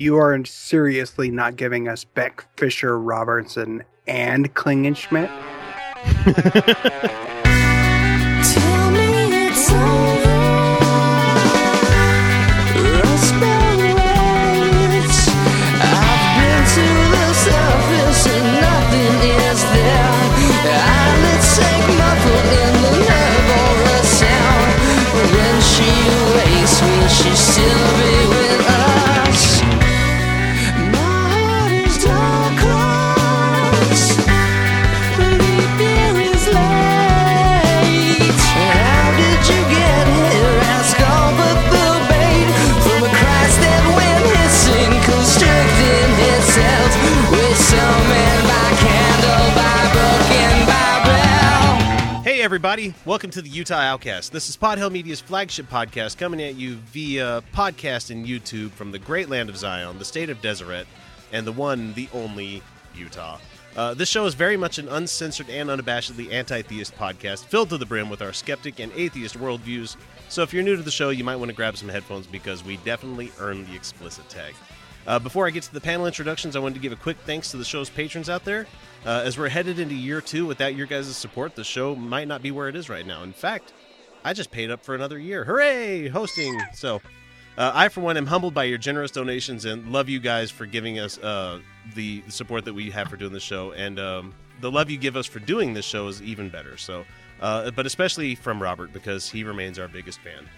You are seriously not giving us Beck, Fisher, Robertson, and Klingenschmidt? Tell me everybody. Welcome to the Utah Outcast. This is Podhill Media's flagship podcast coming at you via podcast and YouTube from the great land of Zion, the state of Deseret, and the one, the only Utah. Uh, this show is very much an uncensored and unabashedly anti theist podcast filled to the brim with our skeptic and atheist worldviews. So if you're new to the show, you might want to grab some headphones because we definitely earn the explicit tag. Uh, before I get to the panel introductions, I wanted to give a quick thanks to the show's patrons out there. Uh, as we're headed into year two, without your guys' support, the show might not be where it is right now. In fact, I just paid up for another year. Hooray! Hosting. So, uh, I, for one, am humbled by your generous donations and love you guys for giving us uh, the support that we have for doing the show. And um, the love you give us for doing this show is even better. So, uh, but especially from Robert because he remains our biggest fan.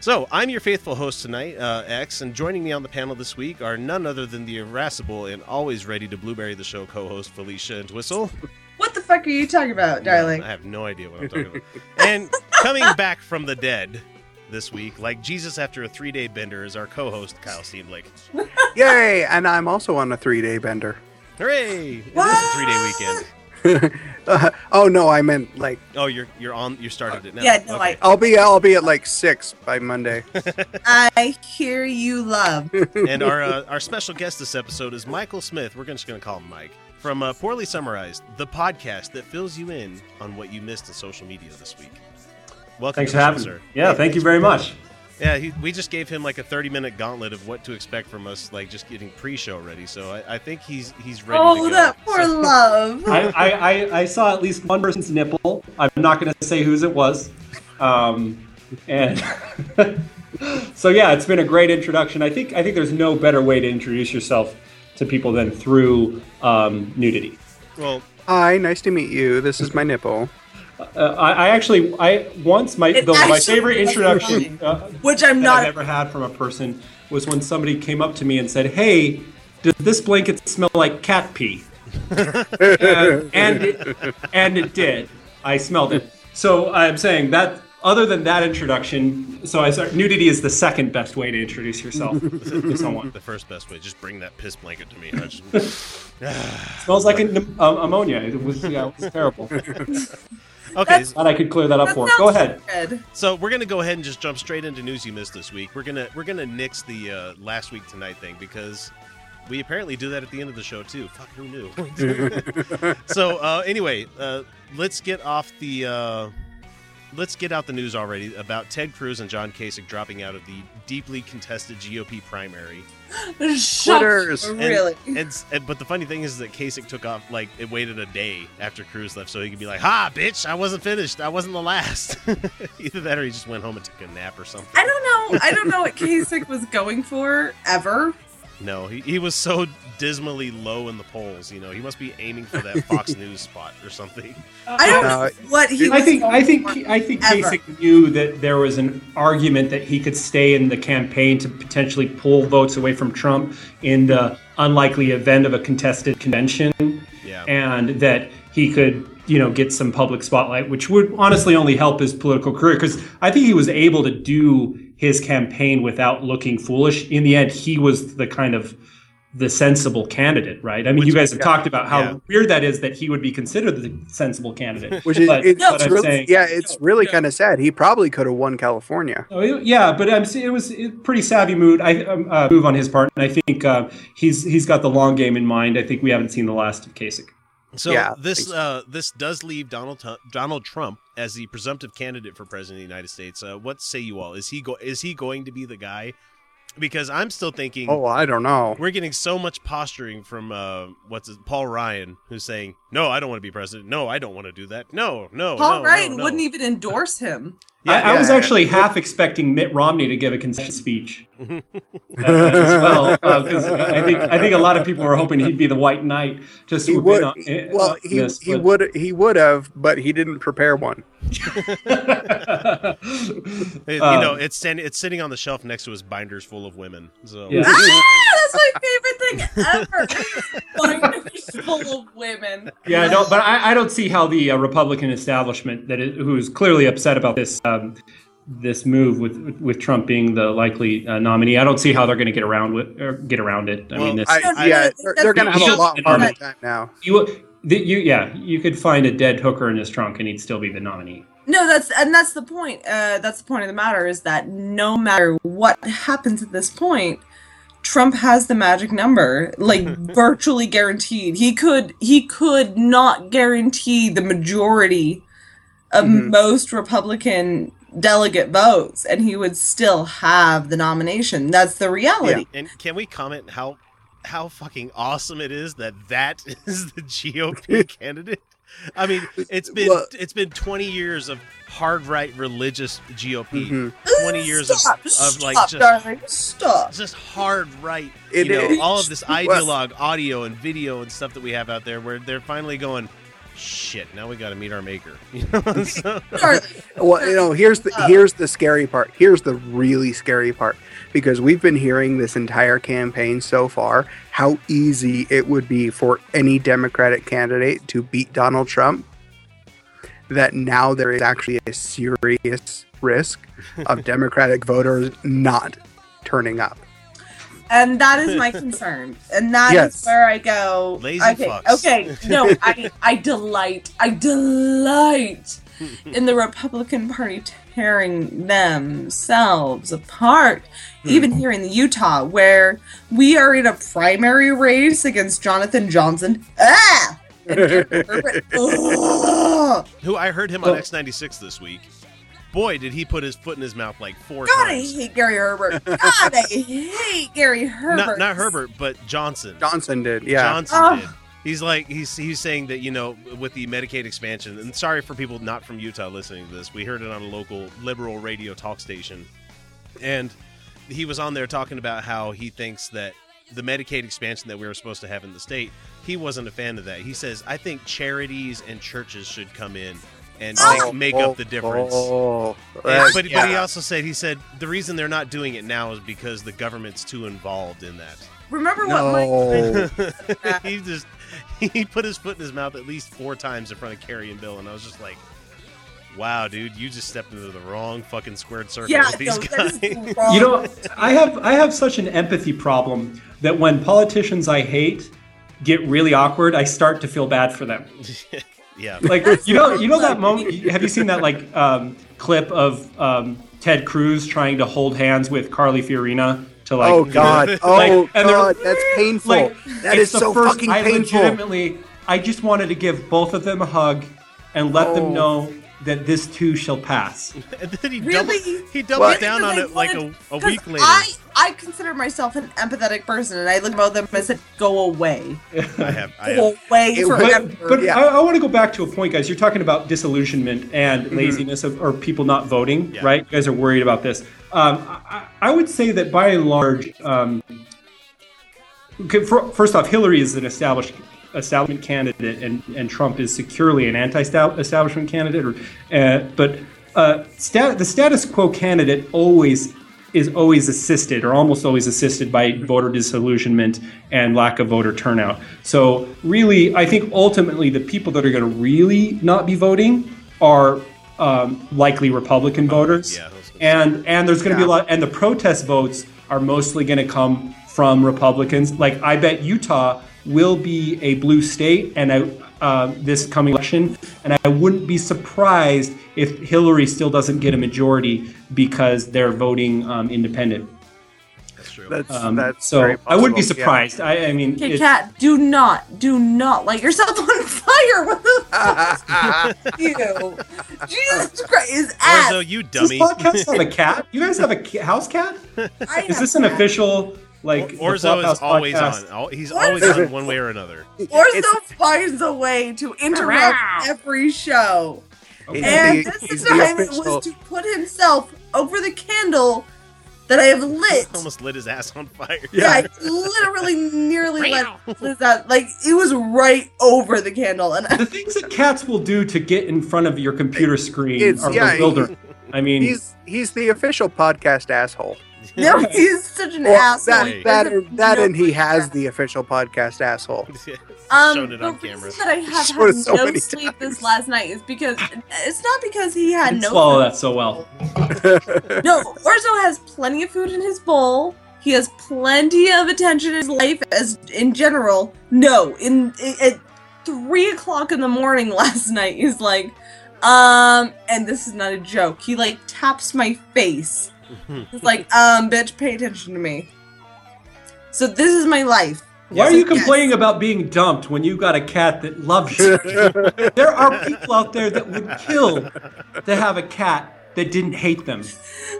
So, I'm your faithful host tonight, uh, X, and joining me on the panel this week are none other than the irascible and always ready to blueberry the show co-host Felicia and Twistle. What the fuck are you talking about, darling? I have no idea what I'm talking about. and coming back from the dead this week, like Jesus after a three-day bender, is our co-host Kyle Steenblake. Yay! And I'm also on a three day bender. Hooray! It is a three-day weekend. Uh, oh no, I meant like Oh, you're you're on. You started it now. Yeah, no, Okay. I'll be I'll be at like six by Monday. I hear you love. and our uh, our special guest this episode is Michael Smith. We're just going to call him Mike from uh, Poorly Summarized, the podcast that fills you in on what you missed in social media this week. Welcome, Thanks to for having show, me. sir. Yeah, thank you very much. Yeah, he, we just gave him like a thirty minute gauntlet of what to expect from us, like just getting pre-show ready. So I, I think he's he's ready. to Oh, go. that poor So- love. I, I, I, I saw at least one person's nipple. I'm not going to say whose it was. Um, and so yeah, it's been a great introduction. I think I think there's no better way to introduce yourself to people than through um, nudity. well, Hi, nice to meet you. This is my nipple. Uh, I, I actually I once my the, my favorite introduction uh, Which I'm not. I've ever had from a person was when somebody came up to me and said, "Hey, does this blanket smell like cat pee?" and, and it, and it did. I smelled it. So I'm saying that. Other than that introduction, so I start, nudity is the second best way to introduce yourself to someone. the first best way, just bring that piss blanket to me. I just, smells like an, um, ammonia. It was yeah, it was terrible. Okay, Thought I could clear that up that for. sounds Go ahead. Good. So we're gonna go ahead and just jump straight into news you missed this week. We're gonna we're gonna nix the uh, last week tonight thing because we apparently do that at the end of the show too. Fuck, who knew? so uh, anyway, uh, let's get off the uh, let's get out the news already about Ted Cruz and John Kasich dropping out of the deeply contested GOP primary. Shut- Quitters. Oh, and- Really? And, and but the funny thing is that Kasich took off like it waited a day after Cruz left, so he could be like, "Ha, bitch! I wasn't finished. I wasn't the last." Either that, or he just went home and took a nap or something. I don't know. I don't know what Kasich was going for ever. No, he, he was so dismally low in the polls. You know, he must be aiming for that Fox News spot or something. I don't Uh, know what he was I think I think for I think ever. Kasich knew that there was an argument that he could stay in the campaign to potentially pull votes away from Trump in the unlikely event of a contested convention, Yeah. and that he could you know get some public spotlight, which would honestly only help his political career because I think he was able to do his campaign without looking foolish. In the end, he was the kind of the sensible candidate, right? I mean, Which- you guys have yeah. talked about how Yeah. weird that is that he would be considered the sensible candidate. Which is But- it's but I'm really, saying- yeah, it's really no. kind of sad. He probably could have won California. Oh, it- yeah, but I'm, it was a pretty savvy move. I um, uh, move on his part, and I think uh, he's he's got the long game in mind. I think we haven't seen the last of Kasich. So Yeah, this so. uh, this does leave Donald Tu- Donald Trump as the presumptive candidate for president of the United States. Uh, what say you all? Is he go- is he going to be the guy? Because I'm still thinking Oh, I don't know. we're getting so much posturing from uh, what's his, Paul Ryan, who's saying, "No, I don't want to be president. No, I don't want to do that. No, no, Paul no, Ryan no, no." wouldn't even endorse him. I, I was Yeah. actually half expecting Mitt Romney to give a concession speech uh, as well, because I think I think a lot of people were hoping he'd be the white knight to He swoop would. in on, eh, well, on he this, he but- would he would have, but he didn't prepare one. It- you Um, know, it's stand- it's sitting on the shelf next to his binders full of women. So Yeah. Ah, that's my favorite thing ever. Binders full of women. Yeah, I don't, but I, I don't see how the uh, Republican establishment that is, who is clearly upset about this um, this move with with Trump being the likely uh, nominee. I don't see how they're going to get around with or get around it. I Well, mean, this I, No, no, yeah, they're, they're going to have a lot harder time now. you, the, you yeah, you could find a dead hooker in his trunk and he'd still be the nominee. No, that's and that's the point. Uh, that's the point of the matter is that no matter what happens at this point, Trump has the magic number, like virtually guaranteed. He could he could not guarantee the majority of Mhm. most Republican delegate votes, and he would still have the nomination. That's the reality. And can we comment how how fucking awesome it is that that is the GOP candidate? I mean, it's been Well- it's been 20 years of hard right religious GOP. Mhm. 20 years stop, of, of like just darling, stop. just hard right. It you know, is. all of this ideologue audio and video and stuff that we have out there where they're finally going shit, now we got to meet our maker. You know? so, Well, you know, here's the here's the scary part. Here's the really scary part because we've been hearing this entire campaign so far how easy it would be for any Democratic candidate to beat Donald Trump. That now there is actually a serious risk of Democratic voters not turning up. And that is my concern. And that is Yes. where I go. Lazy okay, fucks. okay. No, I, I delight. I delight in the Republican Party tearing themselves apart. Hmm. Even here in Utah, where we are in a primary race against Jonathan Johnson. Ah! Herbert. Ugh! who I heard him on Well- X96 this week. Boy, did he put his foot in his mouth like four God, I times. hate Gary Herbert. God, I hate Gary Herbert. Not, not Herbert, but Johnson. Johnson did, yeah. Johnson Oh. did. He's like he's he's saying that you know with the Medicaid expansion. And sorry for people not from Utah listening to this. We heard it on a local liberal radio talk station, and he was on there talking about how he thinks that the Medicaid expansion that we were supposed to have in the state, he wasn't a fan of that. He says, "I think charities and churches should come in and Oh. make, make up the difference." Oh, And- that- but, but he also said he said the reason they're not doing it now is because the government's too involved in that. Remember what Mike he just he put his foot in his mouth at least four times in front of Kerri and Bill, and I was just like, "Wow, dude, you just stepped into the wrong fucking squared circle Yeah, with these no, guys." that is wrong. You know, I have I have such an empathy problem that when politicians I hate get really awkward, I start to feel bad for them. yeah, Like you know, you know that moment. Have you seen that like um, clip of um, Ted Cruz trying to hold hands with Carly Fiorina to like? oh God! Oh Like, and God! That's painful. Like that it's is the so first- fucking I painful. I legitimately, I just wanted to give both of them a hug and let Oh. them know that this too shall pass. and then he Really? doubled he doubled What? down on it like a, wanted- a 'cause week later. I, I consider myself an empathetic person, and I look at them and I said, "Go away, I have, I go have. away It forever." But, but Yeah. I, I want to go back to a point, guys. You're talking about disillusionment and laziness of, or people not voting, Yeah. right? You guys are worried about this. Um, I, I would say that by and large, um, okay, fir- first off, Hillary is an established establishment candidate, and, and Trump is securely an anti-establishment candidate. Or, uh, but uh, stat, the status quo candidate always is always assisted or almost always assisted by voter disillusionment and lack of voter turnout. So really, I think ultimately the people that are going to really not be voting are um, likely Republican voters. yeah, I was gonna and and there's going to be a lot, and the protest votes are mostly going to come from Republicans. Like I bet Utah will be a blue state, and I, uh, this coming election, and I wouldn't be surprised if Hillary still doesn't get a majority because they're voting um, independent. That's true. That's Um, that's so I wouldn't be possible, yeah. surprised. I, I mean, Okay, it- Kat, do not, do not light yourself on fire. What the fuck? you? Jesus Christ, his ass. Orzo, you does dummy. this podcast have a cat? You guys have a house cat? I Is have this an that. official like the Orzo Flophouse is always podcast? on. He's Orzo- always on one way or another. Orzo finds a way to interrupt every show. He's And the- this he's the time it was to put himself over the candle that I have lit. Almost lit his ass on fire. Yeah, I literally nearly let this out. Like it was right over the candle, and The things that cats will do to get in front of your computer screen It's- are yeah, bewildering. I mean, He's he's the official podcast asshole. no, he's such an Well, asshole. that He that, and, that know and he has that- the official podcast asshole. Um, Shown it on the camera. reason that I have had so no many sleep this last night is because it's not because he had no swallow that so well. No, Orzo has plenty of food in his bowl. He has plenty of attention in his life as in general. No, in at three o'clock in the morning last night, he's like, um, and this is not a joke. He like taps my face. He's like, um, bitch, pay attention to me. So this is my life. Why are you complaining about being dumped when you got a cat that loves you? there are people out there that would kill to have a cat that didn't hate them.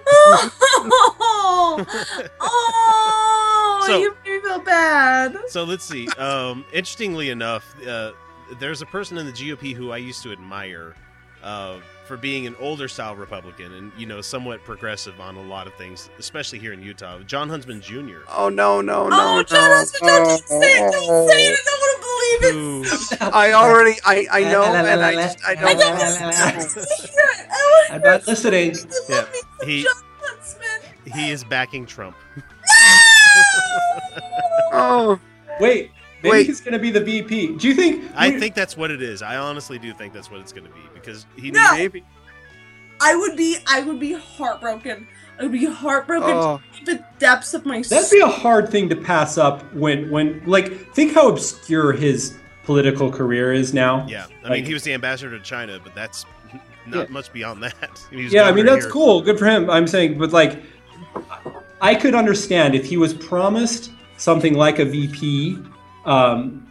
oh, oh So- you made me feel bad. So let's see. Um, interestingly enough, uh, there's a person in the GOP who I used to admire uh, for being an older style Republican and you know somewhat progressive on a lot of things, especially here in Utah. Jon Huntsman Jr. Oh no no no Oh, no! John, don't uh, say it, don't uh, uh. say it, I Oh. don't want to believe it. Who I already I I know and I just I I don't. don't want to hear it. I I'm want not listening. to Yeah, love me some he- Jon Huntsman. he is backing Trump. Oh Wait, maybe Wait. he's going to be the VP. Do you think? I think that's what it is. I honestly do think that's what it's going to be because he No. maybe. I would be, I would be heartbroken. I would be heartbroken Oh. to the depths of my soul. That'd be a hard thing to pass up when, when, like, think how obscure his political career is now. Yeah, I Like- mean he was the ambassador to China, but that's not Yeah. much beyond that. Yeah, I mean that's here. cool. Good for him. I'm saying, but like, I could understand if he was promised something like a VP um,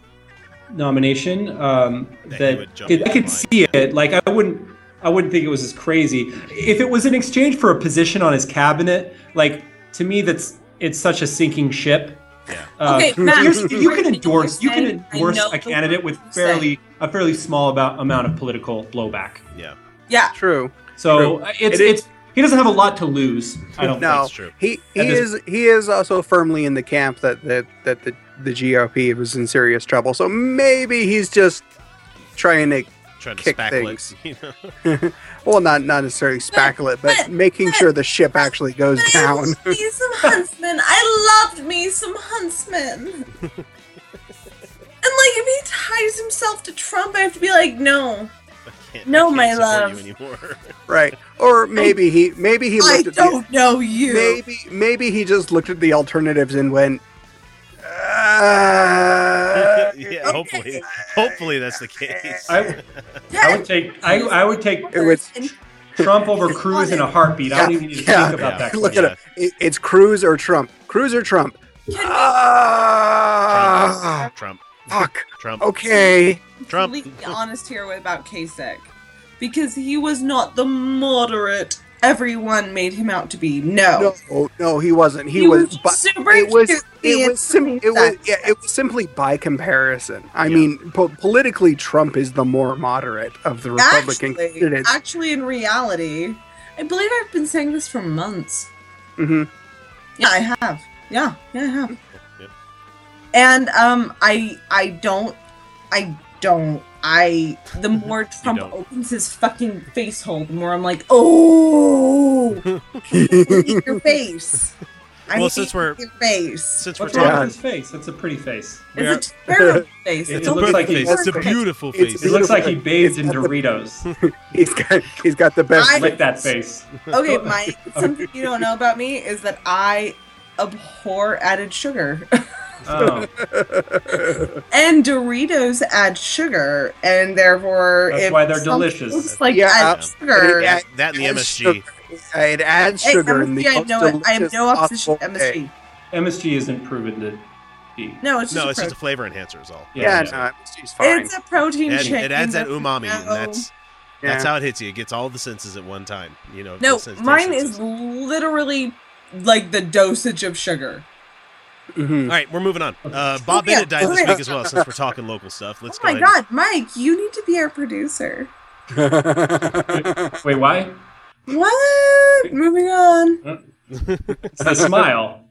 nomination. Um, That that it, I could line. see it. Like, I wouldn't. I wouldn't think it was as crazy if it was in exchange for a position on his cabinet. Like to me, that's it's such a sinking ship. Yeah. Uh, Okay, Matt, you're- if you can endorse, you can endorse a candidate with fairly a fairly small about amount of political blowback. Yeah, yeah. True. So True. uh, it's It is- it's he doesn't have a lot to lose. I don't No, That's true. he he That is- is he is also firmly in the camp that that that the the GOP was in serious trouble. So maybe he's just trying to trying to Kick spackle things. it. You know? well not not necessarily spackle it, but but- making sure the ship actually goes But I down. loved me some Huntsman. I loved me some Huntsman. And like, if he ties himself to Trump, I have to be like, no, can't, No, I can't my love. You right. Or maybe he maybe he I at don't know you. maybe maybe he just looked at the alternatives and went uh, yeah, hopefully, hopefully that's the case. I, I would take I, I would take It was- Trump over Cruz in a heartbeat. I don't even need to Yeah, think about yeah. that. Look claim. at it. it. It's Cruz or Trump. Cruz or Trump. can we Ah, Trump, fuck. Trump, Okay. Trump. be honest here about Kasich? Because he was not the moderate everyone made him out to be. No. No, no, he wasn't. He, He was. was but super it was. cute It was. Sim- it was. Yeah. It was simply by comparison. I Yeah. mean, po- politically, Trump is the more moderate of the Republican Actually, candidates. actually, in reality, I believe I've been saying this for months. hmm Yeah, I have. Yeah, yeah, I have. Yep. And um, I, I don't, I don't. I the mhm. more Trump opens his fucking face hole, the more I'm like, oh, eat your face. I Well, since we're- your face. Since we're What's talking, with his face? That's a pretty face. It's a terrible face. It It's it's a a looks like face. It's a beautiful It's- face. It looks like he It's- bathed in it's- Doritos. He's got. He's got the best. I- Lick that face. Okay, Mike, something you don't know about me is that I abhor added sugar. Oh. and Doritos add sugar, and therefore That's why they're delicious. looks like Yeah, add sugar. Yeah. That and the adds MSG. sugar. It adds Hey, sugar in the I have most no, I have delicious no opposition to. MSG. MSG isn't proven to be. No, it's just No, a it's just a flavor enhancer, is all. Yeah, Yeah. no, MSG's fine. It's a protein And shake. it adds that umami, and that's Yeah. that's how it hits you. It gets all the senses at one time. You know. no. Mine taste is literally like the dosage of sugar. Mhm. All right, we're moving on. Uh, Bob Yeah, Bennett died this okay. week as well. Since we're talking local stuff, let's oh go my ahead. god, Mike, you need to be our producer. Wait, why? What? Moving on. It's the smile.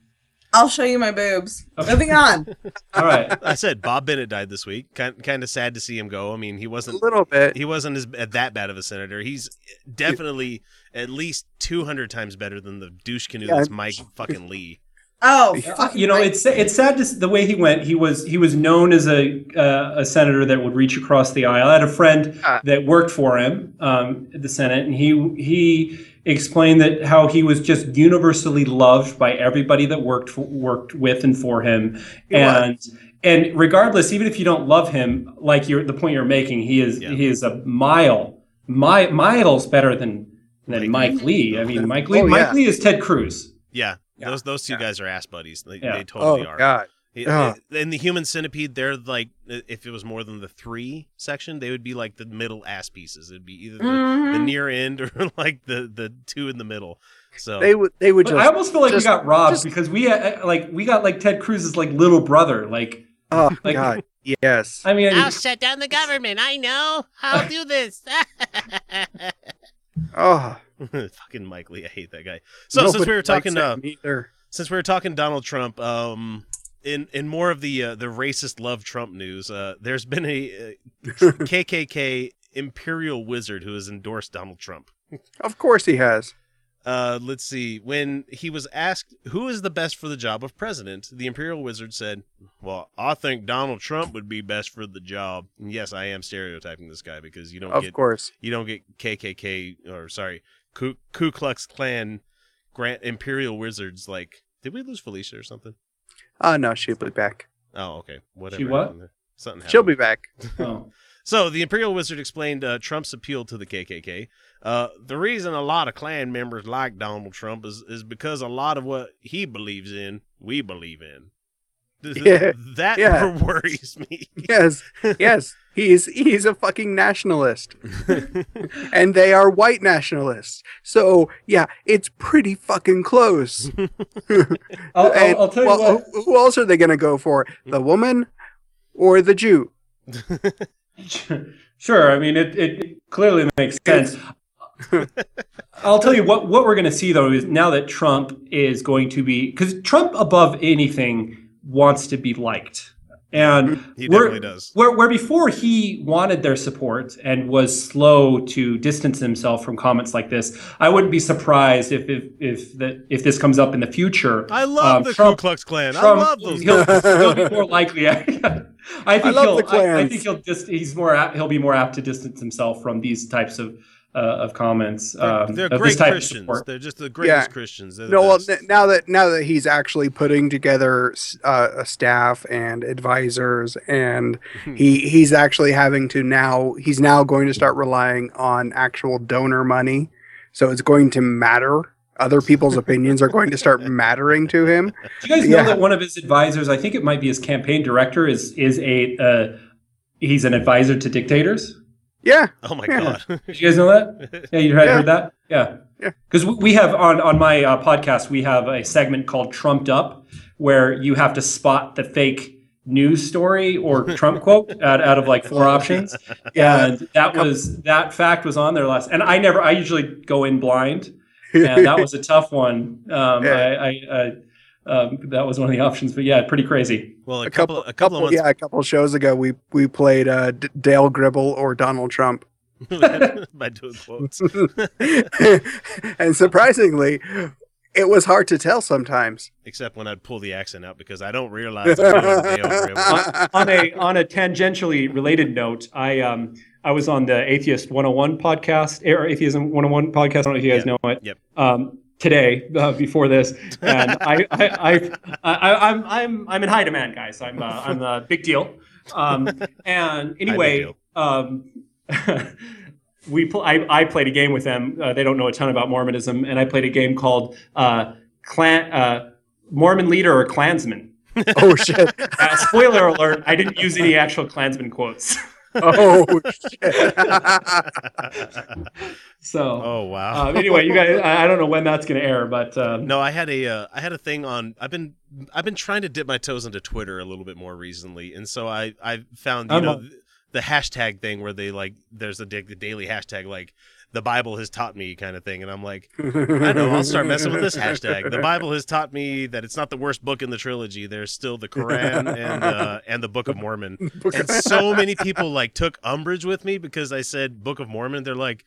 I'll show you my boobs. Moving on. All right. I said Bob Bennett died this week. Kind kind of sad to see him go. I mean, he wasn't a little bit. he wasn't as that bad of a senator. He's definitely at least two hundred times better than the douche canoe Yeah. that's Mike fucking Lee. Oh, fucking You know, Mike. it's it's sad to s- the way he went. He was he was known as a uh, a senator that would reach across the aisle. I had a friend Ah. that worked for him um, at the Senate, and he he explained that how he was just universally loved by everybody that worked for, worked with and for him, He was. and and regardless, even if you don't love him, like you're the point you're making, he is Yeah. he is a mile mi- miles better than than Mike Mike Lee. I mean, Mike Lee Oh, Mike yeah. Lee is Ted Cruz. Yeah, Yeah. those those two Yeah. guys are ass buddies. They, Yeah. they totally oh are. God. It- Oh. it- in the human centipede, they're like if it was more than the three section, they would be like the middle ass pieces. It'd be either the, the Mhm. near end or like the the two in the middle. So They would. They would just. I almost feel like just- we got robbed just- because we uh, like we got like Ted Cruz's like little brother. Like oh like- God. Yes. I mean, I'll shut down the government. I know. I'll do this. Oh. fucking Mike Lee, I hate that guy. So since we were talking, uh, since we were talking Donald Trump, um, in in more of the uh, the racist love Trump news, uh, there's been a uh, KKK imperial wizard who has endorsed Donald Trump. Of course he has. Uh, let's see. When he was asked who is the best for the job of president, the imperial wizard said, "Well, I think Donald Trump would be best for the job." And yes, I am stereotyping this guy because you don't Of get course. you don't get KKK or sorry Ku, Ku Klux Klan Grant Imperial wizards like. Did we lose Felicia or something? Oh no, she'll be back. Oh, okay. Whatever. She what? happened. Something happened. She'll be back. oh. So the Imperial Wizard explained uh, Trump's appeal to the KKK. Uh, the reason a lot of Klan members like Donald Trump is, is because a lot of what he believes in, we believe in. Yeah, that yeah. worries me. Yes. Yes. He's he's a fucking nationalist. and they are white nationalists. So yeah, it's pretty fucking close. I'll, I'll, I'll tell you well, what. who- who else are they going to go for? The woman or the Jew? Sure. I mean, it, it clearly makes sense. I'll tell you what, what we're going to see, though, is now that Trump is going to be, because Trump, above anything, wants to be liked. And He we're- definitely does. Where, where before he wanted their support and was slow to distance himself from comments like this, I wouldn't be surprised if if if, that if this comes up in the future. I love Um, the Trump- Ku Klux Klan. Trump, I love those. He'll, he'll be more likely. I think I love he'll. the I, I think he'll just. He's more. Apt, he'll be more apt to distance himself from these types of of comments. Um, They're of this great type of Christians. support. They're just the greatest Yeah. Christians. They're the No, well, best. n- now that now that he's actually putting together uh, a staff and advisors, and he he's actually having to now he's now going to start relying on actual donor money, so it's going to matter. Other people's opinions are going to start mattering to him. Do you guys know Yeah. that one of his advisors, I think it might be his campaign director, is is a uh, he's an advisor to dictators. Yeah, oh my Yeah. god. Did you guys know that? Yeah, you had Yeah. heard that? Yeah. Yeah. Because we have on on my uh, podcast, we have a segment called "Trumped Up," where you have to spot the fake news story or Trump quote out, out of like four options. Yeah. And that was that fact was on there last. And I never, I usually go in blind, and that was a tough one. Um, Yeah. I, I, I um, that was one of the options, but yeah, pretty crazy. Well, a, a couple, couple, a couple, of months yeah, a couple shows ago we we played uh, D- Dale Gribble or Donald Trump, by doing quotes. and surprisingly, it was hard to tell sometimes. Except when I'd pull the accent out because I don't realize I'm doing Dale Gribble. on, on a on a tangentially related note, I um I was on the Atheist 101 podcast or Atheism 101 podcast. I don't know if you guys Yeah. know it. Yep. Um, today uh, before this, and I, I, I, I, I'm, I'm, I'm in high demand, guys. I'm, uh, I'm a big deal. Um, and anyway, um, we, pl- I, I played a game with them. Uh, they don't know a ton about Mormonism, and I played a game called uh, Clan, uh, Mormon Leader or Klansman. Oh shit! Uh, spoiler alert: I didn't use any actual Klansman quotes. Oh shit! So, Oh wow. um, anyway, you guys, I, I don't know when that's going to air, but um, No, I had a uh, I had a thing on. I've been I've been trying to dip my toes into Twitter a little bit more recently, and so I I found you I'm know the hashtag thing where they like there's a the daily hashtag like the Bible has taught me kind of thing, and I'm like I know I'll start messing with this hashtag. The Bible has taught me that it's not the worst book in the trilogy. There's still the Quran and uh, and the Book of Mormon, and so many people like took umbrage with me because I said Book of Mormon. They're like.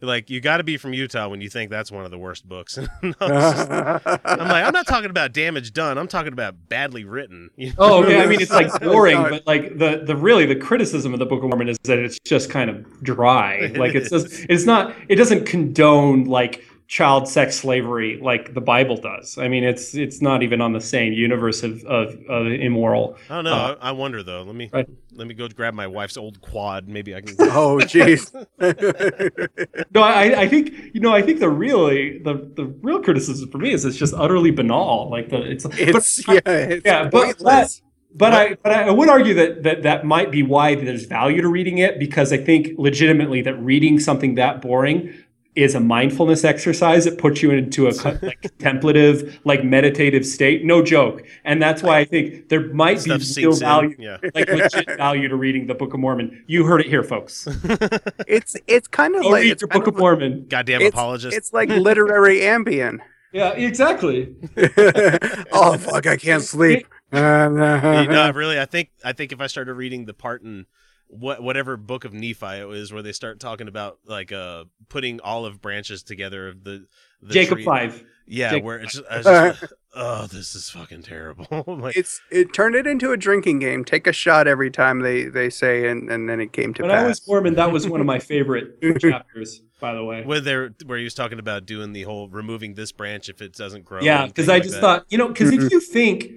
Like you got to be from Utah when you think that's one of the worst books. I was just- I'm like, I'm not talking about damage done. I'm talking about badly written. You oh, know? Oh yeah, I mean it's like Oh, boring, uh, but like the the really the criticism of the Book of Mormon is that it's just kind of dry. Like it's just it's not it doesn't condone like child sex slavery like the Bible does. I mean it's it's not even on the same universe of of, of immoral. I don't know. Uh, I, I wonder though. Let me Right. let me go grab my wife's old quad. Maybe I can. oh jeez. No, I I think you know I think the really the the real criticism for me is it's just utterly banal. Like the it's It's but, yeah. It's yeah, but pointless. But I, but I would argue that, that that might be why there's value to reading it because I think legitimately that reading something that boring is a mindfulness exercise. It puts you into a like contemplative, like meditative state. No joke, and that's why I think there might be Stuff real value, Yeah. like legit value to reading the Book of Mormon. You heard it here, folks. it's it's kind of Go like read it's your Book of of Mormon. Goddamn it's, apologist. it's like literary Ambien. Yeah, exactly. oh fuck! I can't sleep. You know, really, I think I think if I started reading the part in what whatever book of Nephi it is where they start talking about like uh putting olive branches together of the, the Jacob tree- Five. Yeah, Jacob where it's just, I was just like, oh, this is fucking terrible. Like, it's it turned it into a drinking game. Take a shot every time they they say, and and then it came to When pass. I was Mormon, that was one of my favorite chapters. By the way. where there where he was talking about doing the whole removing this branch if it doesn't grow. Yeah, because I like just that. thought, you know, because if you think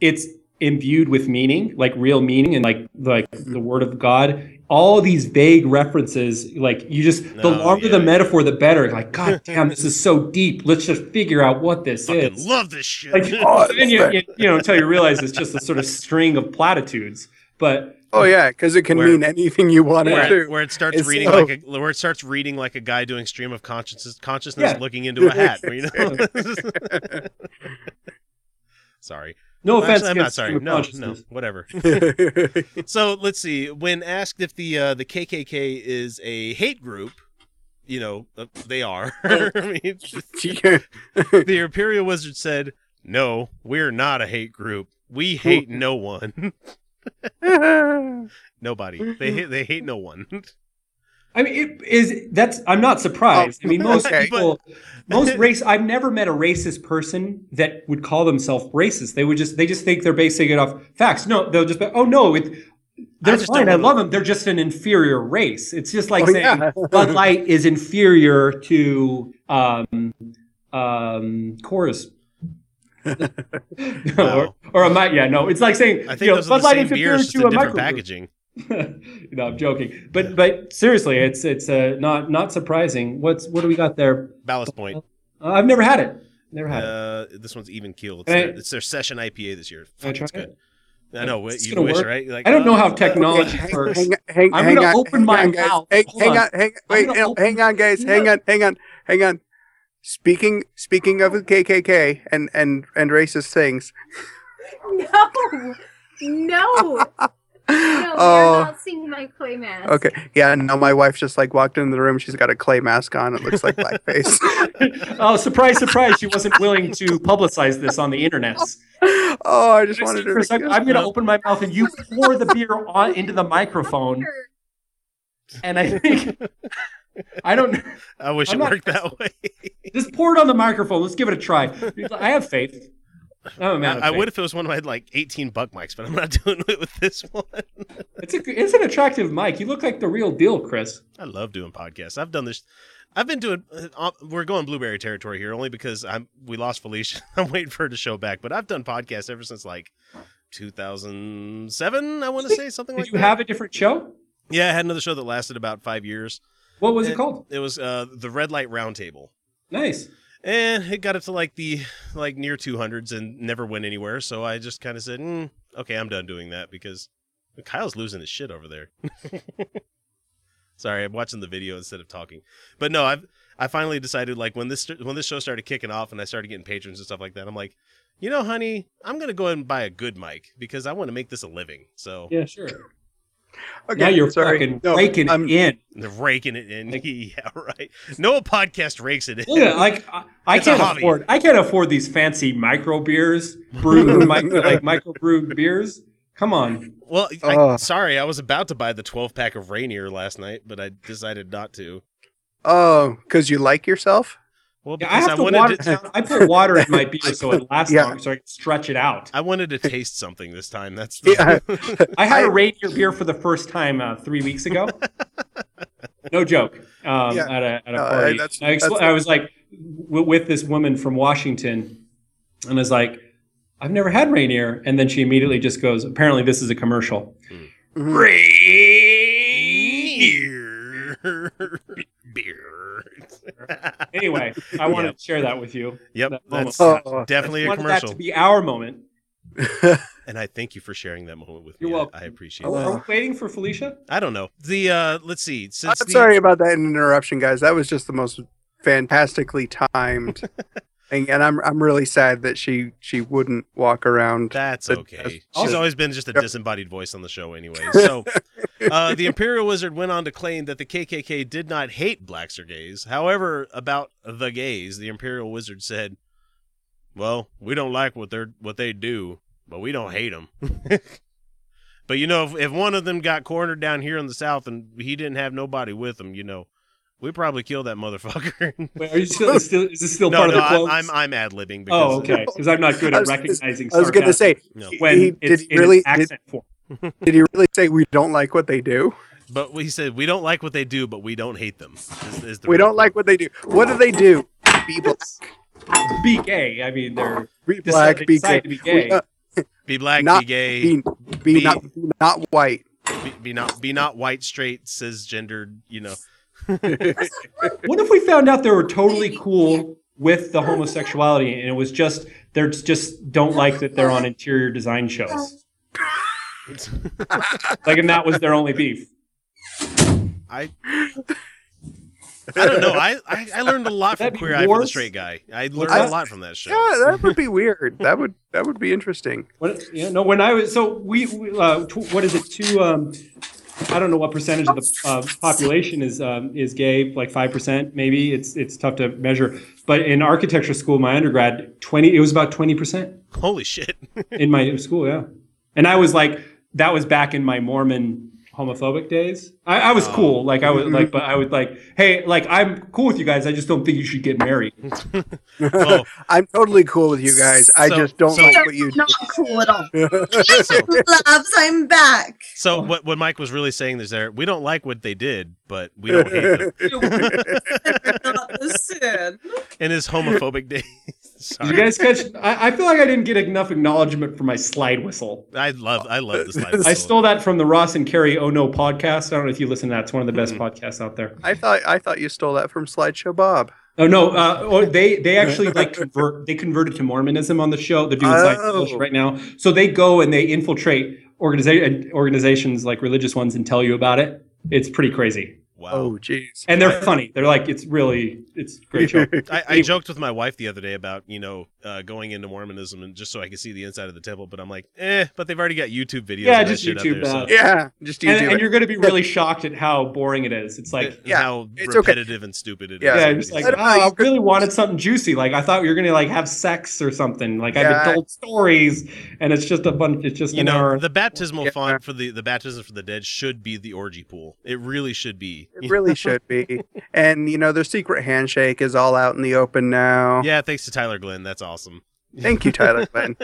it's imbued with meaning, like real meaning, and like like the word of God, all these vague references, like you just the Oh, longer the yeah. metaphor, the better. Like, God damn, this is so deep. Let's just figure out what this fucking is. love this shit. Like, oh, and you, you, you know, until you realize it's just a sort of string of platitudes. But oh yeah, because it can Where- mean anything you want it where, to. it, where it starts It's reading so- like a where it starts reading like a guy doing stream of consciousness consciousness Yeah. looking into a hat. You know. sorry. No offense, Actually, I'm not sorry. No, no, whatever. So let's see. When asked if the uh, the KKK is a hate group, you know uh, they are. I mean, the Imperial Wizard said, "No, we're not a hate group. We hate no one. Nobody. They hate, they hate no one." I mean, it is that's. I'm not surprised. I mean, most okay. people, most race. I've never met a racist person that would call themselves racist. They would just, they just think they're basing it off facts. No, they'll just be, oh no, it, they're just fine. I love them. They're just an inferior race. It's just like Oh, saying yeah. Bud Light is inferior to um, um, Coors. or, or a mic. Yeah, no, it's like saying I think you know, those Bud are the Light same is inferior beers, to a different microbrew. packaging. no, I'm joking. But but seriously, it's it's uh, not not surprising. What's what do we got there? Ballast Point. Uh, I've never had it. Never had it. Uh, this one's even keel. It's, Can I- their, it's their session IPA this year. Can I Fuck, try it's good. it? I know. It's you wish, work. right? Like, I don't know uh, how technology hang, works. hang, hang, I'm hang gonna on, open hang my on, mouth. Hang, Hold hang on. on, hang, wait, gonna open- hang on, guys. Hang No. on, hang on, hang on. Speaking, speaking of the KKK and and and racist things. No, no, no, oh, you're not seeing my clay mask. okay. Yeah. No, my wife just like walked into the room. She's got a clay mask on. It looks like blackface. oh, surprise, surprise! She wasn't willing to publicize this on the internet. oh, I just wanted to. second, I'm gonna open my mouth and you pour the beer on into the microphone, and I think I don't. Know I wish I'm it not- worked that way. Just pour it on the microphone. Let's give it a try. I have faith. I'm man I, I would if it was one of my like 18 buck mics, but I'm not doing it with this one. It's a it's an attractive mic. You look like the real deal, Chris. I love doing podcasts. I've done this. I've been doing. Uh, we're going blueberry territory here, only because I'm. We lost Felicia. I'm waiting for her to show back. But I've done podcasts ever since like 2007. I want to say something Did like you that. have a different show? yeah, I had another show that lasted about five years. What was it And called? It was uh, the Red Light Roundtable. Nice. And it got up to like the like near 200s and never went anywhere so i just kind of said mm, okay i'm done doing that because kyle's losing his shit over there. Sorry i'm watching the video instead of talking. But no i've i finally decided like when this when this show started kicking off and i started getting patrons and stuff like that i'm like you know honey i'm gonna go ahead and buy a good mic because i want to make this a living. So Yeah, sure. Okay, now you're sorry. fucking No, raking I'm- it in. they're raking it in yeah right no podcast rakes it in Look at like I, I can't afford I can't afford these fancy micro beers, brewed micro, like micro brewed beers. Come on. Well, I, Ugh. sorry, I was about to buy the 12 pack of Rainier last night, but I decided not to. Oh, because you like yourself? Well, Yeah, because I I, have to wanted water to, down. I put water in my beer so it lasts Yeah. longer, so I can stretch it out. I wanted to taste something this time. That's the, Yeah. I had I- a Rainier beer for the first time uh, three weeks ago. no joke. Um, Yeah. At a at a No, I- party, that's- I, expl- that's- I was like w- with this woman from Washington, and I was like, "I've never had Rainier," and then she immediately just goes, "Apparently, this is a commercial." Mhm. Rainier beer. Anyway, I wanted Yep. to share that with you. Yep, That that's moment. Oh. definitely a wanted that commercial. to be our moment. And I thank you for sharing that moment with You're me. Welcome. I appreciate it. are we waiting for Felicia? I don't know. The uh let's see. Since I'm the, sorry about that interruption, guys. That was just the most fantastically timed. and, and I'm I'm really sad that she she wouldn't walk around. That's That- okay. She's always been just a disembodied voice on the show anyway. So, uh, the Imperial Wizard went on to claim that the KKK did not hate blacks or gays. However, about the gays, the Imperial Wizard said, "Well, we don't like what they're what they do, but we don't hate them." but you know, if, if one of them got cornered down here in the South and he didn't have nobody with him, you know, we probably kill that motherfucker. Wait, are you still, is, still, is this still no, part no, of the quote? I'm, I'm I'm ad libbing because oh, okay. Because I'm not good at was- recognizing. I was going to say, No. when he, it's did he in really its did, accent form. did he really say we don't like what they do? But we said we don't like what they do, but we don't hate them. Is, is the We real don't like what they do. What do they do? Be black, Be gay. I mean, they're be black, be gay. to be gay. Uh, be black, not be gay, be, be, be- not be not white. be, be not be not white, straight, cisgendered. You know, What if we found out they were totally cool with the homosexuality and it was just they're just don't like that they're on interior design shows? like, and that was their only beef. I I don't know. I, I, I learnred a lot from That'd be Queer Eye for the? Straight Guy. I learned What's a lot from that show. Yeah, that would be weird. That would that would be interesting. What, yeah, no, when I was so we, we uh, tw- what is it? Two, um, I don't know what percentage of the uh, population is um, is gay, like five percent, maybe. It's it's tough to measure. But in architecture school, my undergrad, twenty, it was about twenty percent Holy shit! in my school, yeah. And I was like, that was back in my Mormon homophobic days. I, I was Oh. cool, like I was like, but I would like, hey, like I'm cool with you guys. I just don't think you should get married. Oh, I'm totally cool with you guys. I So- just don't so- like what you do. Not cool at all. so, Loves, I'm back. so what what Mike was really saying is there we don't like what they did, but we don't hate them. Not the sin. In his homophobic days. Did Sorry. you guys catch? I, I feel like I didn't get enough acknowledgement for my slide whistle. I love I love this life. I stole that from the Ross and Carrie Oh No podcast. I don't know if you listen to that. It's one of the best Mm. podcasts out there. I thought I thought you stole that from Slideshow Bob. Oh no, uh, oh, they they actually like convert. They converted to Mormonism on the show. They're doing Oh. Scientology right now. So they go and they infiltrate organiza- organizations like religious ones and tell you about it. It's pretty crazy, Wow. Oh, jeez. and they're funny. They're like it's really it's a great show. I, I joked with my wife the other day about you know uh, going into Mormonism and just so I could see the inside of the temple, but I'm like, eh. But they've already got YouTube videos. Yeah, just shit YouTube there, so. Yeah, just you And, and you're going to be really shocked at how boring it is. It's like and Yeah, how it's okay. repetitive and stupid it is. Yeah, Yeah, just like, I oh, I really wanted something juicy. Like I thought you were gonna like have sex or something. Like Yeah. I've told stories, and it's just a bunch. It's just you know, hour. the baptismal Yeah. font for the the baptism for the dead should be the orgy pool. It really should be. It really should be. And you know, their secret handshake is all out in the open now. Yeah, thanks to Tyler Glenn. That's awesome. Thank you, Tyler Glenn,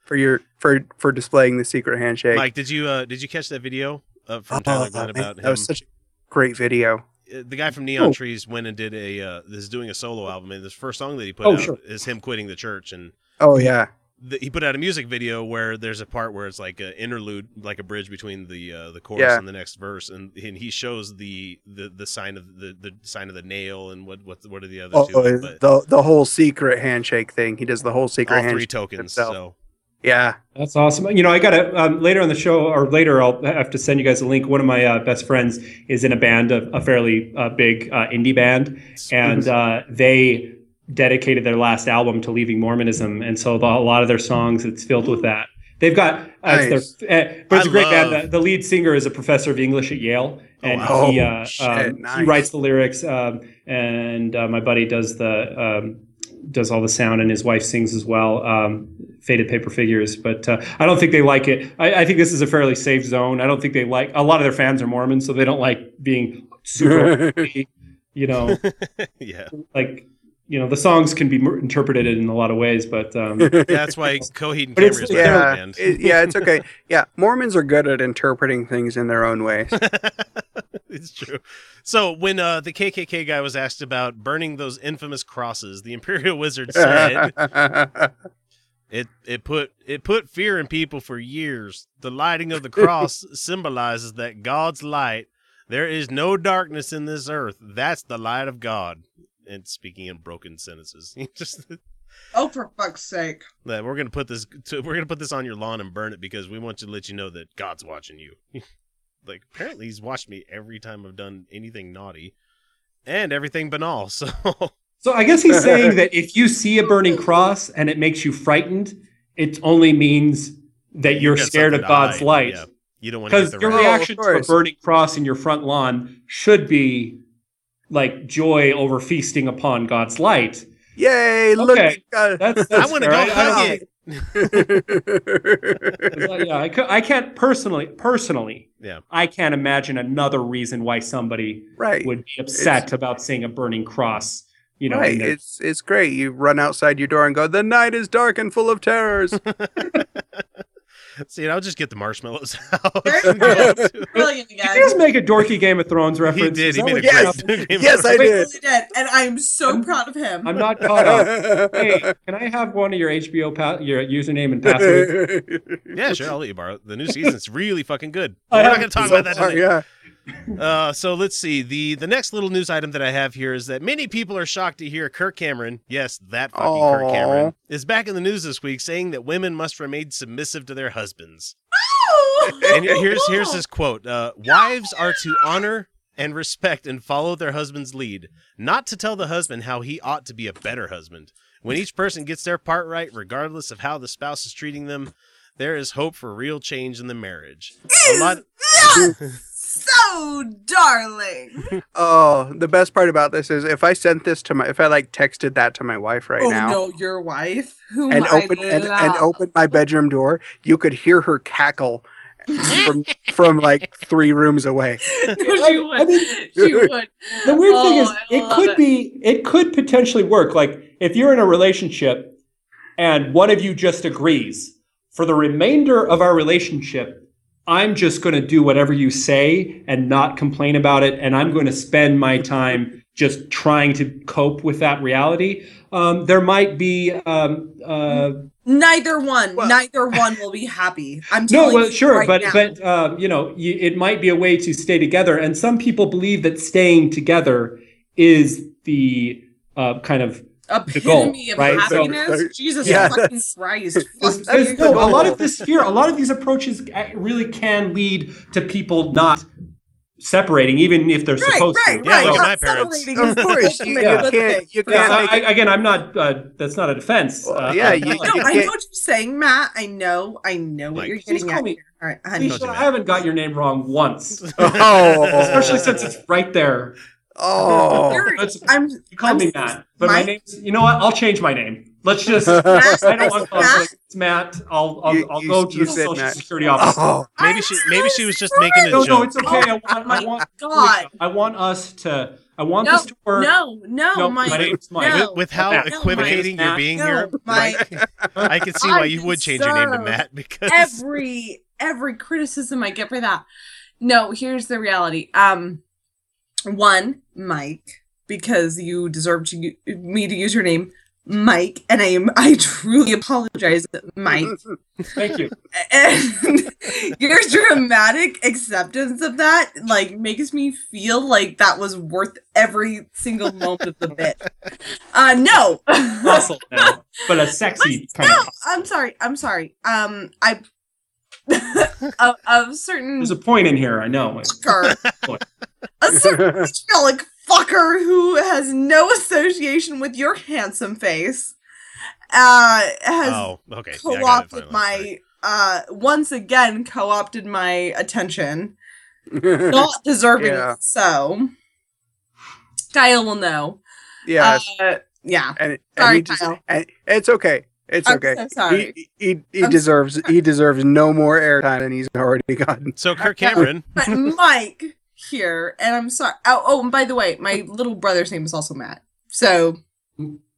for your for for displaying the secret handshake. Mike, did you uh, did you catch that video uh, from Oh, Tyler Glenn man, about that him? was such a great video. uh, the guy from Neon Oh. Trees went and did a uh, is doing a solo album, and this first song that he put Oh, out sure. is him quitting the church, and Oh yeah, the, he put out a music video where there's a part where it's like an interlude, like a bridge between the uh, the chorus Yeah. and the next verse, and, and he shows the, the the sign of the, the sign of the nail and what what what are the other oh, two? But the the whole secret handshake thing. He does the whole secret all handshake. three tokens. himself. So Yeah, That's awesome. You know, I got to um, later on the show, or later, I'll have to send you guys a link. One of my uh, best friends is in a band, a, a fairly uh, big uh, indie band, and uh, they dedicated their last album to leaving Mormonism, and so the, a lot of their songs it's filled with that. They've got, uh, it's their, uh, but it's I a great love- band. The, the lead singer is a professor of English at Yale, and wow. he uh, shit, um, he writes the lyrics, um, and uh, my buddy does the um, does all the sound, and his wife sings as well. Um, faded paper figures, but uh, I don't think they like it. I, I think this is a fairly safe zone. I don't think they like. A lot of their fans are Mormons, so they don't like being super. you know, yeah, like you know, the songs can be interpreted in a lot of ways, but um, that's why Coheed and Cambria is my yeah, yeah, band. it- yeah. It's okay. Yeah, Mormons are good at interpreting things in their own ways. it's true. So when uh, the KKK guy was asked about burning those infamous crosses, the Imperial Wizard said it it put it put fear in people for years. The lighting of the cross symbolizes that God's light. There is no darkness in this earth. That's the light of God. And speaking in broken sentences, just Oh, for fuck's sake. that we're gonna put this to, we're gonna put this on your lawn and burn it because we want to let you know that God's watching you. like apparently he's watched me every time I've done anything naughty and everything banal. So so I guess he's saying that if you see a burning cross and it makes you frightened, it only means that you're got scared of God's hide. light. Yeah. You don't want to Because your reaction of to a oh, burning cross in your front lawn should be like joy over feasting upon God's light. Yay! Look, Okay. at That's, I want to go I- I hug don't- it. yeah, I, I can't personally, personally, Yeah. I can't imagine another reason why somebody right. would be upset about seeing a burning cross. You know, right. It's it's great. You run outside your door and go, "The night is dark and full of terrors." See, I'll just get the marshmallows out. Brilliant Did again. you just make a dorky Game of Thrones reference? did. Is He that made a you great- happened? yes, I He did. really did, and I'm so proud of him. I'm not caught up. hey, can I have one of your HBO pa- your username and password? yeah, sure. I'll let you borrow. The new season's really fucking good. I We're not going to talk So about that far, yeah. Uh, so let's see. The the next little news item that I have here is that many people are shocked to hear Kirk Cameron, yes, that fucking Kirk Cameron, is back in the news this week saying that women must remain submissive to their husbands. And here's here's his quote: uh, "Wives are to honor and respect and follow their husband's lead, not to tell the husband how he ought to be a better husband. When each person gets their part right, regardless of how the spouse is treating them." There is hope for real change in the marriage. A lot, so darling. Oh, the best part about this is if I sent this to my, if I like texted that to my wife right oh now, no, your wife, whom and I open and, and love. open my bedroom door, you could hear her cackle from from like three rooms away. no, she would. I mean, she would. The weird thing Oh, is, it could it. be, it could potentially work. Like if you're in a relationship and one of you just agrees, for the remainder of our relationship, I'm just going to do whatever you say and not complain about it, and I'm going to spend my time just trying to cope with that reality. Um, there might be. Um, uh, Neither one, Well- neither one will be happy. I'm no, well, sure, right but now. but uh, you know, you, it might be a way to stay together, and some people believe that staying together is the uh, kind of epitome of right? So- happiness. Jesus Yeah, fucking Christ! Fuck there's- no, a lot of this fear, a lot of these approaches really can lead to people not separating, even if they're right, supposed right, to. Yeah, right. like Not my parents. separating Of course, you, Yeah. can't. You can't I, make I, again, I'm not. Uh, that's not a defense. Well, Uh, yeah, uh, you- I know, you I know can't- what you're saying, Matt. I know, I know what Mike, you're please getting call at. me- All right, honey. Misha, I haven't got your name wrong once, Oh, especially since it's right there. Oh, You're- That's- I'm. You called I'm me Matt, but my, my- name's. You know what? I'll change my name. Let's just. Matt, I don't want Matt? conflict. It's Matt. I'll I'll, You- I'll you- go to you the said Social Matt. Security office. Oh, Maybe I'm she so maybe she was just making a No, joke. no, it's okay. I want. I want. God. I want us to. I want No, this to work. no, no, No, Mike. my name's Mike. no. with, with how Matt. equivocating No, you're being No, here, Mike. I can see why I you would change your name to Matt because every every criticism I get for that. No, here's the reality. Um, one, Mike, because you deserve to me to use your name, Mike, and I am I truly apologize, Mike. Thank you. And your dramatic acceptance of that like makes me feel like that was worth every single moment of the bit. Uh, no. Muscle now, but a sexy kind no, of. I'm sorry. I'm sorry. Um, I of, of certain There's a point in here. I know. fucker, a certain vitriolic fucker who has no association with your handsome face, uh, has oh, okay. Yeah, I got it co-opted finally. my uh once again co-opted my attention, not deserving Yeah. so. Kyle will know. Yeah, Uh, yeah. and, and sorry, he just, Kyle. and it's okay. It's I'm okay. so sorry. He he, he I'm deserves he deserves no more airtime than he's already gotten. So Kirk Cameron, But Mike here, and I'm sorry. Oh, oh, and by the way, my little brother's name is also Matt. So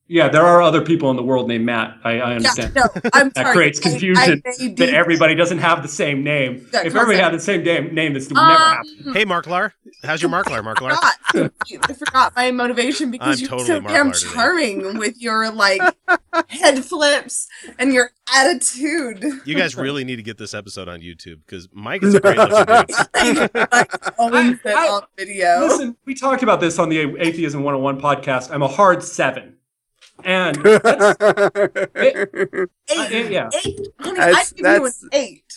Yeah, there are other people in the world named Matt. I, I yeah, understand. no, I'm That sorry. creates I- I confusion may that everybody doesn't have the same name. That if everybody had the same name, name this would never happen. Um, hey Marklar, how's your Marklar, Marklar? forgot. I forgot my motivation because I'm you're totally so Mark damn Lar today. charming with your like head flips and your attitude. You guys really need to get this episode on YouTube because Mike is a great looking dude. Like, I- on video. Listen, we talked about this on the Atheism 101 podcast. I'm a hard seven. And that's, eight, yeah. eight, honey, That's- I give you an that's- eight.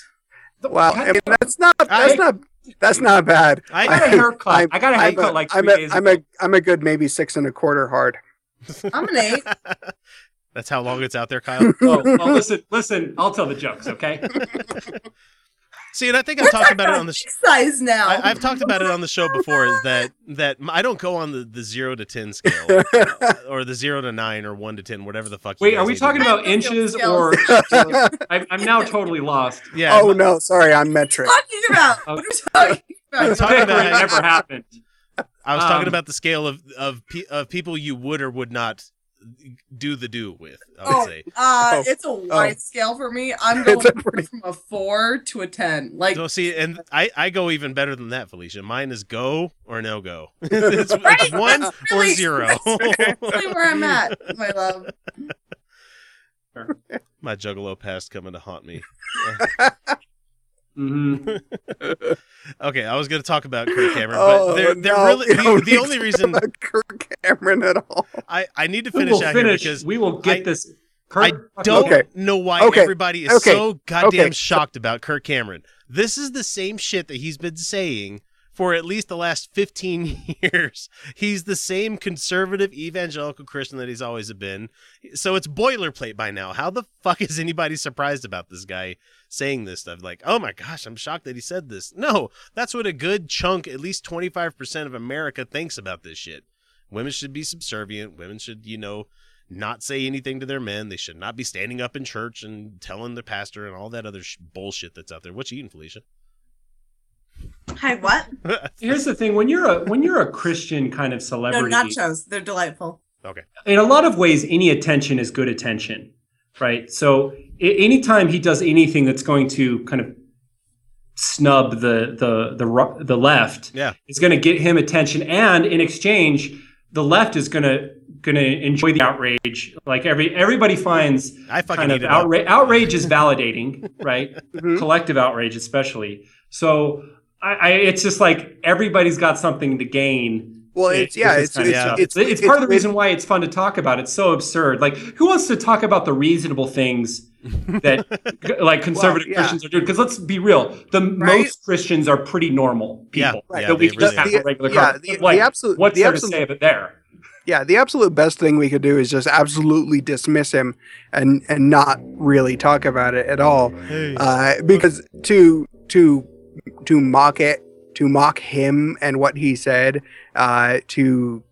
wow, I mean that's not that's I- not that's not bad. I got a I, haircut. I'm- I got a I'm haircut like I'm three a, days I'm ago. a I'm a good maybe six and a quarter hard. I'm an eight. that's how long it's out there, Kyle. Oh, well, listen, listen. I'll tell the jokes, okay? See, and I think I've talked about it on the. Sh- size now. I, I've talked about it on the show before. Is that that I don't go on the, the zero to ten scale or the zero to nine or one to ten, whatever the fuck. Wait, guys are we talking about inches or? I'm, I'm now totally lost. Yeah. oh no, sorry, I'm metric. talking about? What are you talking I'm about? talking about it never happened. I was talking Um, about the scale of of pe- of people you would or would not do the do with. I would Oh, say. uh, Oh. it's a wide scale for me. I'm going a pretty- from a four to a ten. Like So see, and I, I go even better than that, Felicia. Mine is go or no go. it's, it's Right, one that's or really- zero. really where I'm at, my love. My juggalo past coming to haunt me. hmm Okay, I was going to talk about Kirk Cameron, Oh, but they're, they're no, really the, don't the only reason talk about Kirk Cameron at all. I, I need to finish will out finish. here because we will get I- this. I don't Okay. know why Okay. everybody is Okay. so goddamn Okay. shocked about Kirk Cameron. This is the same shit that he's been saying for at least the last 15 years. He's the same conservative evangelical Christian that he's always been. So it's boilerplate by now. How the fuck is anybody surprised about this guy saying this stuff? Like, oh my gosh, I'm shocked that he said this. No, that's what a good chunk, at least 25% of America thinks about this shit. Women should be subservient. Women should, you know, not say anything to their men. They should not be standing up in church and telling the pastor and all that other sh- bullshit that's out there. What you eating, Felicia? Hi, what? Here's the thing: when you're a when you're a Christian kind of celebrity, No, celebrity, nachos. They're delightful. Okay. In a lot of ways, any attention is good attention, right? So a- anytime he does anything that's going to kind of snub the the the the left, Yeah. is going to get him attention, and in exchange, the left is going to going to enjoy the outrage. Like every everybody finds I fucking kind of it outrage. Outrage is validating, right? Mhm. Collective outrage, especially. So. I, I, it's just like everybody's got something to gain Well, with it's yeah, this it's kind it's, it's it's, part of the reason why it's fun to talk about. It's so absurd. Like, who wants to talk about the reasonable things that like conservative yeah. Christians are doing? Because let's be real, the Right? most Christians are pretty normal Yeah, people yeah, that we just really have are. a regular Yeah, car. the- like, the absolute- what's the there absolute- to say of it there? Yeah, the absolute best thing we could do is just absolutely dismiss him and and not really talk about it at all. Uh, because to to to mock it, to mock him and what he said, uh, to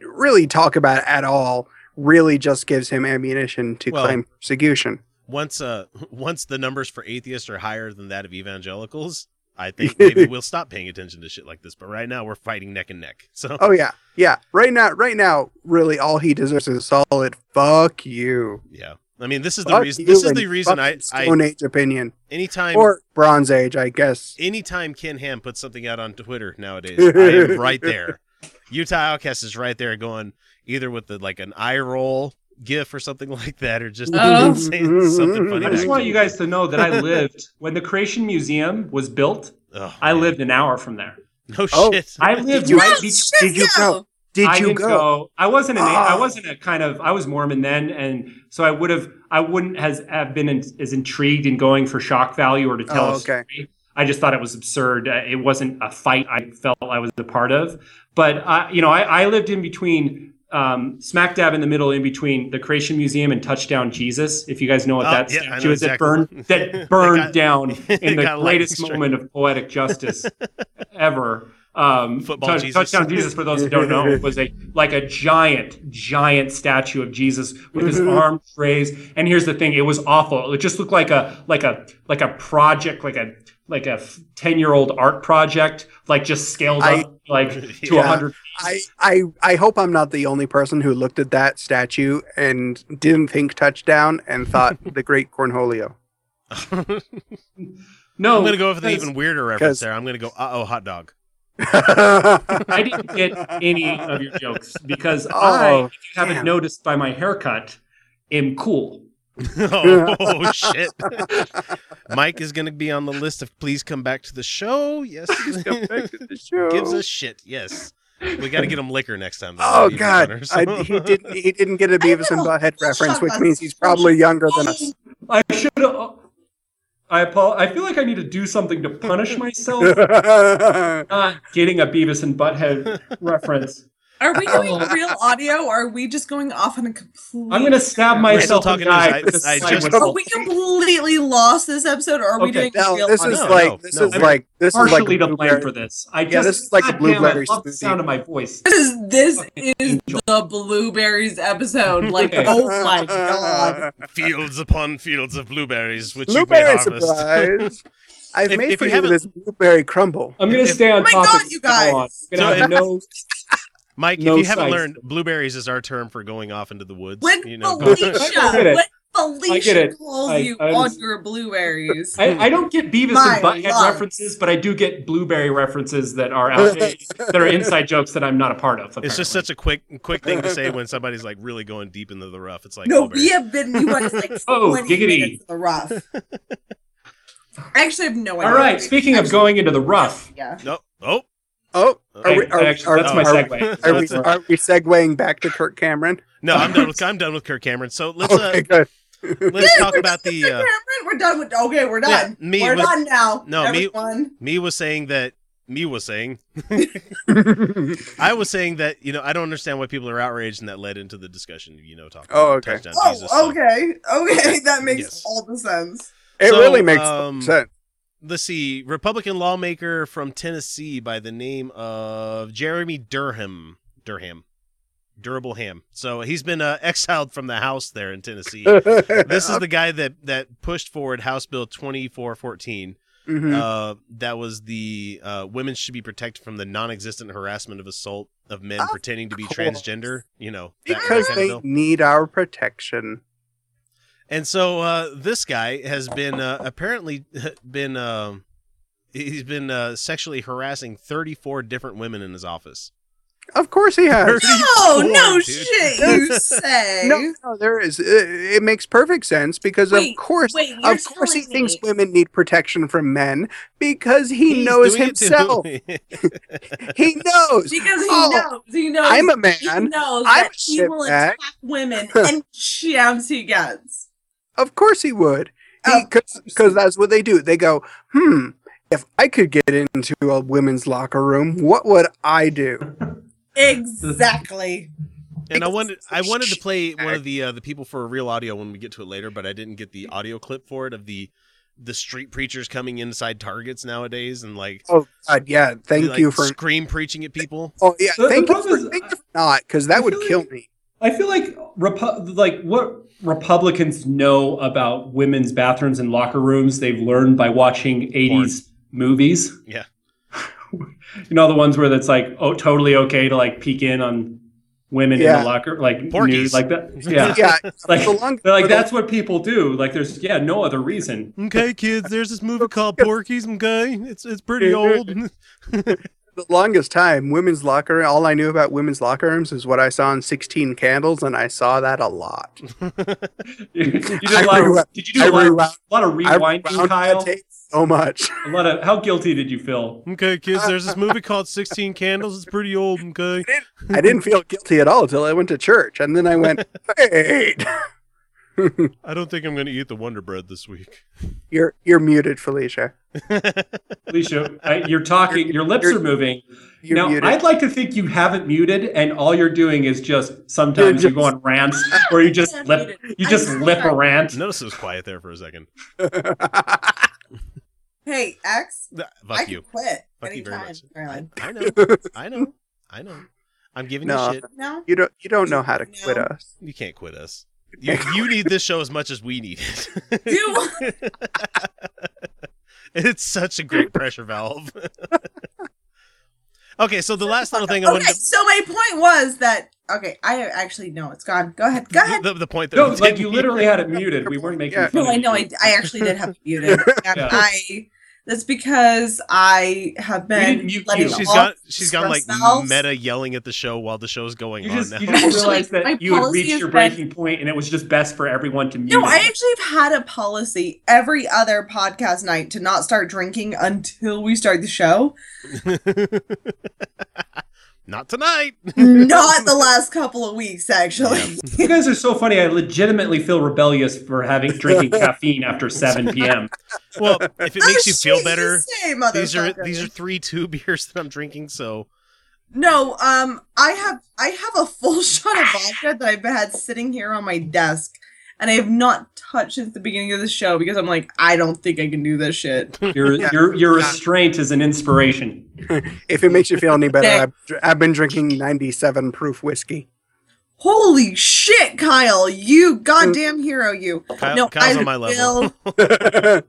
really talk about it at all really just gives him ammunition to Well- claim persecution. Once uh once the numbers for atheists are higher than that of evangelicals, I think maybe we'll stop paying attention to shit like this. But right now we're fighting neck and neck. So Oh yeah, yeah. Right now, right now, really, all he deserves is a solid "fuck you." yeah. I mean this is the Fuck reason this is and the reason I, fucking I Stone Age opinion anytime or Bronze Age, I guess. anytime Ken Ham puts something out on Twitter nowadays, I am right there. Utah Outcast is right there going either with the like an eye roll gif or something like that, or just Oh. saying something funny. I just back want to you guys to know that I lived when the Creation Museum was built. Oh, I man. lived an hour from there. No Oh, shit. I lived you- right Oh, be- shit, did you yeah. Go? Did I you didn't go? I wasn't an. I Oh. wasn't a kind of. I was Mormon then, and so I would have. I wouldn't has have been in, as intrigued in going for shock value or to tell Oh, a okay. story. I just thought it was absurd. Uh, It wasn't a fight I felt I was a part of. But uh, you know, I, I lived in between, um, smack dab in the middle, in between the Creation Museum and Touchdown Jesus. If you guys know what Oh, that yeah, I know statue is, that burned that burned got- down in the got a lightning greatest moment of poetic justice ever. Um, Football Touch- Jesus. Touchdown Jesus, for those who don't know, was a like a giant, giant statue of Jesus with his arms raised. And here's the thing: it was awful. It just looked like a like a like a project, like a like a ten year old art project, like just scaled I- up like to a Yeah. hundred. I, I I hope I'm not the only person who looked at that statue and didn't think touchdown and thought the great Cornholio. No, I'm gonna go with an because even weirder reference there. I'm gonna go uh oh hot dog. I didn't get any of your jokes because oh, I, Oh, if you haven't damn. noticed by my haircut, am cool. oh, shit. Mike is gonna be on the list of please come back to the show. Yes. Come back to the show. Gives us shit. Yes. We got to get him liquor next time. though. Oh God! better, I, he didn't. He didn't get a Beavis and know. Butthead reference, which means he's probably younger than us. I should have. I apo- I feel like I need to do something to punish myself. Not getting a Beavis and Butthead reference. Are we doing oh. real audio or are we just going off on a complete I'm gonna stab myself talking in the news. eye. I- with a I slide just- Are we completely lost this episode or are we doing no, real this audio? is No, like no, this no. is like this is like partially a to blame blueberry- for this. I just Yeah, this is like a God damn blueberry I love the sound of my voice. This is this Fucking is angel. the blueberries episode. Like, Okay. oh my god. fields upon fields of blueberries, which you may Blueberry harvest. surprise! I've If- made if for you you this blueberry crumble. I'm gonna If- stay on Oh my topic. God, you from now on. guys. I'm gonna So have no. Mike, No if you haven't size. learned, blueberries is our term for going off into the woods. When you know, I Felicia, get when Felicia calls I- you I on your blueberries. I, I don't get Beavis My and Butthead love. references, but I do get blueberry references that are out, that are inside jokes that I'm not a part of. it's just such a quick, quick thing to say when somebody's like really going deep into the rough. It's like no, blueberry. we have been you guys like Oh, 20 giggity. minutes the rough. I actually have no idea. All right. Speaking of Actually- going into the rough, Yeah. No. Oh. Oh, are we, are, actually, are- that's my segue. Are we, That's are we segueing back to Kirk Cameron? No, I'm done with I'm done with Kirk Cameron. So let's uh, Okay, good. let's talk We're about done the uh, We're done with. Okay, we're Yeah, done. me we're was- done now. no, me- everyone. me was saying that me was saying I was saying that you know I don't understand why people are outraged and that led into the discussion. You know, talking Oh, about okay. touchdown Jesus. Oh, so- okay, okay, that makes Yes. all the sense. it So, really makes um, sense. Let's see, Republican lawmaker from Tennessee by the name of Jeremy Durham. Durham. Durable Ham. So he's been uh, exiled from the House there in Tennessee. this is the guy that that pushed forward House Bill 2414. Mhm. Uh, that was the uh, women should be protected from the non-existent harassment of assault of men pretending to be course. transgender. You know, that because kind of they need our protection. And so uh, this guy has been uh, apparently been um, he's been uh, sexually harassing 34 different women in his office. Of course he has. No, no dude. shit, you say. No, no, there is. It, it makes perfect sense because Wait, of course, wait, of course, he telling thinks women need protection from men because he He's knows doing it too. himself. he knows. Because he Oh, knows, he knows. I'm a He man. knows I'm that he will shitbag. attack women and chance he gets. Of course he would. Of Because that's what they do. They go, hmm, if I could get into a women's locker room, what would I do? Exactly. And I wanted I wanted to play one of the uh, the people for real audio when we get to it later, but I didn't get the audio clip for it of the the street preachers coming inside targets nowadays and like Oh, God, yeah. Thank like, you for. scream preaching at people. Oh, yeah. The- the thank you for, is, thank you for not, because that I would kill like- me. I feel like Repu- like what Republicans know about women's bathrooms and locker rooms they've learned by watching 80s movies. Yeah. you know the ones where that's like oh totally okay to like peek in on women in the locker like Porky's. nude, like that. Yeah. yeah, Like, so long- they're like that's what people do. Like there's yeah, no other reason. Okay, kids, there's this movie called Porky's. Okay, it's it's pretty old. The longest time, women's locker. All I knew about women's locker rooms is what I saw in Sixteen Candles, and I saw that a lot. you did I a lot rewound- of, did you do I a lot, rewound- a lot of I rewinding, Kyle? that so much. A lot of how guilty did you feel? okay, kids, there's this movie called Sixteen Candles. It's pretty old. Okay, I didn't feel guilty at all until I went to church, and then I went, "Wait, I don't think I'm gonna eat the Wonder Bread this week. you're you're muted, Felicia. Alicia, I, you're talking. Your lips you're- are moving. You're now, muted." I'd like to think you haven't muted, and all you're doing is just sometimes You're you go on rants, or you just lip, you just lip a sorry. rant. Notice it was quiet there for a second. Hey, X, Th- Fuck can you. quit Fuck you very much. Caroline. I know. I know. I know. I'm giving No. you shit. No, you don't you don't know how to quit us. You can't quit us. You, you need this show as much as we need it. do it's such a great pressure valve. okay, so the last little thing I okay, wanted to, so my point was that okay, I actually no, it's gone. Go ahead. Go ahead. the, the point that No, like you literally had it muted. We weren't making Yeah. fun No, of I know. I, I actually did have it muted. And Yeah. I that's because I have been didn't mute letting you. She's all got she's got like stress valves- meta yelling at the show while the show's going You on just, now. you just realized that you had reached has your been- breaking point, and it was just best for everyone to mute. No, it. I actually have had a policy every other podcast night to not start drinking until we start the show. Not tonight. Not the last couple of weeks, actually. You guys are so funny. I legitimately feel rebellious for having drinking caffeine after 7 p.m. Well, if it makes you feel better, Say, these are these are three two beers that I'm drinking. So No, um, I have I have a full shot of vodka that I've had sitting here on my desk, and I have not touched since the beginning of the show because I'm like, I don't think I can do this shit. Your, your, your restraint is an inspiration. If it makes you feel any better, I've, I've been drinking 97 proof whiskey. Holy shit, Kyle! You goddamn hero, you. Kyle, no, Kyle's I on my level. will-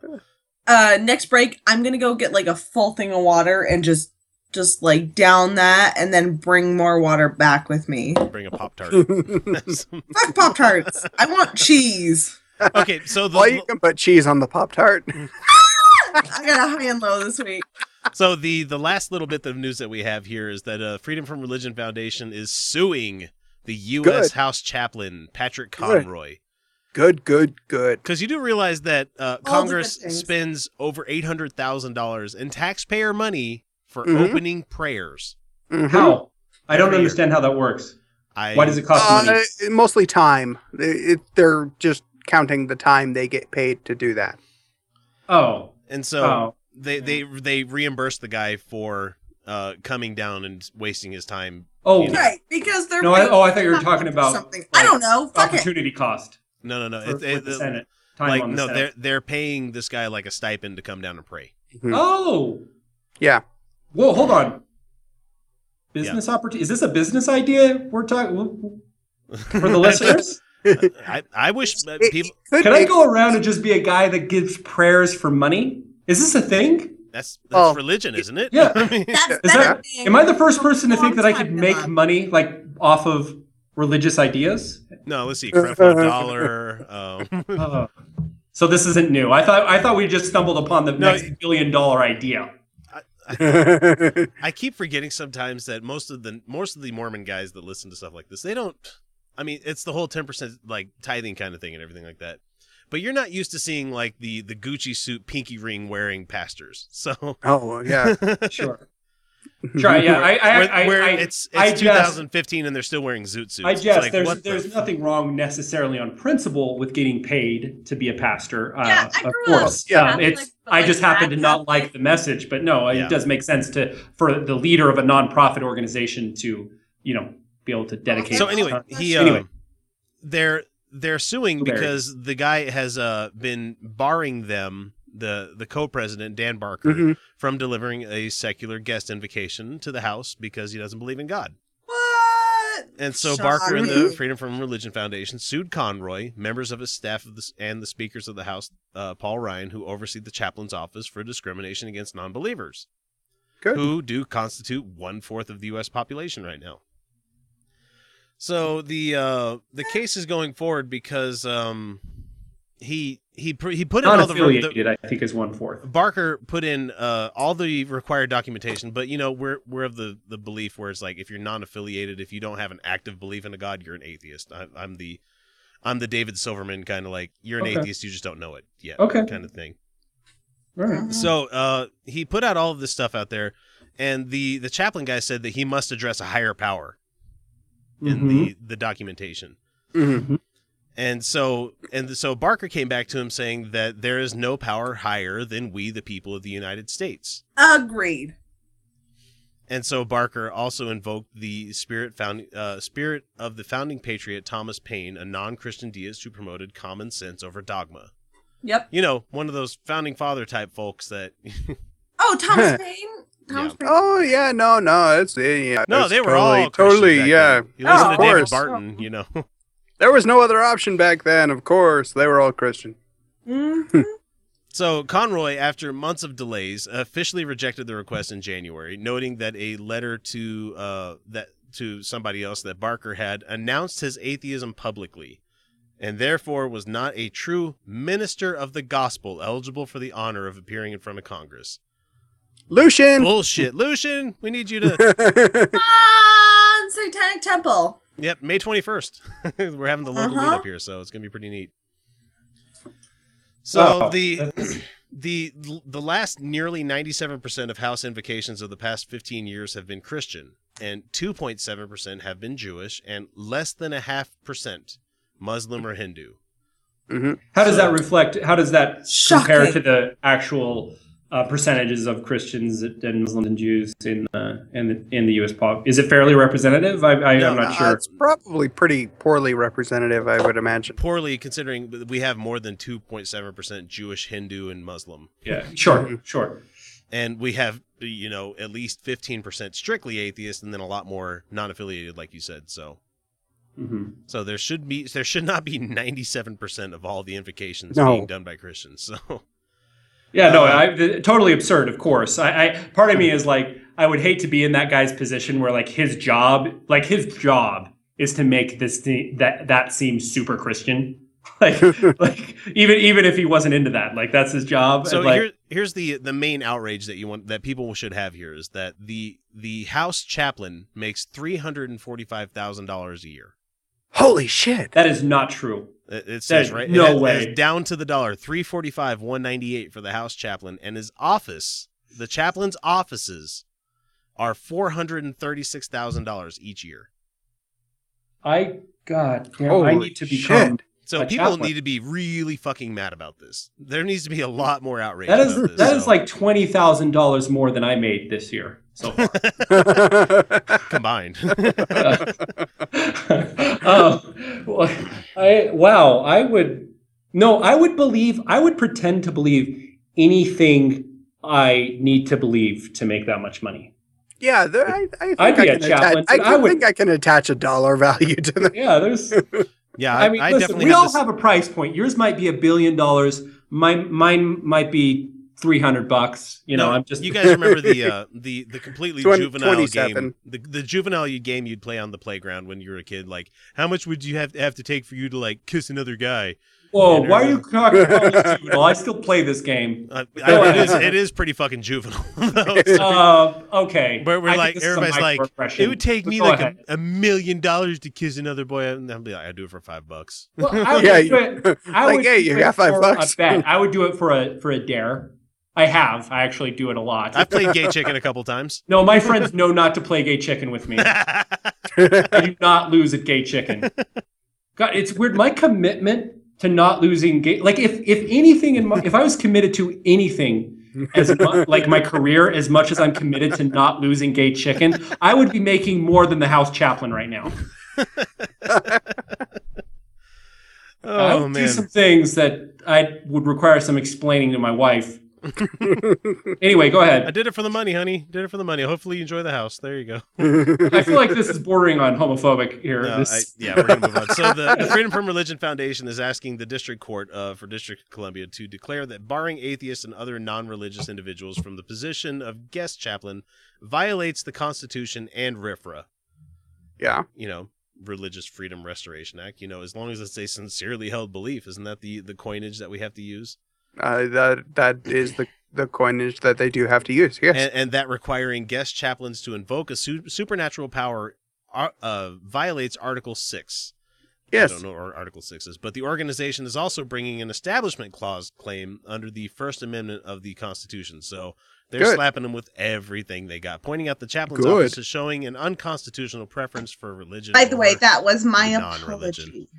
uh, next break, I'm gonna go get like a full thing of water and just just like down that, and then bring more water back with me. Bring a pop tart. Fuck Pop Tarts. I want cheese. okay, so well, you the can put cheese on the Pop Tart. I got a high and low this week. so the the last little bit of news that we have here is that uh, Freedom from Religion Foundation is suing the U.S. Good. House chaplain Patrick Conroy. Good, good, good. Because you do realize that uh, Congress spends over eight hundred thousand dollars in taxpayer money for Mhm. opening prayers. Mhm. How? I don't Every understand how that works. I, Why does it cost Uh, money? mostly time. It, it- they're just counting the time they get paid to do that. Oh. And so Oh. they they they reimburse the guy for uh, coming down and wasting his time. Oh. You know. Right, because they're No, I, oh, I thought you were talking about something. I don't know. Fuck it. opportunity cost No, no, no. for, It- it- the Senate. Time like on the no, Senate. they're they're paying this guy like a stipend to come down and pray. Mhm. Oh. Yeah. Whoa, hold on. Business opportunity. Is this a business idea we're talking for the listeners? I, I wish It- people. it could Can I go around and just be a guy that gives prayers for money? Is this a thing? That's that's Well, religion, isn't it? yeah. I mean, That's Is that- Am I the first person to think that I could make now. money like off of religious ideas? no, let's see. Creflo Dollar. Um, Uh, so this isn't new. I thought I thought we just stumbled upon the No, next billion dollar idea. I keep forgetting sometimes that most of the most of the Mormon guys that listen to stuff like this, they don't. I mean, it's the whole ten percent like tithing kind of thing and everything like that. But you're not used to seeing like the the Gucci suit, pinky ring wearing pastors. So oh yeah. Sure. Sure. Yeah. I. I. where, I, where I it's it's jest. 2015 and they're still wearing zoot suits. I guess like, there's what the there's f- nothing wrong necessarily on principle with getting paid to be a pastor. Uh, Yeah, I of grew up course. Yeah. Um, it's Catholic, but, I just happen to not like the message, but no, Yeah. it does make sense to for the leader of a nonprofit organization to you know be able to dedicate. So anyway, uh, he Anyway. um, they're they're suing Blueberry. because the guy has uh been barring them the the co-president Dan Barker Mhm. from delivering a secular guest invocation to the house because he doesn't believe in God. What? And so Shock. Barker and the Freedom from Religion Foundation sued Conroy, members of his staff of the, and the speakers of the House, uh, Paul Ryan, who oversee the chaplain's office for discrimination against non-believers, Good. who do constitute one fourth of the U.S. population right now. So the uh, the case is going forward because um, he he he put in all the, the affiliated, I think, is one fourth. Barker put in uh, all the required documentation, but you know we're we're of the the belief where it's like if you're non-affiliated, if you don't have an active belief in a god, you're an atheist. I, I'm the I'm the David Silverman kind of like you're an Okay. atheist, you just don't know it yet, Okay. kind of thing. All right. So uh, he put out all of this stuff out there, and the the chaplain guy said that he must address a higher power in Mhm. the the documentation. Mhm. And so and so Barker came back to him saying that there is no power higher than we the people of the United States. Agreed. And so Barker also invoked the spirit found uh, spirit of the founding patriot Thomas Paine, a non-Christian deist who promoted common sense over dogma. Yep. You know, one of those founding father type folks that Oh, Thomas Paine. Thomas Paine. Oh yeah, no, no, it's yeah. no, it's they were totally, all Christians totally, yeah. then. You listen Oh, to of David course. Barton, you know. There was no other option back then. Of course, they were all Christian. Mhm. So Conroy, after months of delays, officially rejected the request in January, noting that a letter to uh, that to somebody else that Barker had announced his atheism publicly, and therefore was not a true minister of the gospel eligible for the honor of appearing in front of Congress. Lucien. Bullshit, Lucien. We need you to. Come on, Satanic Temple. Yep, May twenty first. We're having the local Uh-huh. meetup here, so it's gonna be pretty neat. So Oh, the the the last nearly 97% of house invocations of the past 15 years have been Christian and 2.7% have been Jewish and less than a half percent Muslim or Hindu. Mhm. How does that reflect? How does that compare Shocking. to the actual uh, percentages of Christians and Muslims and Jews in uh, in the in the U.S. pop? Is it fairly representative? I, I, No, I'm not sure. it's probably pretty poorly representative, I would imagine. Poorly considering we have more than 2.7% Jewish, Hindu and Muslim. Yeah, sure, sure. And we have you know at least 15% strictly atheist and then a lot more non-affiliated like you said. So hmm so there should be there should not be 97% of all the invocations No. being done by Christians. So Yeah, no, Uh, I, th- totally absurd. Of course, I, I part of me is like, I would hate to be in that guy's position where like his job, like his job, is to make this thing, that that seem super Christian. Like, like even even if he wasn't into that, like that's his job. So and, like, here, here's the the main outrage that you want that people should have here is that the the house chaplain makes three hundred and forty five thousand dollars a year. Holy shit! that is not true. It, it says right, no it has- it way. has down to the dollar, three forty five, one ninety eight for the house chaplain, and his office, the chaplain's offices, are four hundred and thirty six thousand dollars each year. I God, damn, I need to become. shit. So A people chaplain. need to be really fucking mad about this. There needs to be a lot more outrage. That is about this, that is so- like twenty thousand dollars more than I made this year so far. combined. oh, well, I wow, I would no, I would believe, I would pretend to believe anything I need to believe to make that much money. yeah, there, I, I think I'd I be a can chaplain, attach. I, I would- think I can attach a dollar value to them. Yeah, there's. yeah, I, I mean, I listen, definitely we have all this- have a price point. Yours might be a billion dollars. Mine, mine might be three hundred bucks. You know, No, I'm just. You guys remember the uh, the the completely Twen- juvenile game, the the juvenile game you'd play on the playground when you were a kid. Like, how much would you have have to take for you to like kiss another guy? Whoa, why are you talking about juvenile? I still play this game. Uh, Go I, it ahead. is it is pretty fucking juvenile. though, so- Uh, okay. But we're I like this is a everybody's like it would take me like a, a million dollars to kiss another boy, and I'd be like, I'd do it for five bucks. Well, I would Yeah, do it. I like, would hey, you got five bucks. A bet. I would do it for a for a dare. I have. I actually do it a lot. I've played gay chicken a couple times. no, my friends know not to play gay chicken with me. I do not lose at gay chicken. God, it's weird. My commitment to not losing gay, like if if anything in my, if I was committed to anything as mu- like my career as much as I'm committed to not losing gay chicken, I would be making more than the house chaplain right now. Oh, I Oh would do some things that I would require some explaining to my wife. Anyway, go ahead. I did it for the money, honey. Did it for the money. Hopefully you enjoy the house. There you go. I feel like this is bordering on homophobic here. No, This- I, yeah, we're gonna move on. So the, the Freedom from Religion Foundation is asking the District Court uh, for District of Columbia to declare that barring atheists and other non-religious individuals from the position of guest chaplain violates the Constitution and RFRA. yeah. You know, Religious Freedom Restoration Act. You know, as long as it's a sincerely held belief, isn't that the the coinage that we have to use? Uh, that that is the the coinage that they do have to use. Yes. and, and that requiring guest chaplains to invoke a su- supernatural power uh, uh, violates Article Six. yes. I don't know what Article Six is, but the organization is also bringing an establishment clause claim under the First Amendment of the Constitution. So they're Good. slapping them with everything they got, pointing out the chaplain's Good. office is showing an unconstitutional preference for religion. By the way, that was my non-religion. apology.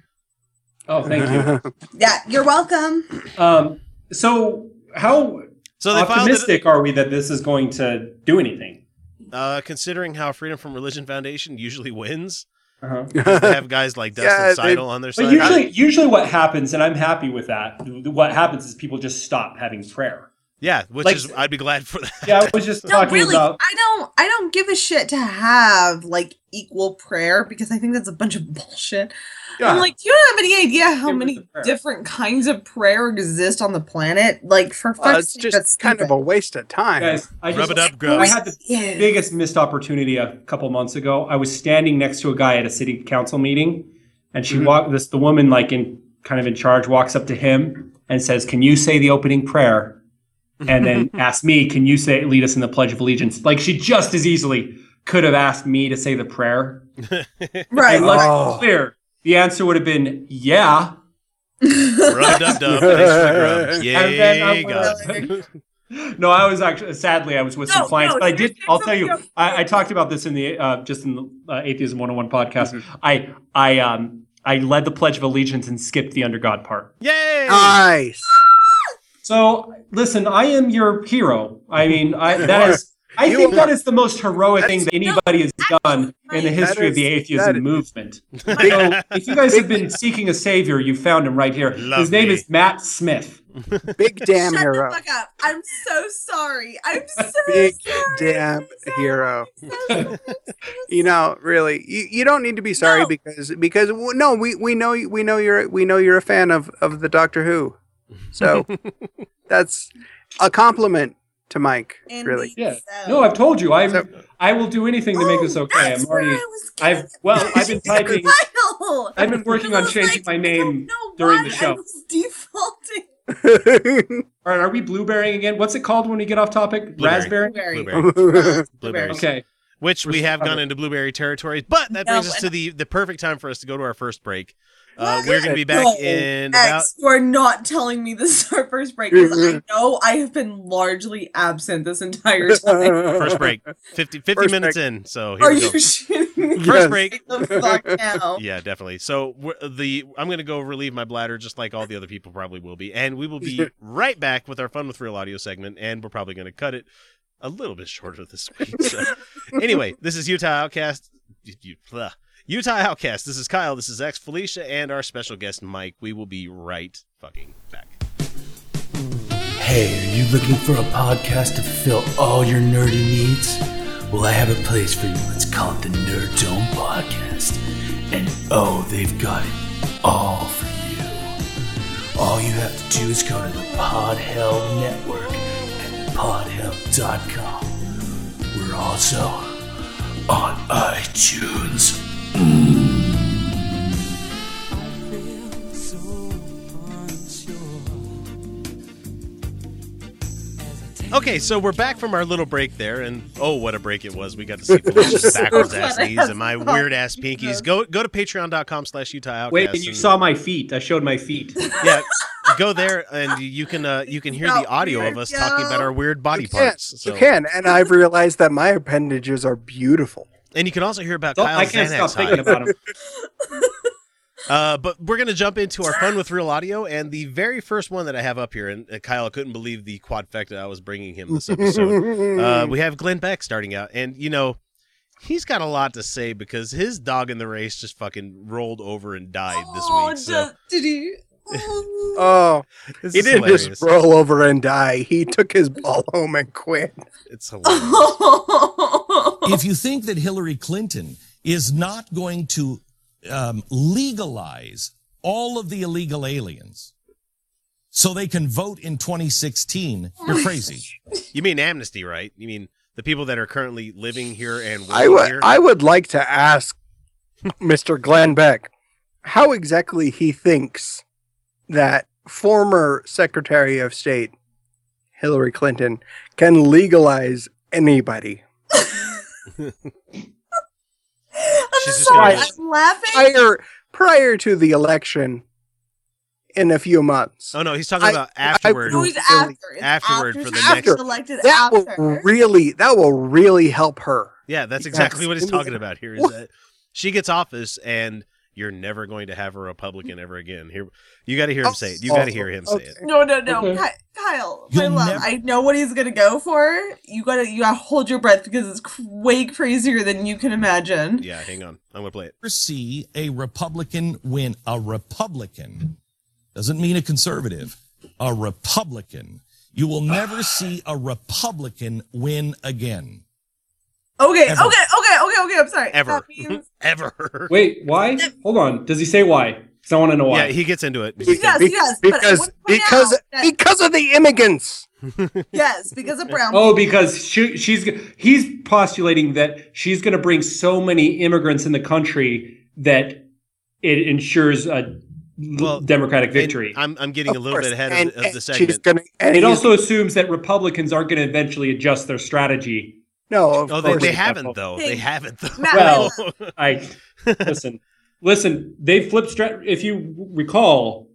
oh, thank you. Yeah, you're welcome. Um, so, how So they filed it, optimistic are we that this is going to do anything? uh, considering how Freedom from Religion Foundation usually wins. Uh-huh. They have guys like Dustin Yeah, Seidel on their But side. usually, usually what happens, and I'm happy with that. What happens is people just stop having prayer. yeah, which like- is I'd be glad for that. Yeah, I was just No, talking really, about. I don't. I don't give a shit to have like equal prayer because I think that's a bunch of bullshit. I'm Yeah. like, do you have any idea how many different kinds of prayer exist on the planet? Like, for Uh, it's sake, just that's kind of a waste of time. Guys, I Rub just it up, I had the Yeah. biggest missed opportunity a couple months ago. I was standing next to a guy at a city council meeting, and she Mhm. walked. This the woman, like in kind of in charge, walks up to him and says, "Can you say the opening prayer?" And then asks me, "Can you say lead us in the Pledge of Allegiance?" Like she just as easily could have asked me to say the prayer. right. And let's Oh. clear, the answer would have been yeah. Rub dub dub. Thanks for the grub. And then I Yay, went- God. No, I was actually sadly I was with some clients, no, but I did. I'll tell you, I, I talked about this in the uh, just in the uh, Atheism 101 podcast. Mm-hmm. I I um I led the Pledge of Allegiance and skipped the under God part. Yay! Nice. So listen, I am your hero. I mean, I that is. I You think are. that is the most heroic That's- thing that anybody has done in the history of the is- atheism that is- movement. So if you guys have been seeking a savior, you found him right here. Love His name me. is Matt Smith. Big damn Shut hero. the fuck up. I'm so sorry. I'm so Big sorry. damn I'm so hero. sorry. You know, really, you, you don't need to be sorry No. because because no, we we know you- we know you're we know you're a fan of of the Doctor Who, so that's a compliment to Mike. Really, Yeah. so. No, I've told you. I So- I will do anything to make Oh, this okay. that's I'm already. where I was I've well. I've been typing. I've been working on changing like, my name during the show. I was defaulting. All right, are we blueberrying again? What's it called when we get off topic? Blueberry. Raspberry. Blueberry. Blueberry. Blueberries. Okay. Which we have gone into blueberry territory, but that No, brings us to the the perfect time for us to go to our first break. Uh, we're going to be back No, in about X, you are not telling me this is our first break because I know I have been largely absent this entire time. first break, 50, 50 First minutes break. in. So here Are we you go. shitting me? Yes. First break. the fuck now. Yeah, definitely. So we're, the I'm going to go relieve my bladder just like all the other people probably will be, and we will be right back with our fun with real audio segment, and we're probably going to cut it a little bit shorter this week. So anyway, this is Utah Outcast. You, you- blah. Utah Outcast. This is Kyle. This is X Felicia, and our special guest Mike. We will be right fucking back. Hey, are you looking for a podcast to fulfill all your nerdy needs? Well, I have a place for you. Let's call it the Nerd Dome Podcast. And oh, they've got it all for you. All you have to do is go to the Pod Hell Network at podhell.com. We're also on iTunes. Okay, so we're back from our little break there, and oh, what a break it was! We got to see Felicia's backwards ass knees and my weird ass pinkies. Go go to Patreon.com/slash Utah Outcast. Wait, you and- saw my feet. I showed my feet. yeah, go there and you can uh, you can hear the audio of us talking about our weird body you parts. So, you can, and I've realized that my appendages are beautiful. And you can also hear about Don't- Kyle's I can't Xanax stop thinking high. about him. Uh, but we're gonna jump into our fun with real audio, and the very first one that I have up here, and uh, Kyle couldn't believe the quadfecta I was bringing him this episode. uh, we have Glenn Beck starting out, and you know. He's got a lot to say because his dog in the race just fucking rolled over and died this oh, week. So did he? Oh, This he didn't hilarious. just roll over and die. He took his ball home and quit. It's hilarious. if you think that Hillary Clinton is not going to um, legalize all of the illegal aliens so they can vote in 2016, you're crazy. You mean amnesty, right? You mean the people that are currently living here and I working would here? I would like to ask Mr. Glenn Beck how exactly he thinks that former Secretary of State Hillary Clinton can legalize anybody. She's just Sorry, gonna- I'm laughing. prior prior to the election in a few months. Oh no, he's talking I- about afterward. No, he's after. It's afterward after for the she's next- elected that will really that will really help her. yeah, that's exactly what he's talking about here. Is What? that she gets office and you're never going to have a Republican ever again. Here, you got to hear him say it. You oh, got to hear him say it. No, no, no, Okay. Kyle, You'll love. never- I know what he's gonna go for. You gotta, you gotta hold your breath because it's way crazier than you can imagine. Yeah, hang on. I'm gonna play it. Never see a Republican win. A Republican doesn't mean a conservative. A Republican. You will never see a Republican win again. Okay, Ever. okay, okay, okay, okay. I'm sorry. Ever, That means- ever. Wait, why? Hold on. Does he say why? Because I want to know why. Yeah, he gets into it. Yes, Be- yes, but I because because that- because of the immigrants. yes, because of brown. Oh, because she, she's he's postulating that she's going to bring so many immigrants in the country that it ensures a l- Well, democratic victory. I'm I'm getting a little course, bit ahead and- of, the, of and the She's segment. gonna, and it also assumes that Republicans aren't going to eventually adjust their strategy. No. Of Oh, they, course they not. haven't though. They Hey, haven't though. Matt, Well, I listen, listen. They flipped. Stra- if you recall,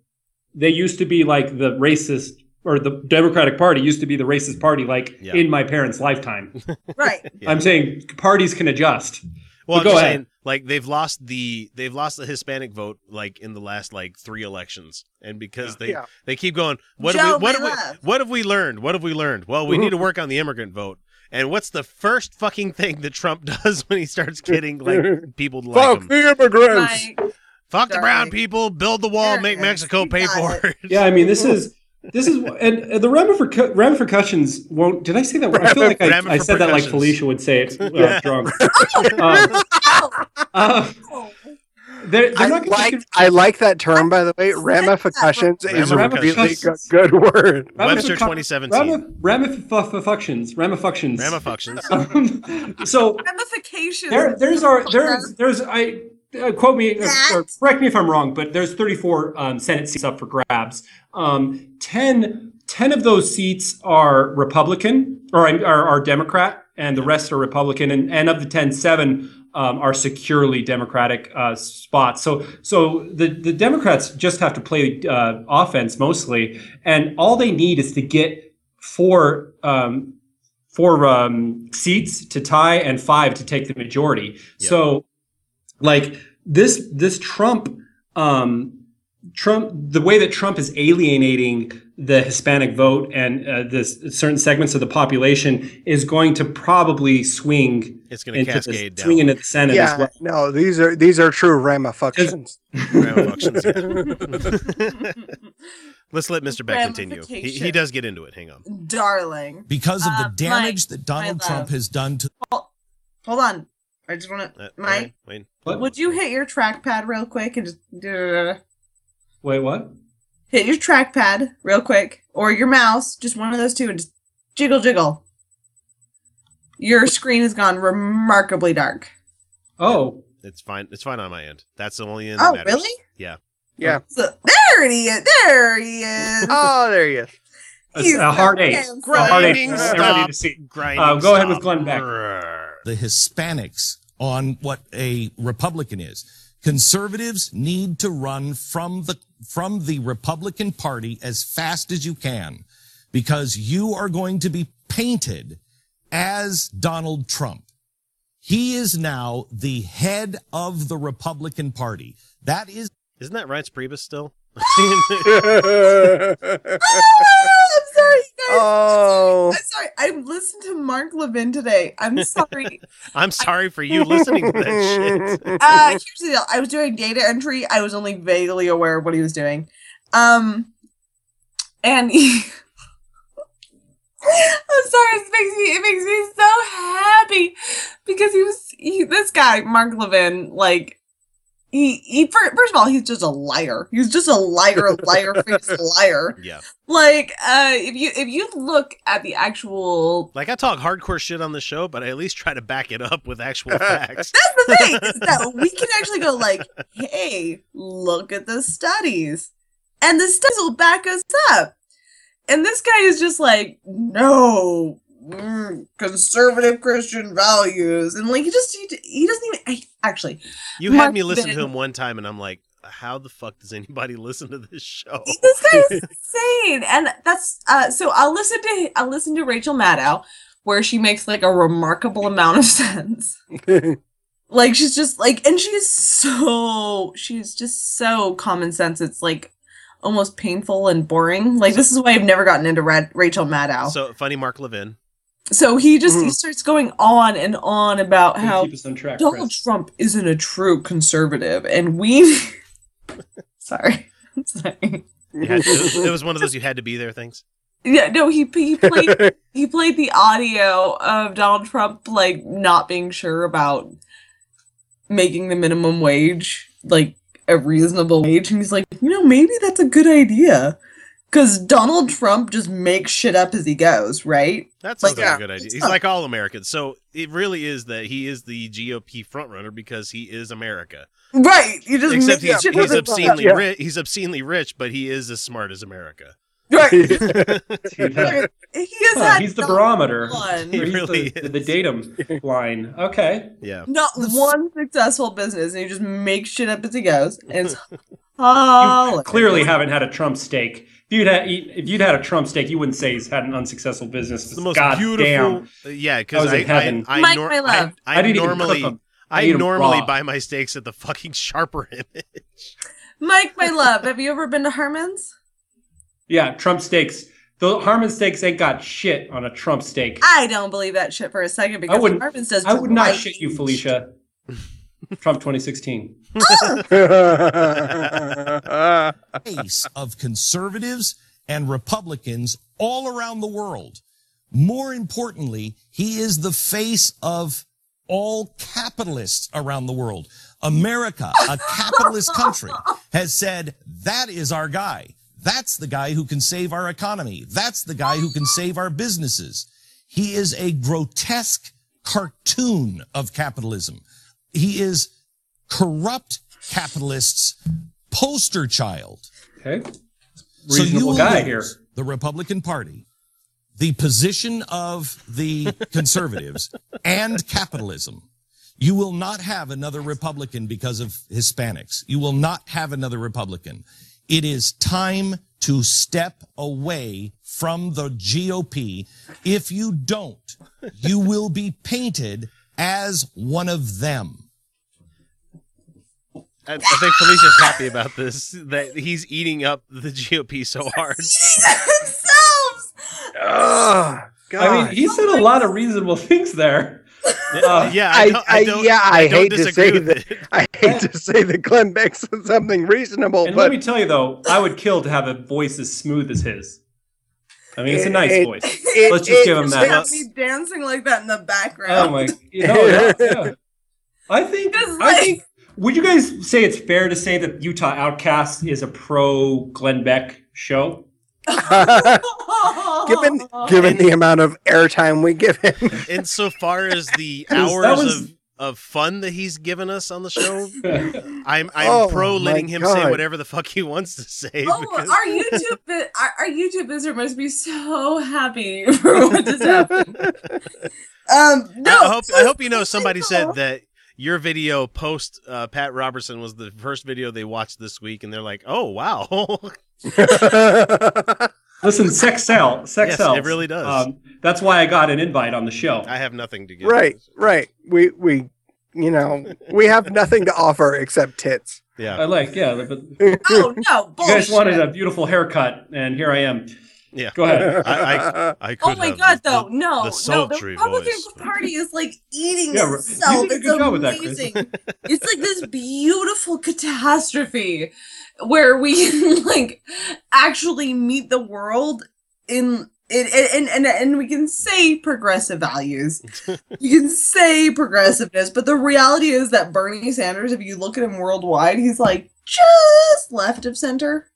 they used to be like the racist, or the Democratic Party used to be the racist party, like Yeah. in my parents' lifetime. right. Yeah. I'm saying parties can adjust. Well, I'm go just ahead. saying, like they've lost the they've lost the Hispanic vote like in the last like three elections, and because they Yeah. they keep going, what Joe, have we what they have we, what have we learned? What have we learned? Well, we need to work on the immigrant vote. And what's the first fucking thing that Trump does when he starts getting like people to like Fuck him? the immigrants. Like, Fuck the brown people, build the wall, make. Mexico pay for it. Yeah, I mean, this is this is and, and the ramific- ramifications won't. Did I say that? I feel like I, I said that like Felicia would say it uh, drunk. Um, uh, they're, they're I not like to I like that term by the way. Ramifications is a really good, good word. Webster 2017. Ramifications. Ramifications. Ramifunctions. Um, so ramifications. there, there's our there's there's I uh, quote me uh, or correct me if I'm wrong, but there's 34 um, Senate seats up for grabs. Um, 10, 10 of those seats are Republican or are, are Democrat, and the rest are Republican. And, and of the 10, seven um, are securely Democratic uh, spots. So so the the Democrats just have to play uh, offense mostly, and all they need is to get four. Um, four um, seats to tie and five to take the majority. So, like this, this Trump, um, Trump, the way that Trump is alienating the Hispanic vote and uh, this certain segments of the population is going to probably swing. It's going to into cascade the, down. swing into the Senate Yeah, as well. no, these are these are true ramifications. Ramifunctions. Let's let Mr. Beck continue. He, he does get into it. Hang on. darling. Because of Uh, the damage Mike, that Donald Trump has done to Hold on. I just want Uh, to, Mike. Wayne, What? Would you hit your trackpad real quick and just Wait, what? Hit your trackpad real quick, or your mouse, just one of those two, and just jiggle jiggle. Your screen has gone remarkably dark. Oh, It's fine. It's fine on my end. That's the only end Oh, matters. really? Yeah. Yeah. So, there he is. There he is. Oh, there he is. a, He's a hard so eight. handsome. A hard eight. Grinding for everybody stop. to see. Grinding Uh, go ahead with. Glenn Beck. the Hispanics on what a Republican is. Conservatives need to run from the from the Republican Party as fast as you can because you are going to be painted as Donald Trump. He is now the head of the Republican Party. That is Isn't that Reince Priebus still? Oh, I'm sorry, guys. oh, I'm sorry. I listened to Mark Levin today. I'm sorry. I'm sorry for you listening to that shit. uh, here's the deal. I was doing data entry. I was only vaguely aware of what he was doing. Um, and he, I'm sorry, it makes me it makes me so happy because he was he, this guy Mark Levin like he he first of all he's just a liar he's just a liar liar face liar Yeah. like uh if you if you look at the actual Like I talk hardcore shit on the show, but I at least try to back it up with actual facts. that's the thing is that we can actually go like hey look at the studies and the studies will back us up and this guy is just like no mm, conservative christian values. And like he just he, he doesn't even I, actually You had me listen to him one time, and I'm like, how the fuck does anybody listen to this show? this guy is insane. And that's uh so i'll listen to i'll listen to rachel maddow where she makes like a remarkable amount of sense. Like she's just like and she's so she's just so common sense. It's like almost painful and boring. Like this is why i've never gotten into Ra- rachel maddow. So funny, Mark Levin. He just he Mhm. starts going on and on about how keep us on track, donald Chris. trump isn't a true conservative and we sorry sorry You to, it, was, it was one of those you had to be there things. Yeah, no, he he played he played the audio of Donald Trump like not being sure about making the minimum wage like a reasonable wage, and he's like, you know, maybe that's a good idea. Because Donald Trump just makes shit up as he goes, right? That's Like, not yeah, a good idea. He's like all Americans. So it really is that he is the GOP frontrunner because he is America. Right. You just Except make he's, shit he's obscenely Yeah. rich. He's obscenely rich, but he is as smart as America. Right. He has Huh, had he's the barometer. one- He Or he's really the, is. the datum line. Okay. Yeah. not one successful business, and he just makes shit up as he goes. And it's You clearly haven't had a Trump steak. If you'd had if you'd had a Trump steak, you wouldn't say he's had an unsuccessful business. It's the most God beautiful. damn. Yeah, because was I. I, I, Mike, nor- my. I, I I didn't normally. I I normally buy my steaks at the fucking sharper image. Mike, my love, have you ever been to Harmon's? Yeah, Trump steaks. The Harmon steaks ain't got shit on a Trump steak. I don't believe that shit for a second because wouldn't- Herman's does. I would not shit you, Felicia. Trump 2016. face of conservatives and Republicans all around the world. More importantly, he is the face of all capitalists around the world. America, a capitalist country, has said that is our guy. That's the guy who can save our economy. That's the guy who can save our businesses. He is a grotesque cartoon of capitalism. He is corrupt capitalists' poster child. Okay. So Reasonable will guy here. The Republican Party, the position of the conservatives, and capitalism. You will not have another Republican because of Hispanics. You will not have another Republican. It is time to step away from the GOP. If you don't, you will be painted as one of them. I, I think Felicia's happy about this. That he's eating up the GOP so hard. themselves. God. I mean, he said a lot of reasonable things there. Uh, yeah, I, I, don't, I, don't, yeah, I, don't hate to say that. I hate to say that Glenn Beck said something reasonable, And but let me tell you though, I would kill to have a voice as smooth as his. I mean, it's a nice It- voice. It- Let's just it give him that. have me dancing like that in the background. Oh my! You know, yeah, yeah. I think. Just I like- think. Would you guys say it's fair to say that Utah Outcast is a pro Glenn Beck show? given given the amount of airtime we give him, Insofar as the hours was- of, of fun that he's given us on the show, I'm I'm Oh, pro letting him say whatever the fuck he wants to say. Oh, because- our YouTube our, our YouTube visitor must be so happy for what just happened. Um, no, I hope I hope you know somebody though. said that your video post uh, Pat Robertson was the first video they watched this week, and they're like, "Oh wow, Listen, sex sell, sex Yes, sells. it really does. Um, that's why I got an invite on the show. I have nothing to give." right, right. We we you know we have nothing to offer except tits. Yeah. I like, yeah. But Oh no, bullshit. you guys wanted a beautiful haircut, and here I am. Yeah. Go ahead. I, I, I could Oh my have god, the- though, the- no, the no, the Republican voice. Party is like eating Yeah, you itself. did a It's good job with that, Chris. amazing. it's like this beautiful catastrophe where we like actually meet the world in it, and, and and we can say progressive values. you can say progressiveness, but the reality is that Bernie Sanders, if you look at him worldwide, he's like just left of center,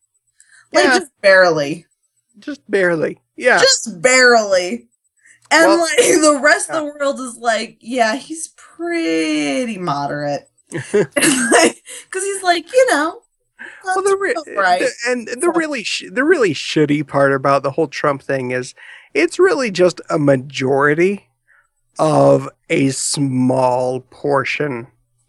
like Yeah. just barely Just barely. Yeah. just barely. And Well- like the rest of the world is like, yeah, he's pretty moderate. Because he's like, you know, well, the re- right. the- and the really sh- the really shitty part about the whole Trump thing is it's really just a majority of a small portion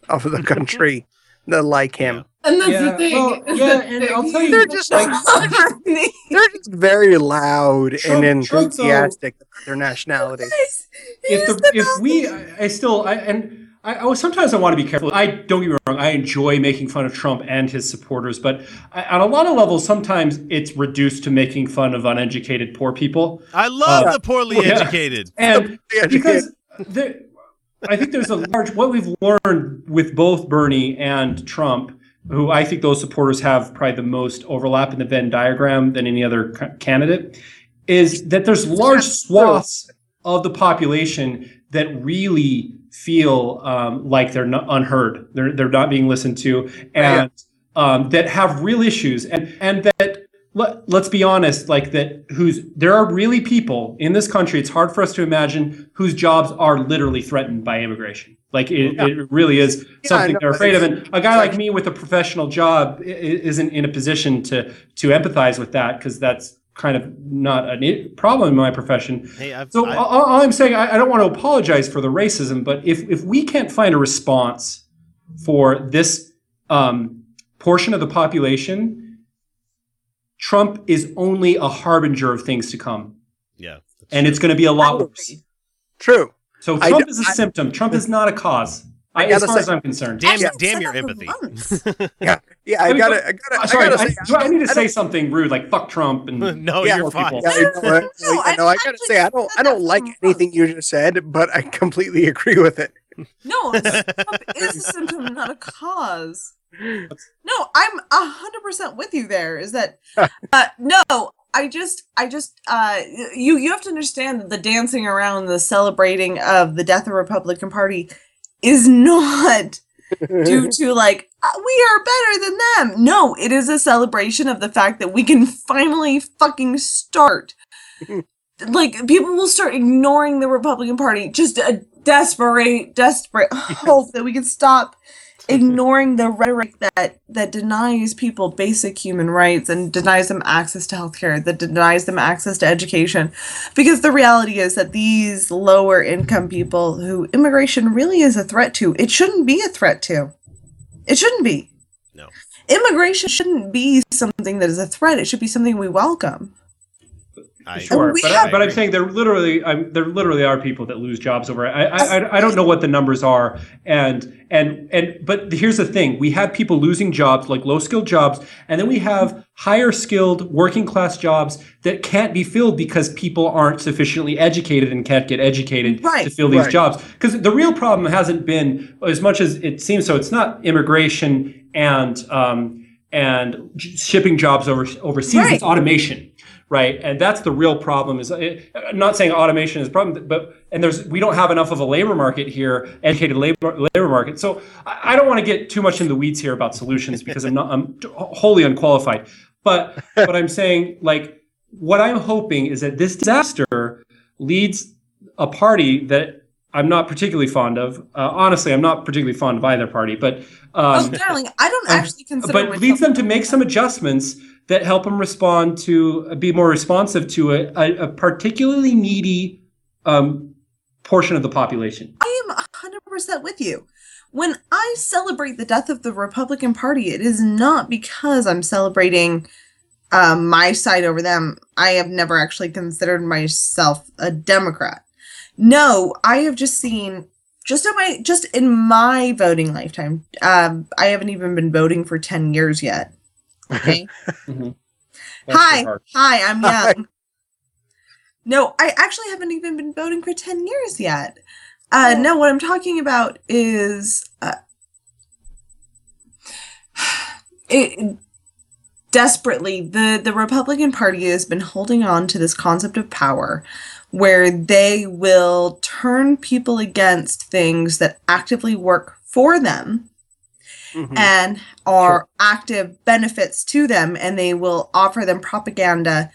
of the country that like him. And that's Yeah, the thing. well, yeah, that and I'll tell you, They're just like they're just very loud Trump- and Trump, though- enthusiastic about their nationality. if the, if we I, I still I, and I, I sometimes I want to be careful. I don't get me wrong. I enjoy making fun of Trump and his supporters, but I, on a lot of levels, sometimes it's reduced to making fun of uneducated poor people. I love Uh, the poorly yeah. educated. and because there, I think there's a large what we've learned with both Bernie and Trump, who I think those supporters have probably the most overlap in the Venn diagram than any other ca- candidate, is that there's large swaths of the population that really feel um, like they're not unheard, they're they're not being listened to, and um, that have real issues, and and that let, let's be honest, like that who's there are really people in this country, it's hard for us to imagine whose jobs are literally threatened by immigration. Like it, Yeah. it really is Yeah, something no, they're afraid of. And a guy like me with a professional job isn't in a position to to empathize with that because that's kind of not a problem in my profession. Hey, I've, So I- all, all I'm saying, I, I don't want to apologize for the racism, but if if we can't find a response for this um, portion of the population, Trump is only a harbinger of things to come, yeah. and it's going to be a lot worse. True. So Trump d- is a I- symptom. Trump is not a cause. I I, as gotta far as say- I'm concerned. Damn, Actually, damn your empathy. Yeah. Yeah, I Let me gotta I gotta Uh, I sorry, gotta say do I need to say something rude like "fuck Trump" and no, Yeah, you're fine. Yeah, I know, I- No, I, know, I gotta say I don't I don't like anything you just said, but I completely agree with it. No, Trump is a symptom, not a cause. No, I'm a hundred percent with you there. Is that uh, no? I just, I just, uh, you, you have to understand that the dancing around, the celebrating of the death of the Republican Party, is not due to like "Uh, we are better than them. No, it is a celebration of the fact that we can finally fucking start. like people will start ignoring the Republican Party. Just a desperate, desperate hope that we can stop ignoring the rhetoric that that denies people basic human rights and denies them access to healthcare, that denies them access to education. Because the reality is that these lower income people who immigration really is a threat to, it shouldn't be a threat to. It shouldn't be. No. Immigration shouldn't be something that is a threat. It should be something we welcome. I, Sure, we but, have- I, but I'm saying there literally, I'm, there literally are people that lose jobs over it. I, I, I- I don't know what the numbers are, and and and but here's the thing: we have people losing jobs, like low skilled jobs, and then we have higher skilled working class jobs that can't be filled because people aren't sufficiently educated and can't get educated Right. to fill these Right. jobs. Because the real problem hasn't been as much as it seems. So it's not immigration and um, and shipping jobs over overseas. Right. It's automation right and that's the real problem is eh, I'm not saying automation is a problem but and there's we don't have enough of a labor market here educated labor labor market. So i, I don't want to get too much in the weeds here about solutions because i'm not i'm wholly unqualified. But but i'm saying like what i'm hoping is that this disaster leads a party that i'm not particularly fond of. Uh, honestly i'm not particularly fond of either party but um, oh, darling, I don't um, actually consider but leads them to make some adjustments that help them respond to uh, be more responsive to a, a, a particularly needy um, portion of the population. I am 100% with you. When I celebrate the death of the Republican Party, it is not because I'm celebrating um, my side over them. I have never actually considered myself a Democrat. No, I have just seen just in my just in my voting lifetime. Um, I haven't even been voting for 10 years yet. Okay. Mhm. hi, hi, I'm young. No, I actually haven't even been voting for 10 years yet. Uh, no, what I'm talking about is uh, it, desperately the, the Republican Party has been holding on to this concept of power where they will turn people against things that actively work for them Mhm. and are active benefits to them and they will offer them propaganda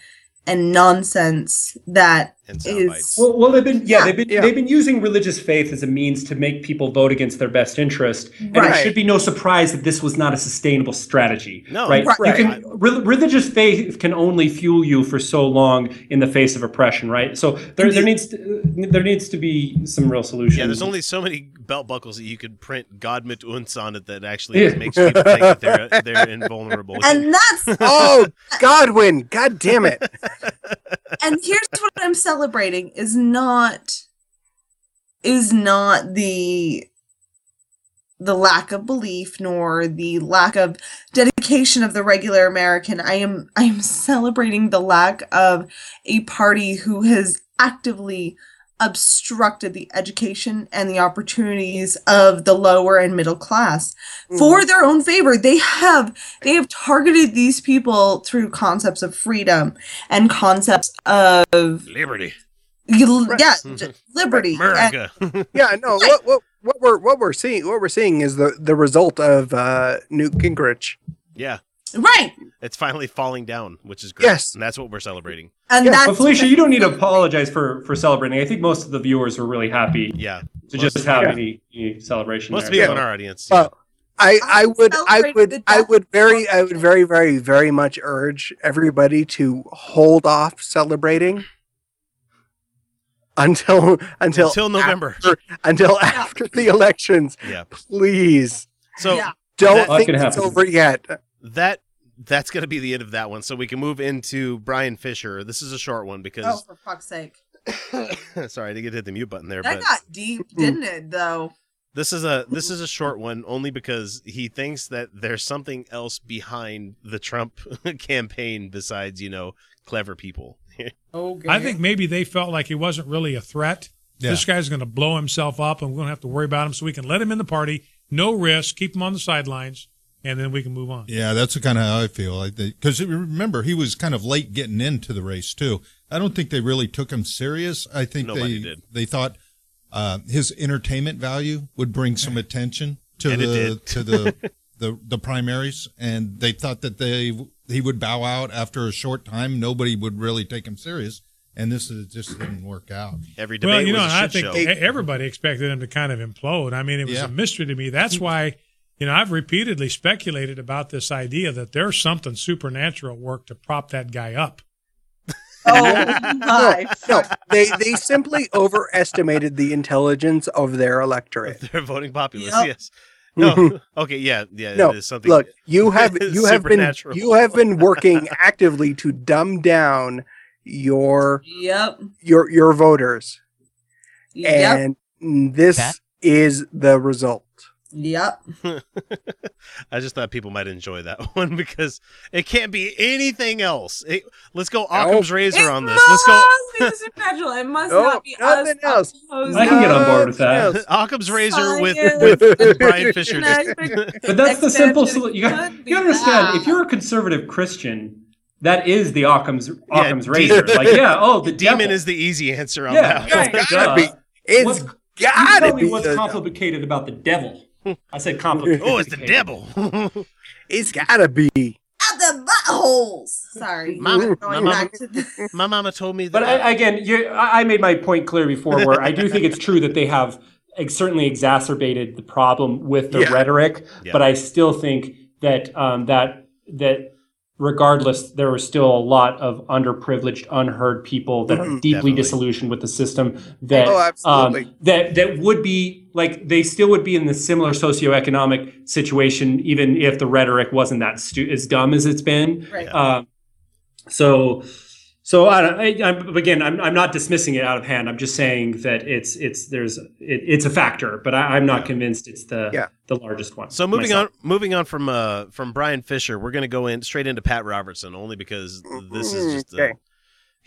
and nonsense that And is Well, well, they've been yeah, Yeah. they've been Yeah. they've been using religious faith as a means to make people vote against their best interest, and Right. it should be no surprise that this was not a sustainable strategy. No. right? Right. You can re- religious faith can only fuel you for so long in the face of oppression, right? So there, there needs to, there needs to be some real solution. Yeah, there's only so many belt buckles that you could print Gott mit uns on it that actually Yeah. makes people think that they're they're invulnerable. and that's Oh, Godwin! God damn it! and here's what I'm celebrating is not is not the the lack of belief nor the lack of dedication of the regular American. I am I am celebrating the lack of a party who has actively obstructed the education and the opportunities of the lower and middle class for their own favor. They have they have targeted these people through concepts of freedom and concepts of Liberty, you- yeah j- liberty. And- Yeah, no. What what what we're what we're seeing what we're seeing is the the result of uh, Newt Gingrich. yeah, right it's finally falling down, which is great. Yes. and that's what we're celebrating. and Yeah, that's But Felicia, you don't need to apologize for for celebrating. I think most of the viewers were really happy Yeah, to Most- just have yeah. any, any celebration. most of there. the people in our audience. Uh, I I would I would I would very I would very very very much urge everybody to hold off celebrating until until Until November. after, until after the elections. yeah. Please So Yeah. don't That- think it's happen. over yet. That that's going to be the end of that one. So we can move into Bryan Fischer. This is a short one because oh, for fuck's sake sorry, I didn't hit the mute button there, that but got deep didn't it though This is a this is a short one only because he thinks that there's something else behind the Trump campaign besides you know clever people. okay I think maybe they felt like he wasn't really a threat. Yeah. This guy's going to blow himself up, and we're going to have to worry about him, so we can let him in the party, no risk, keep him on the sidelines, and then we can move on. Yeah, that's kind of how I feel. Because remember, he was kind of late getting into the race too. I don't think they really took him serious. I think Nobody they did. they thought uh, his entertainment value would bring some attention to And the to the, the the primaries, and they thought that they he would bow out after a short time. Nobody would really take him serious, and this is, just didn't work out. Every debate Well, you know, was and a I shit think show. everybody expected him to kind of implode. I mean, it was Yeah. a mystery to me. That's why, you know, I've repeatedly speculated about this idea that there's something supernatural at work to prop that guy up. oh my No, they they simply overestimated the intelligence of their electorate. Their voting populace, Yep. yes. No, mhm. okay, yeah, yeah. No, it is something. look, you have you have been you have been working actively to dumb down your yep your your voters, yep and this Pat? is the result. Yep I just thought people might enjoy that one because it can't be anything else. It- let's go Occam's razor It on this. Let's go must be the. It must No, not be nothing us. else. opposing I can get on board with that. Occam's razor with, with, with Bryan Fischer. Scientific But that's the simple solution. You, got, could be you understand, if you're a conservative Christian, that is the Occam's Occam's de- razor. Like, yeah, oh, the Demon devil. is the easy answer on yeah, that. Right. It's gotta be. It's What's- You gotta tell me be. what's the- complicated about the devil. I said complicated. Oh, it's the devil. It's gotta be. Out the buttholes. Sorry. Mama- going Mama- back to the My mama told me that. But I, again, I I made my point clear before, where I do think it's true that they have ex- certainly exacerbated the problem with the Yeah. rhetoric. Yeah. But I still think that um, that that regardless, there were still a lot of underprivileged, unheard people that are Mhm. deeply Definitely. disillusioned with the system. That Oh, um, that that would be like they still would be in the similar socioeconomic situation, even if the rhetoric wasn't that stu- as dumb as it's been. right. Um, so, so I don't. I, I'm, again, I'm, I'm not dismissing it out of hand. I'm just saying that it's it's there's it, it's a factor, but I, I'm not convinced it's the Yeah. the largest one. So moving myself. on, moving on from uh from Bryan Fischer, we're gonna go in straight into Pat Robertson, only because this is just a, Okay.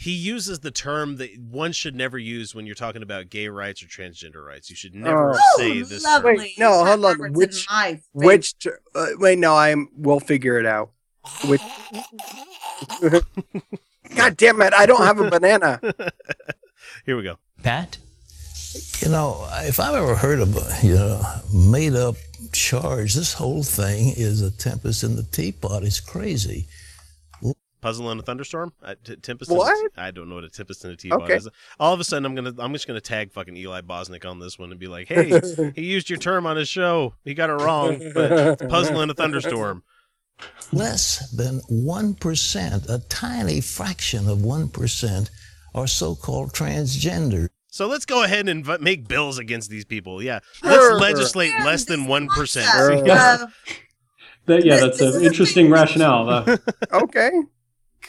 He uses the term that one should never use when you're talking about gay rights or transgender rights. You should never Oh. say this. lovely. term. Wait, no, hold on. Backwards Which which ter- uh, wait, no, I'm we'll figure it out. Which God damn it, I don't have a banana. Here we go. Pat? You know, if I've ever heard of a you know made up charge, this whole thing is a tempest in the teapot. It's crazy. Puzzle in a thunderstorm. Uh, t- tempest. What? In a, I don't know what a tempest in a teapot Okay. is. All of a sudden, I'm gonna. I'm just gonna tag fucking Eli Bosnick on this one and be like, "Hey, he used your term on his show. He got it wrong. But it's puzzle in a thunderstorm." Less than one percent, a tiny fraction of one percent, are so-called transgender. So let's go ahead and v- make bills against these people. Yeah, Sure. let's legislate less than one percent. Yeah. Uh, That, yeah, that's an interesting rationale. Uh, Okay.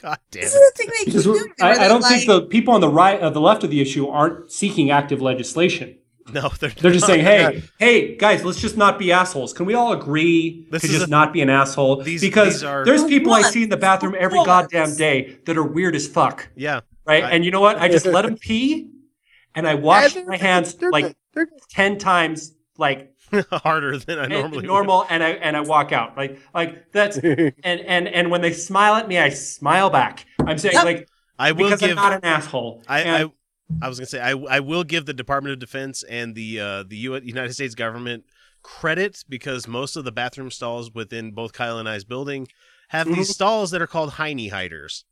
God damn this it. is the thing they keep doing. I, I don't think the people on the right, uh, the left of the issue, aren't seeking active legislation. No, they're They're just saying, "Hey, hey, guys, let's just not be assholes. Can we all agree This to just a- not be an asshole?" These- because these are- there's people I see in the bathroom every Once. goddamn day that are weird as fuck, Yeah, right? I- and you know what? I just let them pee, and I wash Yeah, my hands they're- like they're- ten times, like harder than I normally would. normal, and I and I walk out. Like like that's and and and when they smile at me, I smile back. I'm saying Yep. like I will because give. I'm not an asshole. I, And- I I was gonna say I I will give the Department of Defense and the uh, the U- United States government credit because most of the bathroom stalls within both Kyle and I's building have these Mhm. stalls that are called Heine hiders,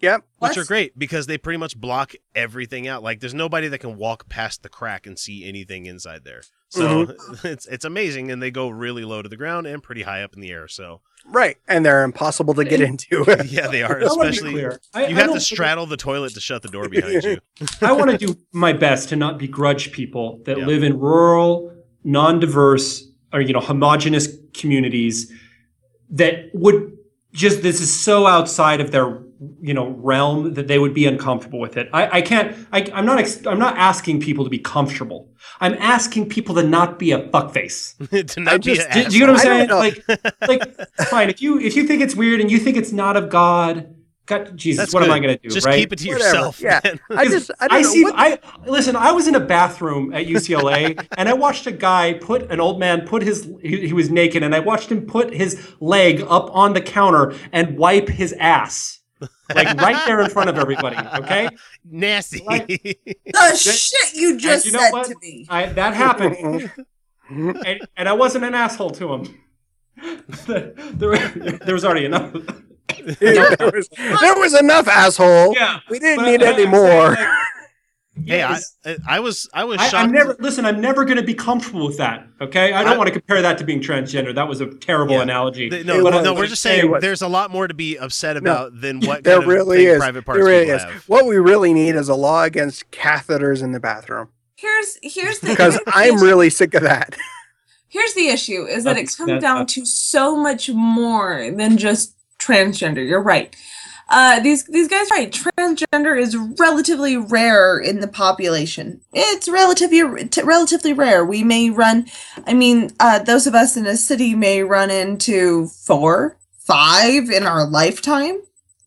Yep. which What? are great because they pretty much block everything out. Like there's nobody that can walk past the crack and see anything inside there. So mm-hmm. it's it's amazing, and they go really low to the ground and pretty high up in the air. So Right. And they're impossible to get into. yeah, they are. I wanna be Especially clear. I- you I have to straddle the toilet to shut the door behind you. I want to do my best to not begrudge people that Yeah. live in rural, non-diverse, or you know, homogenous communities that would just this is so outside of their you know realm that they would be uncomfortable with it. I, I can't. I, I'm not. Ex- I'm not asking people to be comfortable. I'm asking people to not be a fuckface. to not be just- an Do, do you know what I'm saying? Like, like, fine. If you if you think it's weird and you think it's not of God, God, Jesus, That's what am I going to do? Just right? keep it to Whatever. yourself. Yeah. I just I don't know. see. what- I listen. I was in a bathroom at UCLA, and I watched a guy put an old man put his. He, he was naked, and I watched him put his leg up on the counter and wipe his ass, like right there in front of everybody. Okay, Nasty. Like- the shit you just you know said what? to me. I, that happened, and, and I wasn't an asshole to him. there, there was already enough. there, was, there was enough asshole. Yeah, We didn't need I- I'm any saying, more. like, hey, I. I I was I was I, shocked. I'm never listen. I'm never going to be comfortable with that. Okay, I don't I- want to compare that to being transgender. That was a terrible Yeah. analogy. Th- It no, was. no, we're just saying was. there's a lot more to be upset about than what There kind really big is. private There really is. have. What we really need is a law against catheters in the bathroom. Here's here's the Because I'm really sick of that. Here's the issue: is that it That's- comes that- down that- to so much more than just transgender. You're right. Uh, these these guys right. Transgender is relatively rare in the population. It's relatively relatively rare. We may run. I mean, uh, those of us in a city may run into four, five in our lifetime.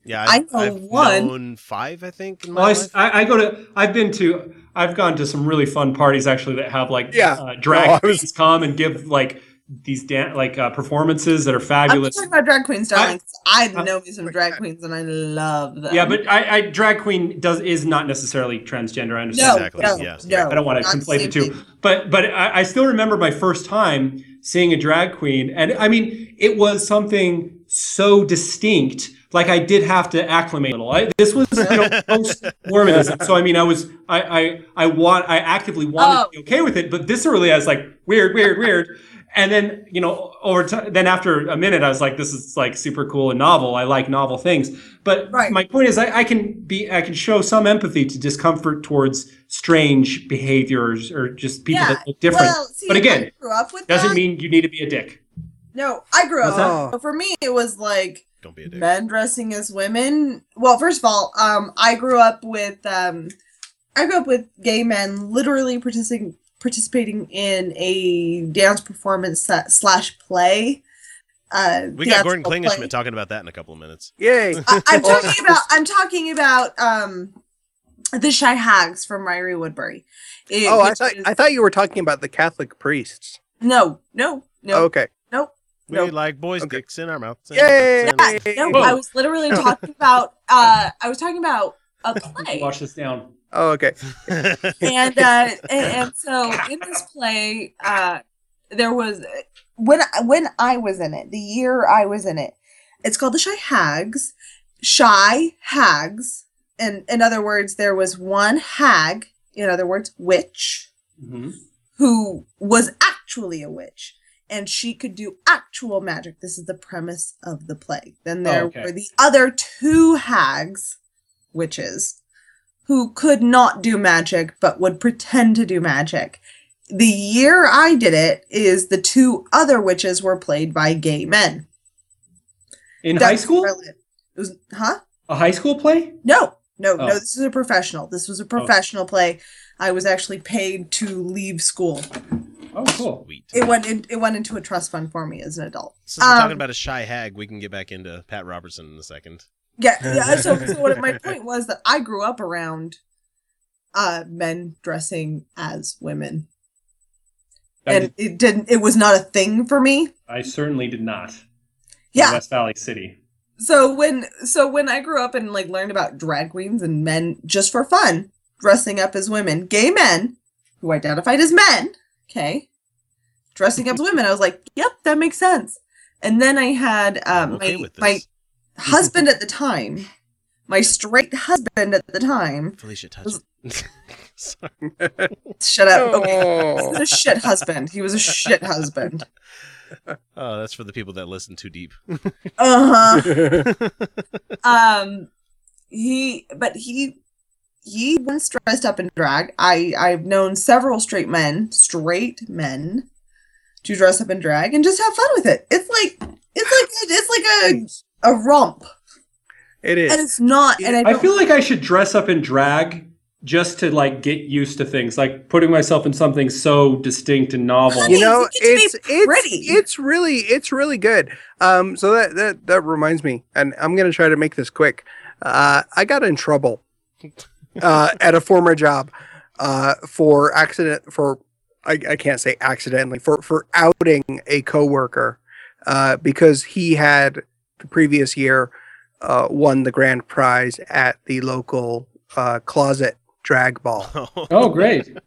Yeah, I I've, know I've one. known five, I think. In my Well, I, life. s- I- I go to. I've been to. I've gone to some really fun parties actually that have like Yeah. uh, drag No, I was- queens come and give like these dan- like uh, performances that are fabulous. I'm fabulous. talking about drag queens, darling. I, I- know me some drag queens, and I love them. Yeah, but I, I drag queen does is not necessarily transgender. I understand. no, Exactly, no, yes. no. I don't want to conflate the two, but but I, I still remember my first time seeing a drag queen, and I mean it was something so distinct. Like I did have to acclimate a little. I, this was you know, post Mormonism, so I mean I was I I I want I actively wanted to be okay with it, but this really I was like weird, weird, weird. And then you know over time, then after a minute, I was like, this is like super cool and novel. I like novel things. But Right. my point is, I, I can be I can show some empathy to discomfort towards strange behaviors or just people Yeah, that look different. well, see, but I again, grew up with doesn't that. mean you need to be a dick. No, I grew What's up. that? For me, it was like Don't be a dick. men dressing as women. Well, first of all, um, I grew up with um, I grew up with gay men literally participating participating in a dance performance sa- slash play uh, We got Gordon theatrical. Klingenschmitt talking about that in a couple of minutes. Yay! I, I'm talking about. I'm talking about um, the Shy Hags from Ririe Woodbury. It- oh, I thought is- I thought you were talking about the Catholic priests. no, no, no. Okay. Nope. We Nope. like boys' dicks in our mouths. Yay! No, I was literally talking about. Uh, I was talking about a play. Wash this down. Oh, okay. and uh and, and so in this play uh there was when I- when I was in it the year I was in it it's called the Shy Hags Shy Hags and in other words there was one hag in other words witch Mm-hmm. who was actually a witch and she could do actual magic this is the premise of the play then there Oh, okay. were the other two hags witches who could not do magic but would pretend to do magic. The year I did it is the two other witches were played by gay men. In That's high school? brilliant. It was, huh? A high school play? No, no, Oh. no. This is a professional. This was a professional play. I was actually paid to leave school. Oh, cool. It went in, it went into a trust fund for me as an adult. Since we're Um, talking about a shy hag, we can get back into Pat Robertson in a second. Yeah, yeah. So, so what my point was that I grew up around uh men dressing as women. And it didn't it was not a thing for me. I certainly did not. Yeah. West Valley City. So when so when I grew up and like learned about drag queens and men just for fun dressing up as women, gay men who identified as men, okay, dressing up as women, I was like, "Yep, that makes sense." And then I had um, okay my with this. my husband at the time, my straight husband at the time. Felicia touch. was- Shut up. Okay. He was a shit husband. He was a shit husband. Oh, that's for the people that listen too deep. Uh huh. um, he, but he, he once dressed up in drag. I, I've known several straight men, straight men, to dress up in drag and just have fun with it. It's like, it's like, it's like a, a romp, It is. and it's not. And I, I feel like I should dress up in drag just to like get used to things, like putting myself in something so distinct and novel. you know you get to it's it's it's really it's really good um so that that that reminds me and i'm gonna try to make this quick uh i got in trouble uh at a former job uh for accident for i, I can't say accidentally for for outing a coworker uh because he had the previous year uh won the grand prize at the local uh closet drag ball Oh, great.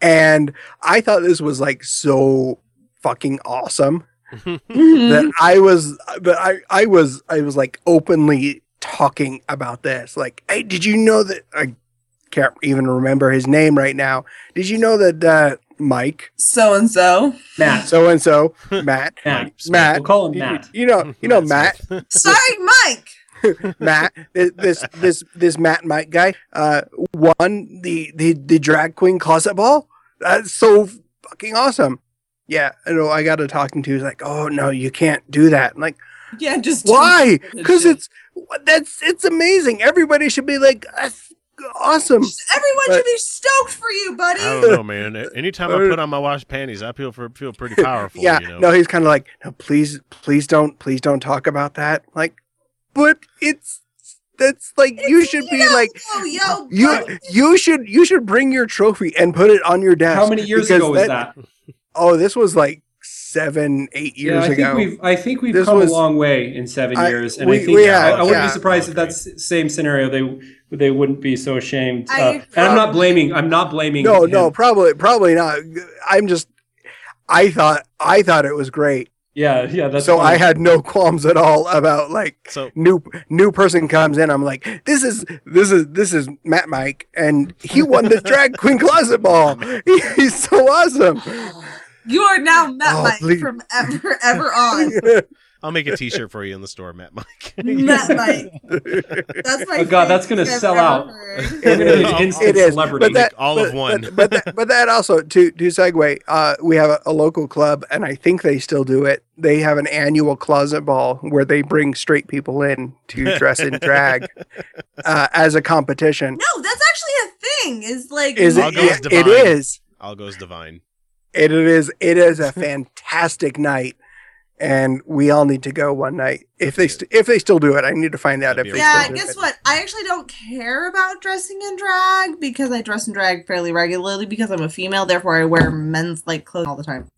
and I thought this was like so fucking awesome Mhm. that I was that I I was I was like openly talking about this. Like, hey, did you know that I can't even remember his name right now. Did you know that uh Mike so and so, Matt. so and so Matt Matt. Matt We'll call him you- Matt. You, know you know Matt sorry, Mike. Matt this this this this Matt Mike guy uh won the the the drag queen closet ball. That's so fucking awesome. Yeah, you know, I got to talking to. He's like, "Oh no, you can't do that." I'm like, Yeah, just why? Because it's that's it's amazing. Everybody should be like, "That's awesome." Everyone But- should be stoked for you, buddy. I don't know, man. Anytime I put on my wash panties, I feel for, feel pretty powerful. yeah, you know? no, he's kind of like, "No, please, please don't, please don't talk about that." Like, but it's that's like you should be like Oh, yo, you you should you should bring your trophy and put it on your desk. How many years because ago was that? Oh, this was like seven, eight Yeah, years I think ago. we've I think we've This come was- a long way in seven I- years, and we- I think we I, have, I wouldn't yeah. be surprised if that's the same scenario. They they wouldn't be so ashamed. I Uh, and I'm not blaming. I'm not blaming. no, him. no, probably, probably not. I'm just, I thought, I thought it was great. Yeah, yeah. That's so I had no qualms at all about like So- new new person comes in. I'm like, this is this is this is Matt Mike, and he won the drag queen closet ball. He's so awesome. You are now Matt Oh, Mike please. from ever ever on. I'll make a T-shirt for you in the store, Matt Mike. Matt Mike. That's my. Oh, God, that's gonna I've sell out. heard. We're It an is, celebrity. but that, all but, of one. But, but, that, but that also to to segue, uh, we have a, a local club, and I think they still do it. They have an annual closet ball where they bring straight people in to dress in drag uh, as a competition. No, that's actually a thing. Is like Is All it? goes it divine. All goes divine. It is. It is a fantastic night. and we all need to go one night. If they st- if they still do it, I need to find out if they Yeah, still do guess it. what? I actually don't care about dressing in drag because I dress in drag fairly regularly because I'm a female. Therefore, I wear men's like clothes all the time.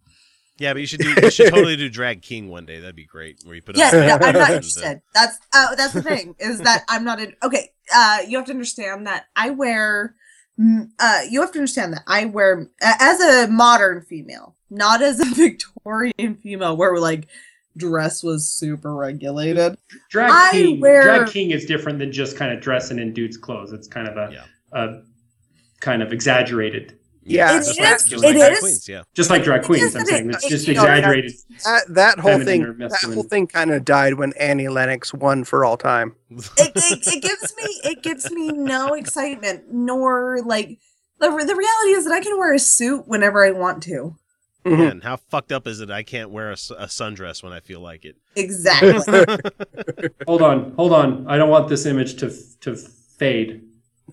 Yeah, but you should do. You should totally do drag king one day. That'd be great. Where you put. Yes, on no, I'm not interested. That's uh, that's the thing is that I'm not in. Okay, uh, you have to understand that I wear. Mm, Uh, you have to understand that I wear uh, as a modern female, not as a Victorian female, where like dress was super regulated. Drag I king, wear- drag king is different than just kind of dressing in dude's clothes. It's kind of a, a kind of exaggerated. Yeah, It just is- like- just like it drag is- queens, yeah. Just like drag queens, I'm saying it's just you know, that- exaggerated. That, that whole thing, that whole thing kind of died when Annie Lennox won for all time. it, it, it gives me it gives me no excitement nor like the, the reality is that I can wear a suit whenever I want to. Mm-hmm. Man, how fucked up is it? I can't wear a sundress when I feel like it. Exactly. hold on, hold on. I don't want this image to to fade.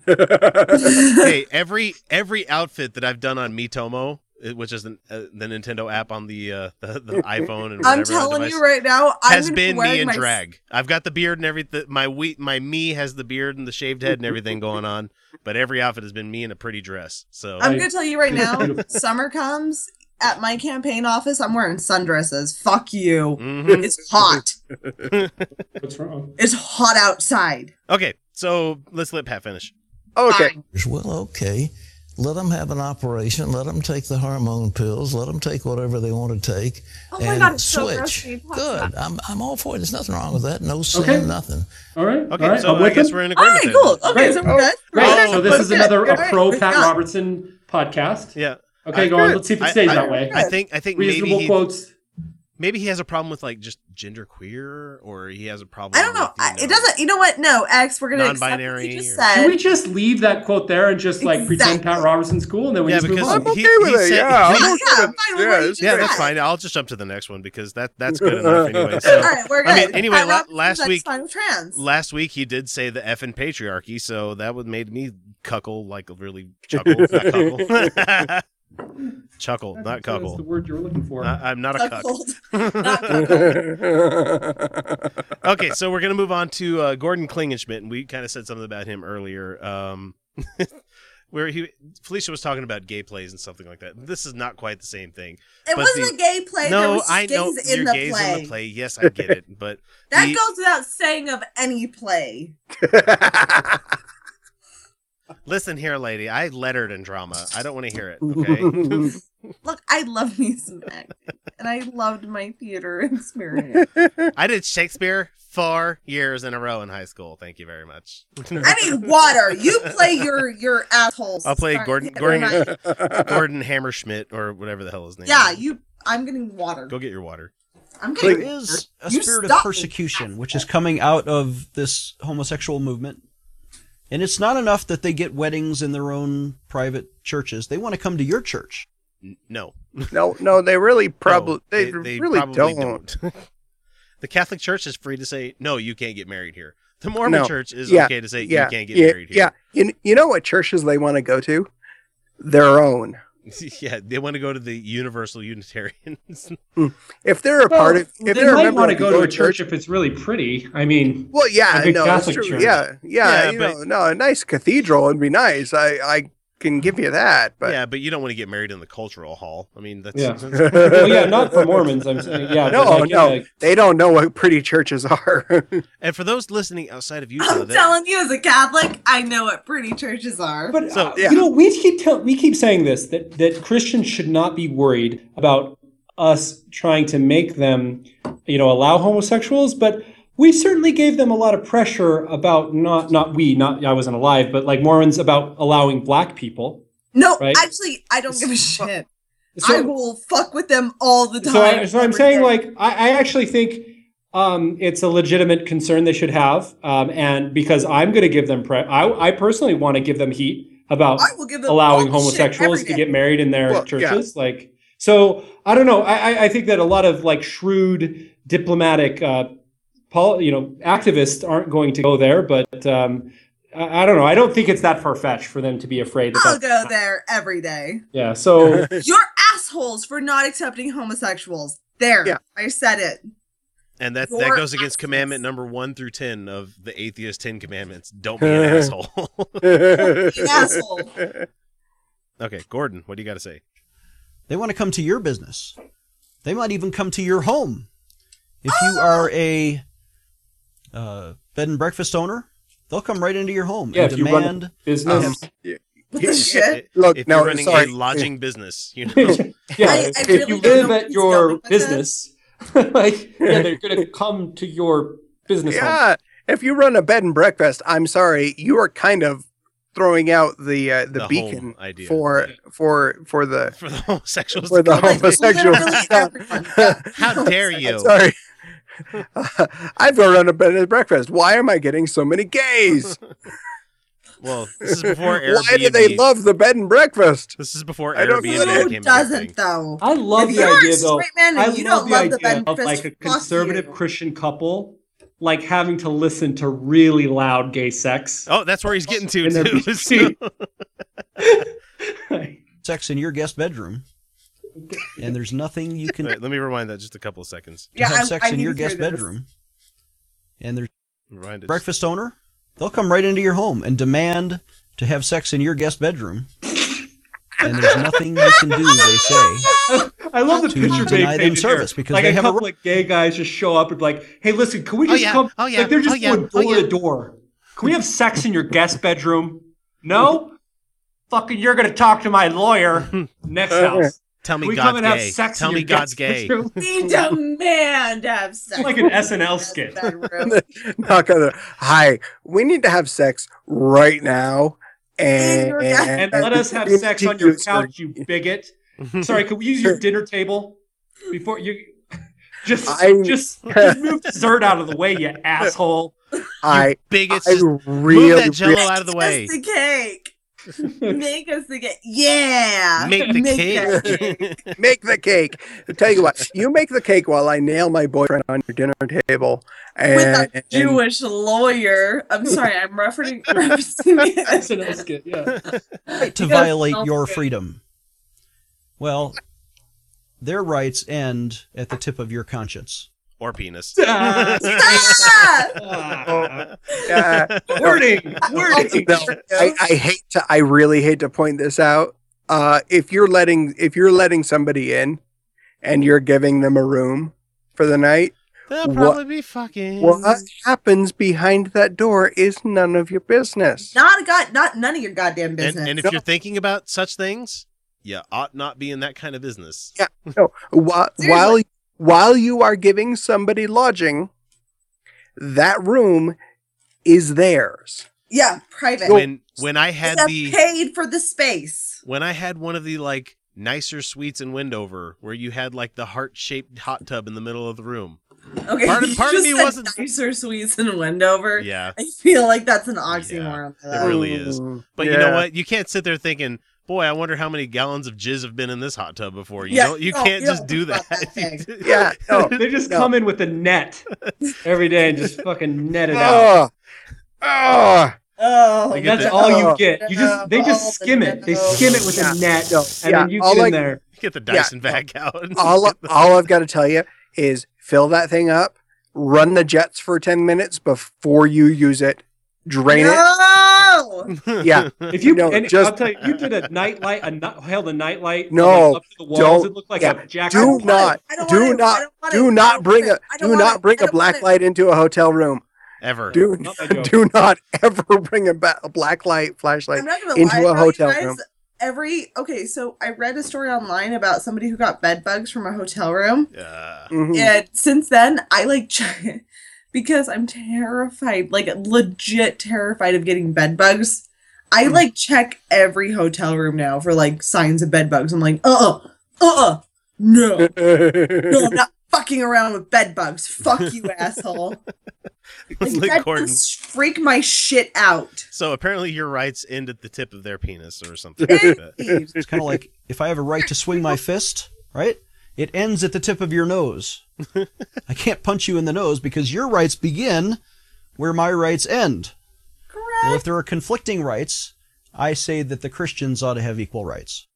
hey, every every outfit that I've done on Miitomo, uh, which is the, uh, the Nintendo app on the uh, the, the iPhone and I'm telling device, you right now, I'm has been me in my- drag. I've got the beard and everything. My we my me has the beard and the shaved head and everything going on, but every outfit has been me in a pretty dress. So I'm gonna tell you right now, summer comes at my campaign office, I'm wearing sundresses. Fuck you. Mhm. It's hot. What's wrong? It's hot outside. Okay, so let's let Pat finish. Oh, okay. Well, okay. Let them have an operation. Let them take the hormone pills. Let them take whatever they want to take. Oh my and God, it's so switch. when Good. I'm, I'm all for it. There's nothing wrong with that. No sin, Okay. nothing. All right. Okay, all right. so I'm I with guess him. we're in agreement. right, then. cool. Okay, Great. so we're oh, good. Great. We're So this is another a pro we're Pat. Robertson podcast. Yeah. Okay, I- go on. Let's see if it I- stays I- that way. I think I think Reasonable maybe he, quotes. Maybe he has a problem with like just gender queer, or he has a problem. I don't know. with, you I, it doesn't. You know what? No, X. We're gonna accept what Non-binary you just or- said. Can we just leave that quote there and just like pretend Pat Robertson's cool and then we Yeah, just move because on? he- he with it, said- yeah, he- I'm okay yeah, with fine with what you this. just Yeah, that's fine. I'll just jump to the next one because that that's good enough anyway. So, All right, we're good. I mean, anyway, la- last week, fine trans. last week he did say the F in patriarchy, so that would made me cuckle like really chuckle, not cuckle, chuckle, not That's the word you were looking for. I, I'm not a cuck. Cuckold. okay, so we're gonna move on to uh, Gordon Klingenschmitt, and we kind of said something about him earlier, um, where he Felicia was talking about gay plays and something like that. This is not quite the same thing. It but wasn't the- a gay play. there No, was I know gays in you're gays play. in the play. Yes, I get it, but That the- goes without saying of any play. Listen here, lady. I lettered in drama. I don't want to hear it. Okay. Look, I love me some acting, and I loved my theater experience. I did Shakespeare four years in a row in high school. Thank you very much. I need water. You play your your assholes. I'll play Gordon Gordon right. Gordon Hammerschmidt or whatever the hell his name. Yeah, is. you. I'm getting water. go get your water. I'm There getting. is a You spirit of stop me. persecution which is coming out of this homosexual movement. And it's not enough that they get weddings in their own private churches. They want to come to your church. No, no, no, they really probably No, they, really probably don't. the Catholic Church is free to say no. You can't get married here. The Mormon No. Church is Yeah, okay to say yeah, you can't get yeah, married here. Yeah, you, you know what churches they want to go to? Their own. yeah, they want to go to the Universal Unitarians. If they're a Well, part of, if they they're a might want to go to a church, church if it's really pretty. I mean, well, yeah, a big no, that's true. church. Yeah, yeah, Yeah, you but- know, no, a nice cathedral would be nice. I, I can give you that, but yeah, but you don't want to get married in the cultural hall. I mean, that's, Yeah. well, yeah, not for Mormons. I'm saying, yeah, no, like, no, yeah, they don't know what pretty churches are. and for those listening outside of Utah, I'm that, telling you, as a Catholic, I know what pretty churches are. But So- uh, Yeah. you know, we keep tell- we keep saying this that that Christians should not be worried about us trying to make them, you know, allow homosexuals, but we certainly gave them a lot of pressure about not not we not I wasn't alive, but like Mormons about allowing black people. no, right? actually, I don't give a shit. So- I will fuck with them all the time. So, I, so I'm saying, day. like, I, I actually think um, it's a legitimate concern they should have, um, and because I'm going to give them, pre- I, I personally want to give them heat about I will give them allowing all the shit homosexuals to get married in their Well, churches. Like, so I don't know. I, I- I think that a lot of like shrewd diplomatic, uh, pol- you know, activists aren't going to go there, but. Um, I I don't know. I don't think it's that far fetched for them to be afraid. That I'll that's- go there every day. Yeah. So You're assholes for not accepting homosexuals. There, Yeah. I said it. And that that goes against commandment number one through ten of the atheist Ten Commandments. Don't be an asshole. An asshole. okay, Gordon, what do you got to say? They want to come to your business. They might even come to your home. If you are a uh, bed and breakfast owner, they'll come right into your home Yeah, and if you run demand business. Um, What the shit? Look, if no, you're running sorry. a lodging business, you know. yeah, I- if, I if really you live at your going with this. business, like yeah, they're gonna come to your business. home. Yeah, if you run a bed and breakfast, I'm sorry, you are kind of throwing out the uh, the, The beacon idea. for for for the For the homosexuals. for the to come in. homosexual. Literally everyone. Yeah. How dare you? I'm sorry. I've run a bed and breakfast. Why am I getting so many gays? Well, this is before Airbnb. Why do they love the bed and breakfast? This is before I don't Airbnb get it. Who doesn't though? I love If the you're a idea though. man and I you love don't the love the idea bed and of like a conservative you. Christian couple, like having to listen to really loud gay sex. Oh, that's where he's getting to too. sex in your guest bedroom, and there's nothing you can Wait, let me rewind that just a couple of seconds. Yeah, have I- sex I in your guest bedroom, and there's Rewind it. breakfast owner, they'll come right into your home and demand to have sex in your guest bedroom. And there's nothing you can do, they say. I love the To picture being deny them service here. because like they a have a couple of gay guys just show up and be like, "Hey, listen, can we Oh, just yeah. come?" Oh, yeah. Like they're just Oh, yeah. going Oh, door yeah. to door. Can we have sex in your guest bedroom? No. Fucking, you're gonna talk to my lawyer next house. Tell me we God's come and have gay. sex Tell in me God's gay. bedroom? We demand to have sex. like an SNL skit. Bedroom. Knock on the hi. We need to have sex right now, and, your guest And let us have sex on your couch, you bigot. Sorry, can we use your dinner table before you? Just, I- just, just move dessert out of the way, you asshole. I Bigots, I just really, move that jello really- out of the way. The cake. Make us the cake. Yeah. Make the that cake. make the cake. I'll tell you what, you make the cake while I nail my boyfriend on your dinner table. And, With a Jewish lawyer. I'm sorry, I'm referencing, referencing it. SNL skit, yeah. right to violate your good. freedom. Well, their rights end at the tip of your conscience. Or penis. Yeah. wording, wording. No, I, I hate to I really hate to point this out. Uh, if you're letting if you're letting somebody in and you're giving them a room for the night, They'll What- probably be fucking. what happens behind that door is none of your business. Not a god not none of your goddamn business. and if you're thinking about such things, you ought not be in that kind of business. Yeah, no. While while while you are giving somebody lodging, that room is theirs. yeah, private. When when I had the paid for the space. when I had one of the like nicer suites in Wendover where you had like the heart shaped hot tub in the middle of the room. Okay, Part of- you part of just me said wasn't- nicer suites in Wendover. Yeah, I feel like that's an oxymoron. for it really is. Mm, But you know what? You can't sit there thinking, "Boy, I wonder how many gallons of jizz have been in this hot tub before." You Yeah, don't. You no, can't you just don't do that. that. Yeah, no. They just No. come in with a net every day and just fucking net it out. Ah, ah. Oh, oh, Oh, They get That's the- all you get. You just they just skim it. They skim it with Yeah. a net, No, and yeah, then you all get I- in there. Get the Yeah, Dyson no. vac out. and all all I've got to tell you is fill that thing up, run the jets for ten minutes before you use it, drain no! it. Yeah, If you No, and just- I'll tell you, you did a nightlight, a night, held a nightlight. No, up to the walls. don't- It looked like yeah, a jack. do not, don't do it. Not, don't want do it. Not bring want a, don't do want not it. bring a don't black it. light into a hotel room. ever. Do Not do not ever bring a, ba- a black light flashlight I'm not gonna into lie, a hotel guys, room. Every okay, so I read a story online about somebody who got bed bugs from a hotel room, Uh, Mhm. and since then I like ch- because I'm terrified, like legit terrified of getting bed bugs. I Mm. like check every hotel room now for like signs of bed bugs. I'm like, uh, uh, uh, no, no, I'm not fucking around with bed bugs. Fuck you, asshole. Let's Like, Gordon- freak my shit out. So apparently your rights end at the tip of their penis or something like that. It's kind of like if I have a right to swing my fist, right? It ends at the tip of your nose. I can't punch you in the nose because your rights begin where my rights end. Well, if there are conflicting rights, I say that the Christians ought to have equal rights.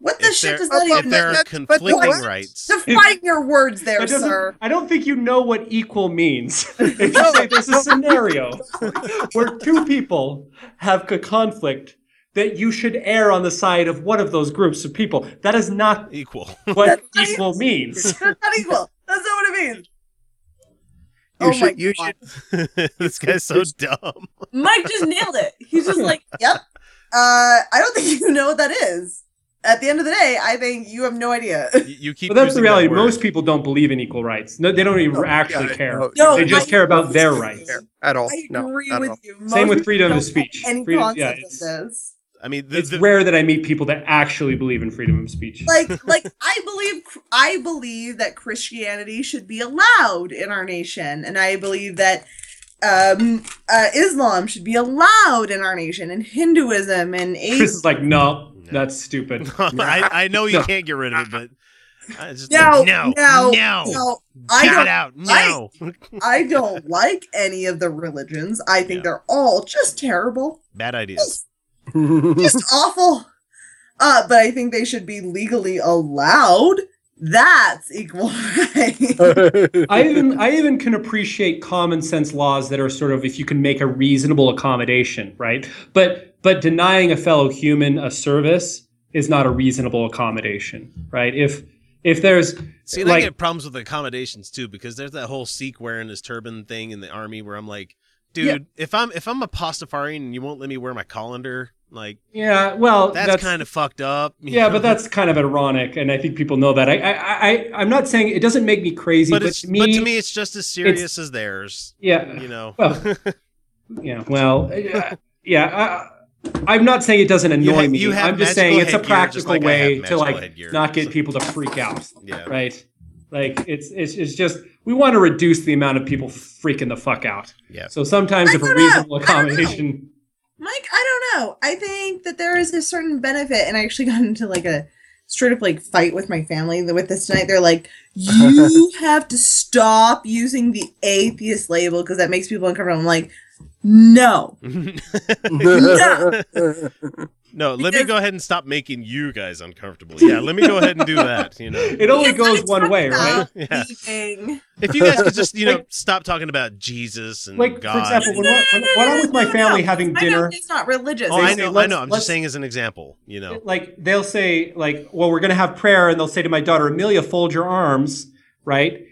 What the If shit does that if even there are mean? conflicting What? rights. Define your words there, That sir. I don't think you know what equal means. if you say there's a scenario where two people have a conflict, that you should err on the side of one of those groups of people. That is not equal. what equal means. That's not equal. That's not what it means. You oh should- my you god. this guy's so dumb. Mike just nailed it. He's just like, yep. Uh, I don't think you know what that is. At the end of the day, I think you have no idea. You keep. But that's the reality. that. Most people don't believe in equal rights. No, they don't even actually yeah, care. no, No, they just I- care about their rights. at all. I No, agree not at with all. you. Same with freedom of speech. Any Freedom- concept yeah, of this. I mean, the, It's the- rare that I meet people that actually believe in freedom of speech. Like, like I believe, I believe that Christianity should be allowed in our nation, and I believe that um, uh, Islam should be allowed in our nation, and Hinduism and Chris atheism. is like, no, that's stupid. I, I know you No. can't get rid of it, but I just No, no, no, no, no. I Cut don't it out, like- no. I don't like any of the religions. I think they're all just terrible, Bad ideas. just awful. Uh, but I think they should be legally allowed. That's equal. I even I even can appreciate common sense laws that are sort of if you can make a reasonable accommodation, right? But but denying a fellow human a service is not a reasonable accommodation, right? If if there's See, and I get problems with accommodations too because there's that whole Sikh wearing his turban thing in the army where I'm like, dude, Yeah. if I'm if I'm a Pastafarian and you won't let me wear my colander, like yeah, well, that's, that's, kind of fucked up. yeah, know? but that's kind of ironic, and I think people know that. I I, I I'm not saying it doesn't make me crazy, but but, it's to me, but to me it's just as serious as theirs. Yeah. you know. Well, yeah, well, yeah, yeah. I, I'm not saying it doesn't You annoy have- me. you have I'm just saying it's a headgear, just practical like way to like headgear, not get so- people to freak out. Yeah. Right. Like it's it's it's just we want to reduce the amount of people freaking the fuck out. Yeah. So sometimes if a reasonable I don't know. accommodation. Mike, I don't know. I think that there is a certain benefit, and I actually got into like a straight up like fight with my family with this tonight. They're like, "You have to stop using the atheist label because that makes people uncomfortable." I'm like, "No, no." No, let me go ahead and stop making you guys uncomfortable. Yeah, let me go ahead and do that. You know, It only goes one way, right? Yeah. Leaving. If you guys could just, you know, stop talking about Jesus and Like God. for example, when, when, when I'm with my family having My dinner, it's not religious. oh, I say, know, I know. I'm just saying as an example. You know, like they'll say like well we're going to have prayer and they'll say to my daughter amelia fold your arms right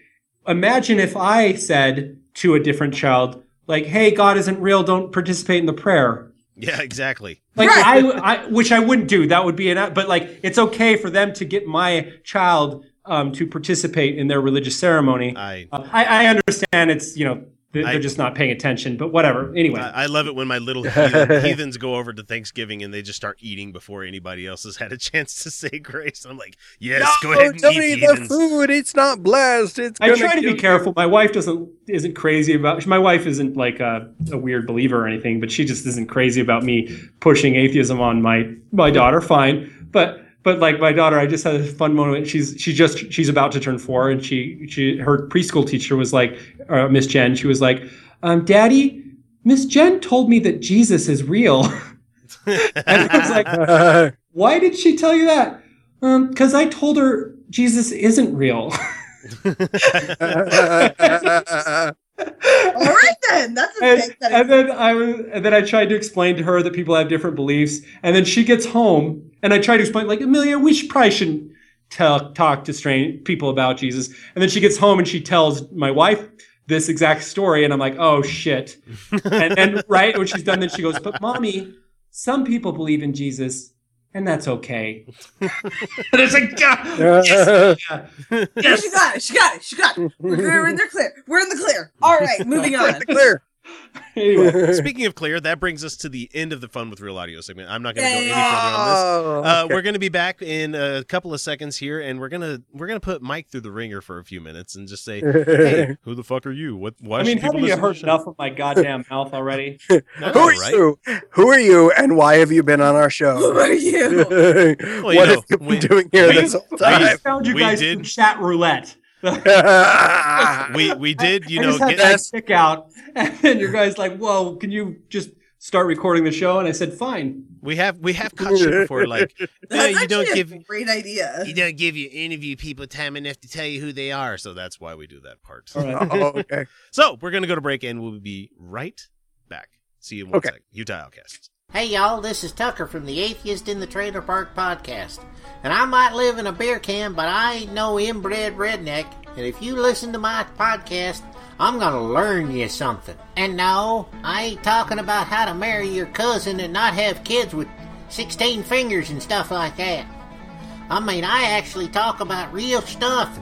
imagine if i said to a different child like hey god isn't real don't participate in the prayer. Yeah, exactly. like I, I which i wouldn't do. That would be an but like it's okay for them to get my child um, to participate in their religious ceremony. I Uh, I, I understand it's you know they're, I- just not paying attention but whatever anyway I I love it when my little heathen, heathens go over to Thanksgiving and they just start eating before anybody else has had a chance to say grace. I'm like, yes, go ahead and don't eat, eat the heathens. food. It's not blessed. It's I try to be you. careful. My wife doesn't isn't crazy about. My wife isn't like a, a weird believer or anything, but she just isn't crazy about me pushing atheism on my my daughter. Fine, but but like my daughter, I just had a fun moment. She's she just she's about to turn four, and she she her preschool teacher was like uh, Miss Jen. She was like, um, "Daddy, Miss Jen told me that Jesus is real." and I was like, "Why did she tell you that?" Um, because I told her Jesus isn't real. All right then. That's a and, thing that and then I was, and then I tried to explain to her that people have different beliefs, and then she gets home, and I try to explain like Amelia, we should, probably shouldn't tell talk to strange people about Jesus, and then she gets home and she tells my wife this exact story, and I'm like, oh shit, and then right when she's done, then she goes, but mommy, some people believe in Jesus. And that's okay. and it's like, yeah, yes, yeah. Yeah, she got it. She got it. She got it. We're, we're in the clear. We're in the clear. All right, moving on. Clear. Anyway, Speaking of clear, that brings us to the end of the fun with real audio segment. I'm not going to go any further on this. Oh, Uh, okay. We're going to be back in a couple of seconds here, and we're gonna we're gonna put Mike through the ringer for a few minutes and just say, "Hey, who the fuck are you? What? Why I mean, people haven't you heard enough of my goddamn mouth already? Who are right? you? Who are you? And why have you been on our show? Who are you? what you know, have you been we- doing here we- this whole I time? just found you We guys did- through chat roulette. We we did you I know just get that stick out, and then your guys like, "Whoa, can you just start recording the show, and I said, "Fine." We have we have caught shit before, like no, That's you don't actually a give great idea. you don't give your interview people time enough to tell you who they are, so that's why we do that part. All right. Oh, okay. So we're gonna go to break, and we'll be right back. See you in one Okay. sec. Utah Outcasts. Hey y'all, this is Tucker from the Atheist in the Trailer Park podcast. And I might live in a beer can, but I ain't no inbred redneck. And if you listen to my podcast, I'm gonna learn you something. And no, I ain't talking about how to marry your cousin and not have kids with 16 fingers and stuff like that. I mean, I actually talk about real stuff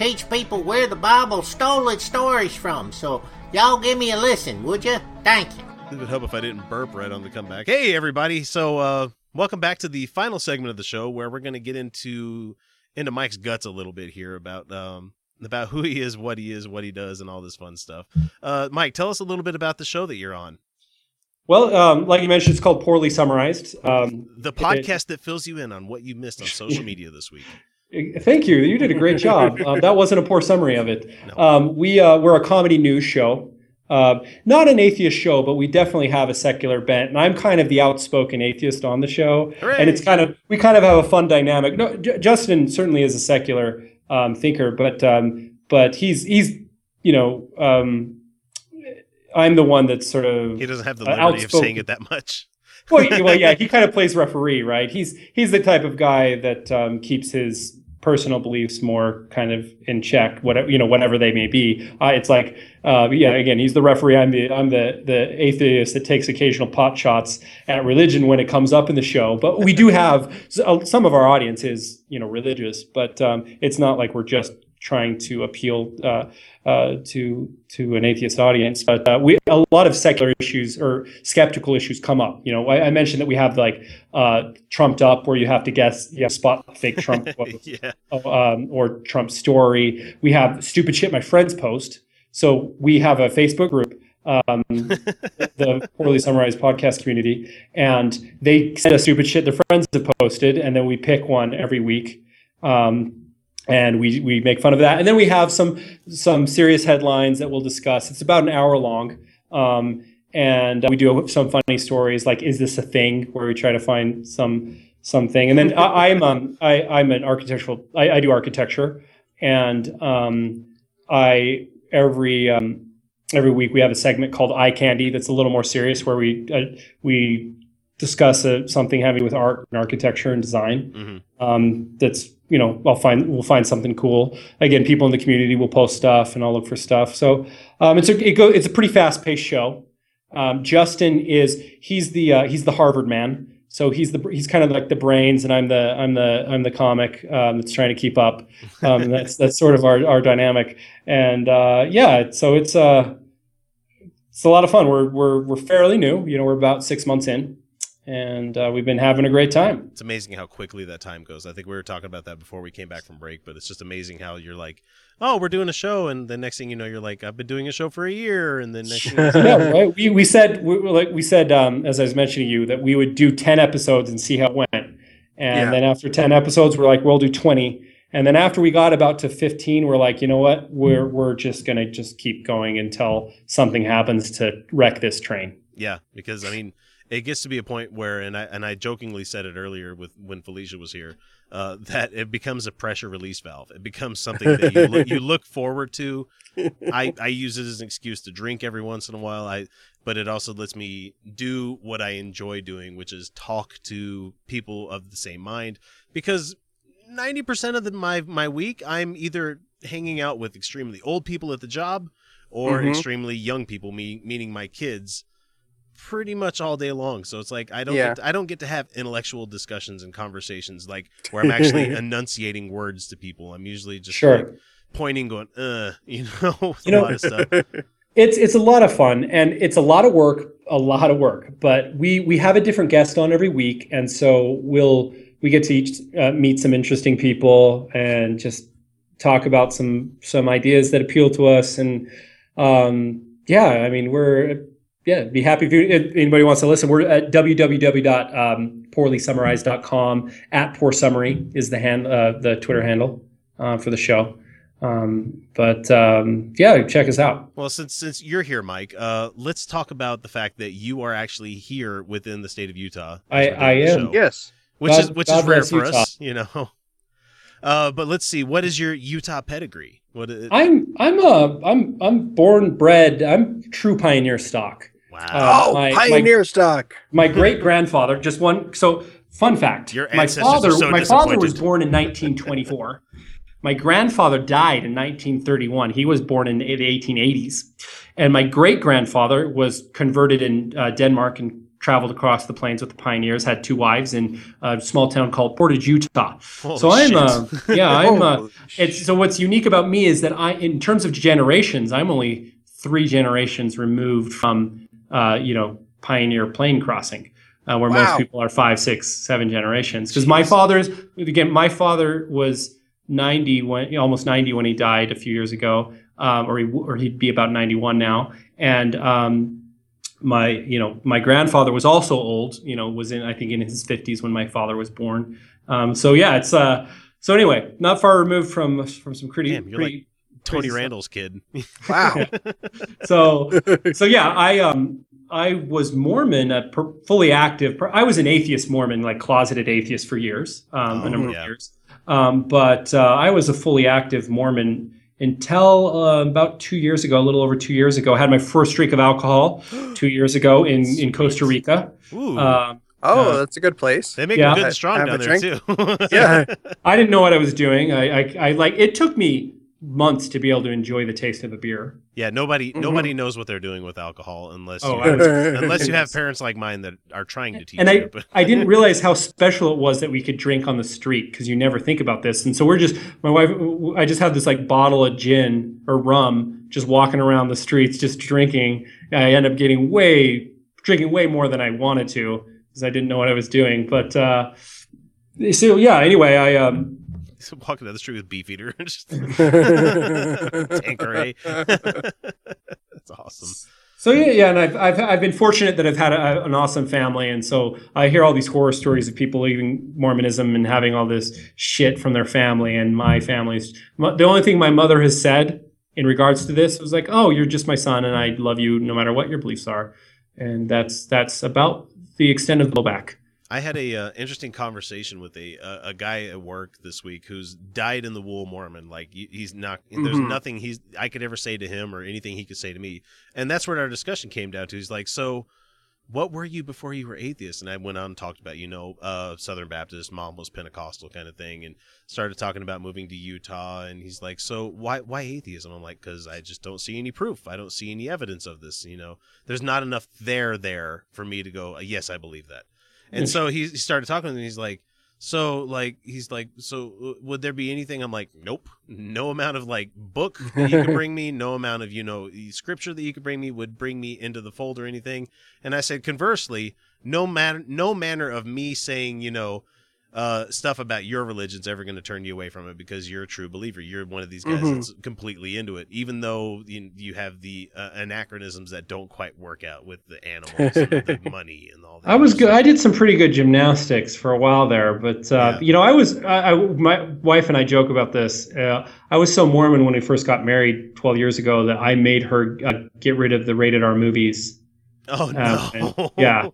teach people where the Bible stole its stories from. So y'all give me a listen, would you? Thank you. It would help if I didn't burp right on the comeback. Hey, everybody! So, uh, welcome back to the final segment of the show, where we're going to get into into Mike's guts a little bit here about um about who he is, what he is, what he does, and all this fun stuff. Uh, Mike, tell us a little bit about the show that you're on. Well, um, like you mentioned, it's called Poorly Summarized. Um, The podcast that fills you in on what you missed on social media this week. thank you. You did a great job. Um, that wasn't a poor summary of it. Um, we uh, we're a comedy news show. Uh, not an atheist show, but we definitely have a secular bent, and I'm kind of the outspoken atheist on the show. And it's kind of we kind of have a fun dynamic. No, J- Justin certainly is a secular um, thinker, but um, but he's he's you know um, I'm the one that's sort of He doesn't have the uh, liberty of saying it that much. well, well, yeah, he kind of plays referee, right? He's he's the type of guy that um, keeps his personal beliefs more kind of in check, whatever you know, whatever they may be. Uh, it's like, uh, yeah, again, he's the referee. I'm the I'm the the atheist that takes occasional pot shots at religion when it comes up in the show. But we do have uh, some of our audience is you know religious, but um, it's not like we're just trying to appeal uh, uh, to to an atheist audience. But uh, we a lot of secular issues or skeptical issues come up. You know, I, I mentioned that we have like uh, trumped up, where you have to guess, you have to spot fake Trump yeah. um, or Trump story. We have stupid shit my friends post. So we have a Facebook group. Um, the poorly summarized podcast community, and they send us stupid shit their friends have posted, and then we pick one every week. Um, and we we make fun of that. And then we have some some serious headlines that we'll discuss. It's about an hour long, um, and we do some funny stories like "Is this a thing?" where we try to find some something. And then I, I'm um I I'm an architectural I, I do architecture, and um I every um every week we have a segment called Eye Candy that's a little more serious where we uh, we discuss uh, something having with art and architecture and design Mhm. um, that's you know I'll find we'll find something cool. Again, people in the community will post stuff, and I'll look for stuff. So um, it's a it go it's a pretty fast paced show. Um, Justin is he's the uh, he's the Harvard man. So he's the he's kind of like the brains, and I'm the I'm the I'm the comic um, that's trying to keep up. Um, that's that's sort of our, our dynamic. And uh, yeah, so it's uh it's a lot of fun. We're we're we're fairly new. You know, we're about six months in, and uh, we've been having a great time. It's amazing how quickly that time goes. I think we were talking about that before we came back from break, but it's just amazing how you're like, oh, we're doing a show, and the next thing you know, you're like, I've been doing a show for a year, and then next thing you know, yeah, right. We, we said we, like we said um, as I was mentioning to you that we would do ten episodes and see how it went, and Yeah. then after ten episodes, we're like, we'll do twenty, and then after we got about to fifteen, we're like, you know what, we're we're just gonna just keep going until something happens to wreck this train. Yeah, because I mean, it gets to be a point where, and I and I jokingly said it earlier with when Felicia was here, uh, that it becomes a pressure release valve. It becomes something that you look, you look forward to. I I use it as an excuse to drink every once in a while. I but it also lets me do what I enjoy doing, which is talk to people of the same mind. Because ninety percent of the, my my week, I'm either hanging out with extremely old people at the job or Mhm. extremely young people, me meaning my kids pretty much all day long. So it's like I don't Yeah. get to, I don't get to have intellectual discussions and conversations like where I'm actually enunciating words to people. I'm usually just Sure. like pointing, going, uh, you know, You know- a lot of stuff. It's it's a lot of fun and it's a lot of work, a lot of work. But we we have a different guest on every week, and so we'll we get to each uh, meet some interesting people and just talk about some some ideas that appeal to us. And um, yeah, I mean we're yeah be happy if, you, if anybody wants to listen. We're at www.poorlysummarized.com. At poor summary is the hand uh, the Twitter handle uh, for the show. Um, but um, yeah, check us out. Well, since since you're here, Mike, uh, let's talk about the fact that you are actually here within the state of Utah. I- as we're doing I am. show, Yes. which God- is which God is rare for Utah. us, you know. Uh, but let's see, what is your Utah pedigree? What is, I'm I'm a I'm I'm born bred. I'm true pioneer stock. wow. oh, my- my- pioneer stock. My great grandfather, just one. So, fun fact: Your my ancestors father, are so my father was born in 1924. my grandfather died in 1931. He was born in the 1880s, and my great grandfather was converted in uh, Denmark and traveled across the plains with the pioneers. Had two wives in a small town called Portage, Utah. Holy so I'm, uh, yeah, I'm. Uh, it's so what's unique about me is that I, in terms of generations, I'm only three generations removed from, uh, you know, pioneer plane crossing, uh, where Wow. most people are five, six, seven generations. Because my father's again, my father was 90 when almost 90 when he died a few years ago, um, or he or he'd be about 91 now, and um, my you know my grandfather was also old you know was in i think in his 50s when my father was born um, so yeah it's uh so anyway not far removed from from some pretty, Damn, you're pretty Tony crazy stuff. Randall's kid. Wow. so so yeah i um i was mormon uh, per, fully active per, i was an atheist mormon like closeted atheist for years um, Oh, a number yeah. of years um, but uh, i was a fully active mormon until uh, about two years ago a little over two years ago i had my first drink of alcohol two years ago in in costa rica Ooh, um, Oh, Uh, that's a good place. they make yeah. them good I- and strong down there drink. too. Yeah. I didn't know what I was doing. I, I, I like it took me months to be able to enjoy the taste of a beer. yeah. Nobody Mhm. nobody knows what they're doing with alcohol unless Oh, you, was- unless you have parents like mine that are trying to teach and you. I, I didn't realize how special it was that we could drink on the street because you never think about this. And so we're just my wife. I just had this like bottle of gin or rum, just walking around the streets, just drinking. And I end up getting way drinking way more than I wanted to because I didn't know what I was doing. But uh, so yeah. Anyway, I um, walking down the street with Beefeater, just Tanqueray. That's awesome. So yeah, yeah, and I've, I've I've been fortunate that I've had a, an awesome family, and so I hear all these horror stories of people leaving Mormonism and having all this shit from their family, and my family's the only thing my mother has said in regards to this was like, "Oh, you're just my son, and I love you no matter what your beliefs are," and that's that's about the extent of the blowback. I had a uh, interesting conversation with a uh, a guy at work this week who's dyed in the wool Mormon. Like he's not. There's Mhm. nothing he's I could ever say to him or anything he could say to me. And that's what our discussion came down to. He's like, so. What were you before you were atheist? And I went on and talked about, you know, uh, Southern Baptist, mom was Pentecostal kind of thing, and started talking about moving to Utah. And he's like, "So why why atheism?" I'm like, "Because I just don't see any proof. I don't see any evidence of this. You know, there's not enough there there for me to go, yes, I believe that." And so he, he started talking, to me. he's like, "So, like, he's like, so uh, would there be anything?" I'm like, "Nope, no amount of like book that you could bring me, no amount of you know scripture that you could bring me would bring me into the fold or anything." And I said, conversely, no matter, no manner of me saying, you know, uh, stuff about your religion's ever going to turn you away from it because you're a true believer. You're one of these guys Mhm. that's completely into it, even though you, you have the uh, anachronisms that don't quite work out with the animals and the money and all that. I was good. I did some pretty good gymnastics for a while there, but uh, Yeah. you know, I was. I, I, my wife and I joke about this. Uh, I was so Mormon when we first got married 12 years ago that I made her uh, get rid of the rated R movies. Oh Uh, no! and- yeah,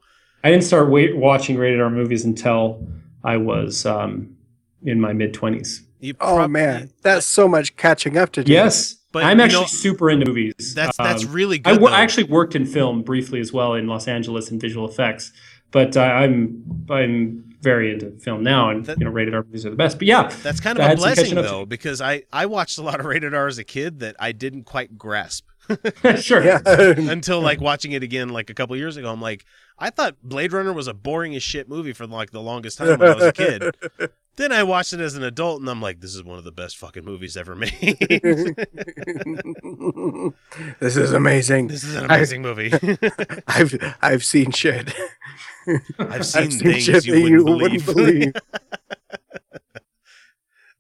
I didn't start wait, watching rated R movies until I was um, in my mid 20s. You Oh man, that's so much catching up to do. Yes, But I'm actually know- super into movies. That's that's Um, really I good. wo- though. I actually worked in film briefly as well in Los Angeles in visual effects, but uh, I'm I'm very into film now, and That- you know, rated R movies are the best. But yeah, That's kind of a blessing catching up to though, because I I watched a lot of rated R as a kid that I didn't quite grasp sure. Yeah. until like watching it again like a couple years ago. I'm like, I thought Blade Runner was a boring as shit movie for like the longest time when I was a kid. Then I watched it as an adult, and I'm like, this is one of the best fucking movies ever made. this is amazing. this is an amazing movie. I've I've seen shit. I've seen I've seen things shit you that wouldn't you believe. wouldn't believe.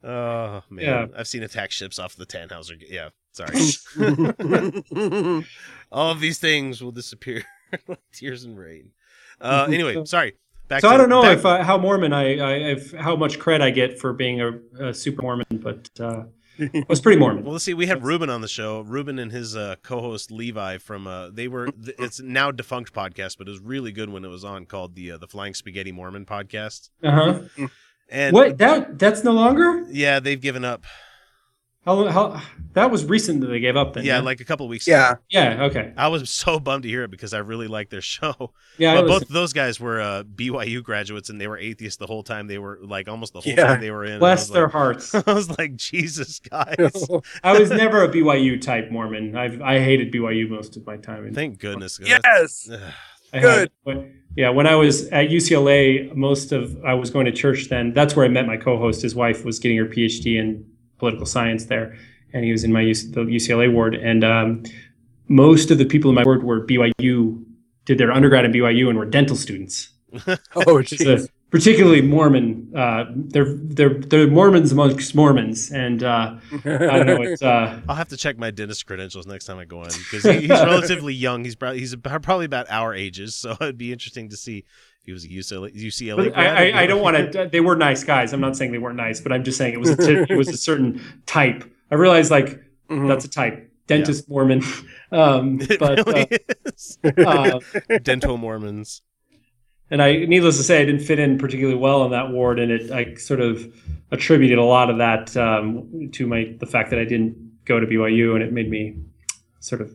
oh man, Yeah. I've seen attack ships off the Tannhauser. Yeah, sorry. All of these things will disappear like tears and rain. Uh, anyway, sorry. Back so to- I don't know back- if uh, how Mormon I, I if how much cred I get for being a, a super Mormon, but uh, I was pretty Mormon. Well, let's see. We had Ruben on the show. Ruben and his uh, co-host Levi from uh, they were. th- It's now defunct podcast, but it was really good when it was on, called the uh, the Flying Spaghetti Mormon podcast. Uh huh. And What that that's no longer? Yeah, they've given up. How how that was recent that they gave up then? Yeah, like a couple weeks. Yeah. ago. Yeah. Okay. I was so bummed to hear it because I really liked their show. Yeah, but was- both of those guys were uh, BYU graduates, and they were atheists the whole time. They were like almost the whole Yeah. time they were in. Bless their like- hearts. I was like, Jesus, guys. I was never a BYU type Mormon. I I hated BYU most of my time. Thank goodness. Yes. I had- yeah, when I was at UCLA, most of I was going to church then. That's where I met my co-host. His wife was getting her PhD in political science there, and he was in my UC, the UCLA ward. And um, most of the people in my ward were BYU, did their undergrad at BYU, and were dental students. Oh, It's a particularly Mormon. Uh, they're they're they're Mormons amongst Mormons, and uh, I don't know. It's uh, I'll have to check my dentist credentials next time I go in because he, he's relatively young. He's probably he's about, probably about our ages, so it'd be interesting to see if he was a UCLA UCLA. Grad. I, I, I don't want to. They were nice guys. I'm not saying they weren't nice, but I'm just saying it was a t- it was a certain type. I realized like that's a type. Dentist Mormon. Um, but really uh, uh, dental Mormons. and I, needless to say, I didn't fit in particularly well in that ward, and it I sort of attributed a lot of that um, to my the fact that I didn't go to BYU, and it made me sort of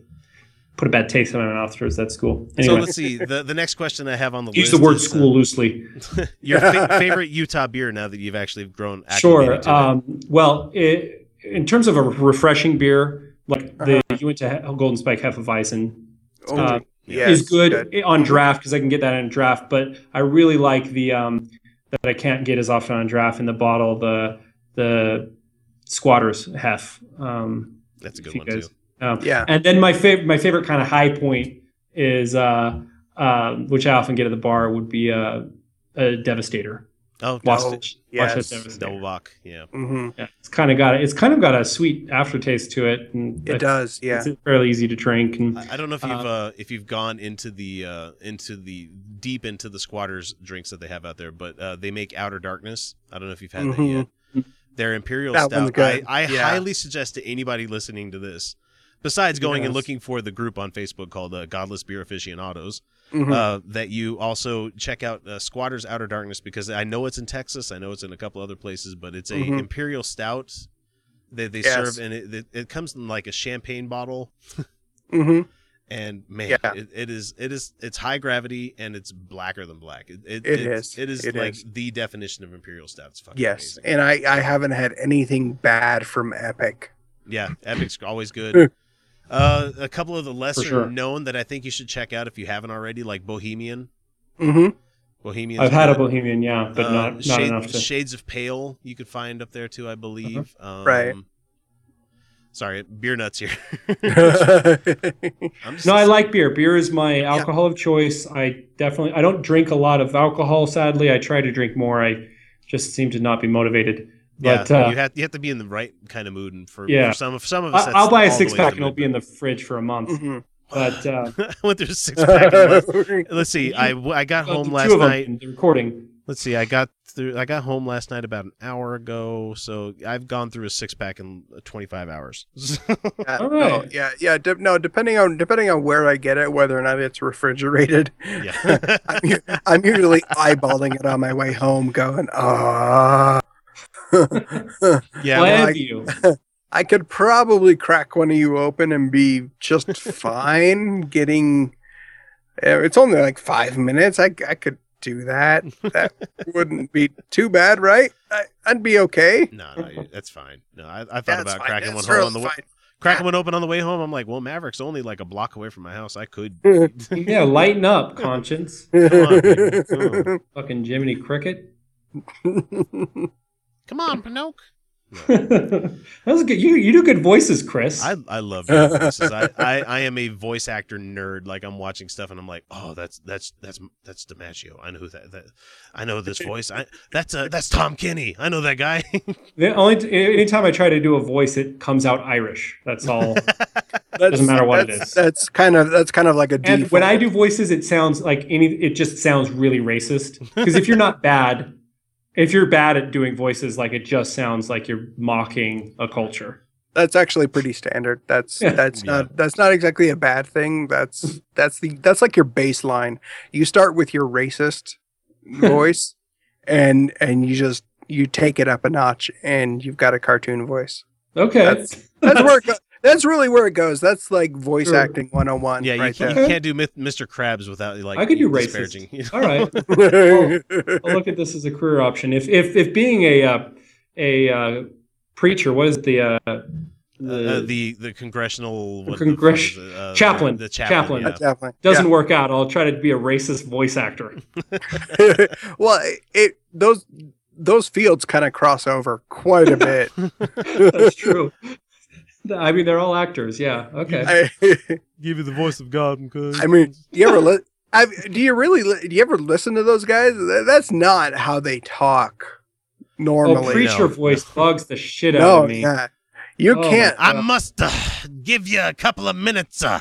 put a bad taste in my mouth towards that school. So let's see. The the next question I have on the use list the word is, uh, school loosely. your fa- favorite Utah beer now that you've actually grown. Sure. acclimated to it. Um, well, it, in terms of a refreshing beer, like the Uh-huh. you went to He- Golden Spike Hefeweizen, Oh, uh, yes, is good, good. on draft because I can get that in draft. But I really like the um, that I can't get as often on draft in the bottle. The the Squatters Hef. Um, That's a good one, guys- too. Um, Yeah. And then my favorite my favorite kind of high point is uh, uh, which I often get at the bar would be a, a Devastator. Oh. Wasatch Devastator. Double Bock. Yeah. hmm Yeah, it's kind of got it's kind of got a sweet aftertaste to it. And It does, yeah. it's fairly easy to drink. And I don't know if you've uh, uh, if you've gone into the uh, into the deep into the squatters drinks that they have out there, but uh, they make Outer Darkness. I don't know if you've had that Mhm. yet. Their Imperial That Stout. I, I Yeah. highly suggest to anybody listening to this, besides going and looking for the group on Facebook called uh, Godless Beer Aficionados, Mhm. uh, that you also check out uh, Squatters Outer Darkness because I know it's in Texas. I know it's in a couple other places, but it's a Mhm. Imperial Stout that they Yes. serve, and it, it, it comes in like a champagne bottle. hmm and man, Yeah. it, it is it is it's high gravity and it's blacker than black. It it, It is it is like is. the definition of imperial stout. It's fucking Yes, amazing. and I I haven't had anything bad from Epic. Yeah, Epic's always good. Uh, a couple of the lesser sure. known that I think you should check out if you haven't already, like Bohemian. hmm Bohemian. I've had a Bohemian, yeah, but Uh, not not Shade- enough to. Shades of Pale you could find up there too, I believe. Um, Right. Sorry, beer nuts here. I'm just, No, I like beer. Beer is my alcohol of choice. I definitely I don't drink a lot of alcohol. Sadly, I try to drink more. I just seem to not be motivated. But yeah, uh, you have you have to be in the right kind of mood, and for, yeah, for some of some of us, I, that's I'll buy a six pack and it'll be in the fridge for a month. Mm-hmm. But uh, I went through a six pack. Let's see. I I got home the last two of them night. in the recording. Let's see. I got through. I got home last night about an hour ago. So I've gone through a six pack in 25 hours. Yeah, All no, yeah, yeah. De- no, depending on depending on where I get it, whether or not it's refrigerated, yeah. I'm, u- I'm usually eyeballing it on my way home, going, ah. yeah. Well, I well, I- envy you. I could probably crack one of you open and be just fine. Getting, uh, it's only like five minutes. I I could do that. That wouldn't be too bad, right? I, I'd be okay. no, no, that's fine. No, I, I thought That's about fine. cracking That's one home on the way. fine. Cracking one open on the way home. I'm like, well, Maverik's only like a block away from my house. I could. Yeah, lighten up, conscience. Come on, baby. Oh. Fucking Jiminy Cricket. Come on, Pinocchio. that was good. You you do good voices, Chris. I I love doing voices. I, I I am a voice actor nerd. Like I'm watching stuff and I'm like, oh, that's that's that's that's DiMaggio. I know who that that. I know this voice. I that's uh that's Tom Kenny. I know that guy. The only t- anytime I try to do a voice, it comes out Irish. That's all. Doesn't matter what it is. that's. That's kind of that's kind of like a And default. when I do voices, it sounds like any. It just sounds really racist. Because if you're not bad, if you're bad at doing voices, like it just sounds like you're mocking a culture. that's actually pretty standard. That's Yeah. that's not that's not exactly a bad thing. That's that's the that's like your baseline. You start with your racist voice, and and you just you take it up a notch, and you've got a cartoon voice. Okay. That's, that's where it go, that's really where it goes. That's like voice Sure. acting 101 Yeah, you, right can't, there. you can't do Myth- Mr. Krabs without like I could do disparaging. racist. All right. I'll, I'll look at this as a career option. If if if being a uh, a uh, preacher, what is the uh, Uh, the the congressional what the Congress- fuck is? Uh, chaplain, the chaplain, yeah. Chaplain, doesn't yeah. work out, I'll try to be a racist voice actor. well, it those those fields kind of cross over quite a bit. That's true. I mean, they're all actors. Yeah. Okay. I, Give you the voice of God. Okay. I mean, you ever li- I, do you really li- do you ever listen to those guys? That's not how they talk normally. oh, preacher voice bugs the shit out of me. yeah. You Oh, can't. I must uh, give you a couple of minutes uh,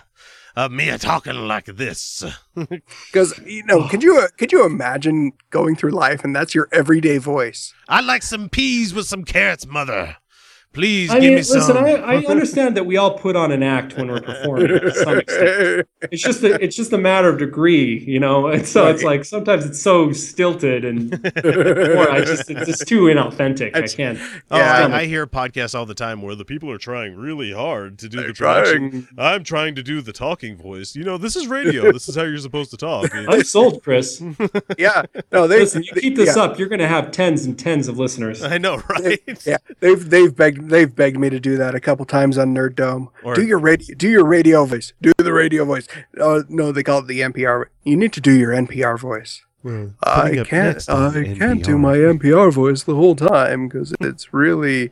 of me talking like this. because you know. Could you could you imagine going through life and that's your everyday voice? I'd like some peas with some carrots, mother. Please I give mean, me listen, some. I, listen I understand that we all put on an act when we're performing to some extent. It's just a, it's just a matter of degree, you know. And so it's like sometimes it's so stilted and or I just it's just too inauthentic. I can't. Oh, Yeah. I, I hear podcasts all the time where the people are trying really hard to do They're the production. trying. I'm trying to do the talking voice. You know, this is radio. this is how you're supposed to talk. I'm sold, Chris. Yeah. No, they Listen, you keep this yeah. up, you're going to have tens and tens of listeners. I know, right? Yeah, they've they've begged they've begged me to do that a couple times on Nerd Dome. Or- do your radio do your radio voice. Do the radio voice. Oh no, they call it the NPR. You need to do your NPR voice. I can't I can't do my NPR voice the whole time because it's really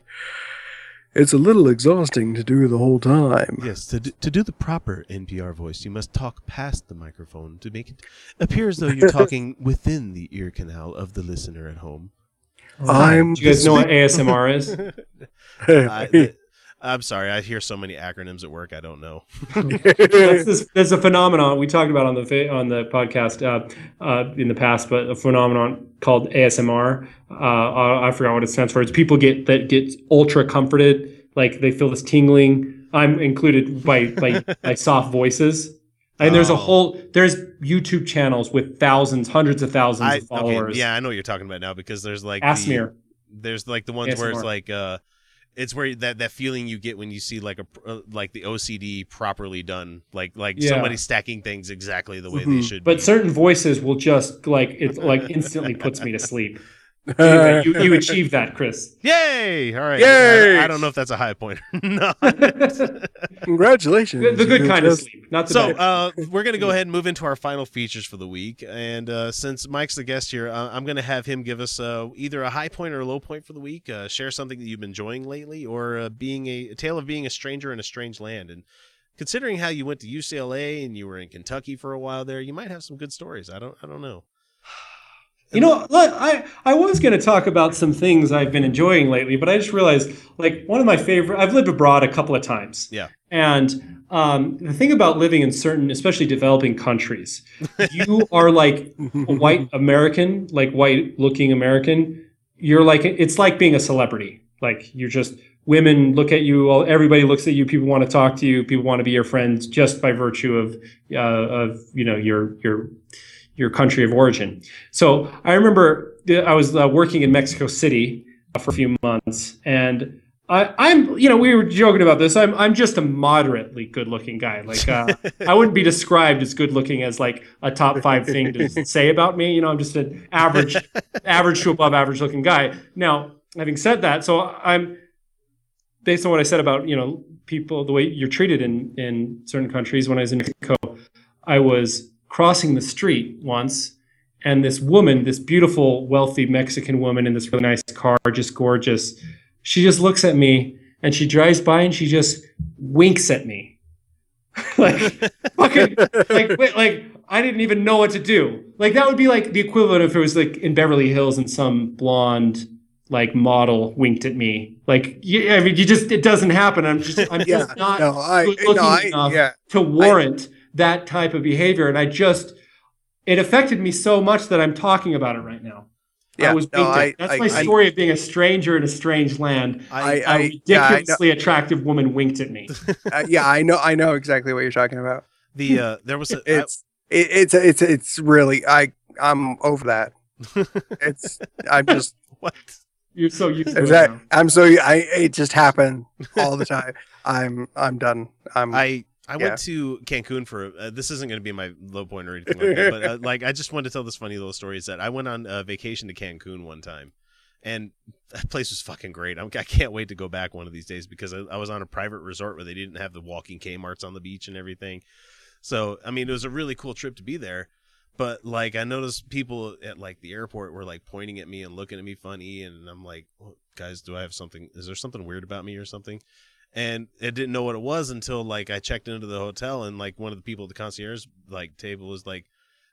it's a little exhausting to do the whole time. Yes, to do, to do the proper NPR voice, you must talk past the microphone to make it appear as though you're talking within the ear canal of the listener at home. I'm Do you guys know what ASMR is? I, th- I'm sorry, I hear so many acronyms at work. I don't know. That's this, there's a phenomenon we talked about on the on the podcast uh, uh, in the past, but a phenomenon called ASMR. Uh, I I forgot what it stands for. It's people get that get ultra comforted, like they feel this tingling. I'm included by by, by soft voices. And there's a Oh. whole there's YouTube channels with thousands, hundreds of thousands I, of followers. okay, yeah, I know what you're talking about now because there's like Asmir. The, there's like the ones where it's like uh, it's where that that feeling you get when you see like a uh, like the OCD properly done, like like Yeah. somebody stacking things exactly the way they Mhm. should. But be. certain voices will just like it like instantly puts me to sleep. Anyway, you, you achieved that, Chris. Yay! All right. Yay! I, I don't know if that's a high point or not. Congratulations. The, the good You kind of sleep, not the so bad. uh, we're gonna go ahead and move into our final features for the week. And uh, since Mike's the guest here, uh, I'm gonna have him give us uh, either a high point or a low point for the week. Uh, share something that you've been enjoying lately, or uh, being a, a tale of being a stranger in a strange land. And considering how you went to UCLA and you were in Kentucky for a while there, you might have some good stories. I don't. I don't know. You know, I, I was going to talk about some things I've been enjoying lately, but I just realized, like, one of my favorite, I've lived abroad a couple of times. Yeah. And um, the thing about living in certain, especially developing countries, you are like a white American, like white looking American. You're like, it's like being a celebrity. Like, you're just, women look at you, all, everybody looks at you, people want to talk to you, people want to be your friends just by virtue of, uh, of, you know, your, your, your country of origin. So I remember I was uh, working in Mexico City for a few months, and I, I'm, you know, we were joking about this. I'm, I'm just a moderately good-looking guy. Like, uh, I wouldn't be described as good-looking as like a top five thing to say about me. You know, I'm just an average, average to above average-looking guy. Now, having said that, so I'm based on what I said about you know people the way you're treated in in certain countries. When I was in Mexico, I was crossing the street once, and this woman, this beautiful, wealthy Mexican woman in this really nice car, just gorgeous, she just looks at me and she drives by and she just winks at me. like fucking like wait, like I didn't even know what to do. Like that would be like the equivalent if it was like in Beverly Hills and some blonde like model winked at me. Like, yeah, I mean, you just it doesn't happen. I'm just I'm Yeah, just not no, I- no, looking I- enough yeah. to warrant that type of behavior, and I just it affected me so much that I'm talking about it right now. Yeah, I was no. I- That's I- my I- story of being a stranger in a strange land. I- A I- yeah, I ridiculously attractive woman winked at me. Uh, yeah, I know, I know exactly what you're talking about. The uh, there was a, It's it, it's it's it's really I I'm over that. It's I'm just what You're so used to it that. I'm so I it just happened all the time. I'm I'm done. I'm I I yeah. went to Cancun for uh, this isn't going to be my low point or anything like that, but uh, like I just wanted to tell this funny little story. Is that I went on a vacation to Cancun one time, and that place was fucking great. I'm, I can't wait to go back one of these days because I, I was on a private resort where they didn't have the walking Kmart's on the beach and everything. So I mean, it was a really cool trip to be there. But like I noticed people at like the airport were like pointing at me and looking at me funny, and I'm like, oh, guys, do I have something? Is there something weird about me or something? And I didn't know what it was until like I checked into the hotel and like one of the people at the concierge like table was like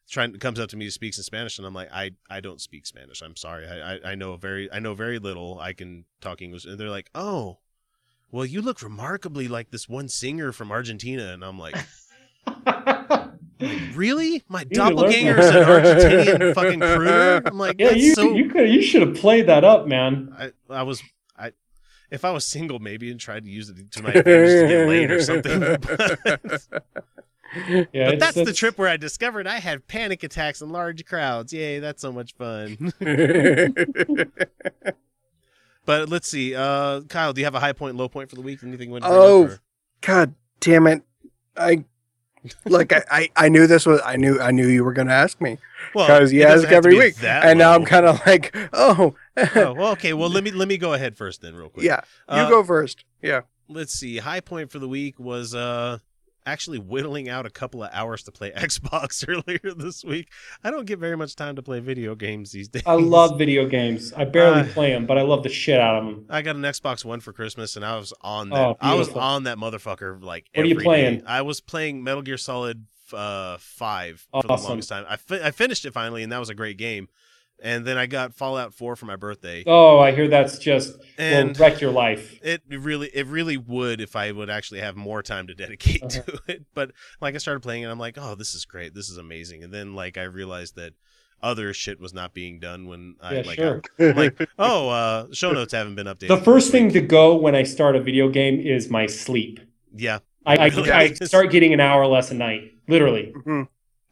trying comes up to me speaks in Spanish and I'm like I I don't speak Spanish. I'm sorry. I I, I know very I know very little. I can talk English. And they're like oh well you look remarkably like this one singer from Argentina. And I'm like, like, really? My You need to learn doppelganger is an Argentinian fucking crooner? I'm like yeah, that's you so you could you should have played that up, man. I, I was if I was single maybe and tried to use it to my advantage to get laid or something. But, Yeah, but it's- that's the trip where I discovered I had panic attacks in large crowds. Yay, that's so much fun. but let's see. Uh Kyle, do you have a high point, low point for the week? Anything you want to Oh God damn it! I like I, I I knew this was I knew I knew you were going to ask me Well, because you it ask every week, that and now I'm kind of like oh, oh, well, okay. Well, let me let me go ahead first then, real quick. yeah. You Uh, go first. Yeah. let's see high point for the week was uh actually whittling out a couple of hours to play xbox earlier this week i don't get very much time to play video games these days I love video games. I barely Uh, play them, but I love the shit out of them. i got an xbox one for christmas and i was on that Oh, i was on that motherfucker like What are you playing? day. i was playing metal gear solid uh 5 for the longest time I, fi- I finished it finally and that was a great game and then i got fallout 4 for my birthday Oh, I hear that's just And- will wreck your life. It really, it really would if I would actually have more time to dedicate Uh-huh. to it. But like, I started playing it, I'm like, oh, this is great, this is amazing. And then like, I realized that other shit was not being done when I Yeah, like, sure. I'm like, oh, uh, show notes haven't been updated. The first thing to go when I start a video game is my sleep. yeah, I, I, Really I is. start getting an hour less a night, literally, Mm-hmm.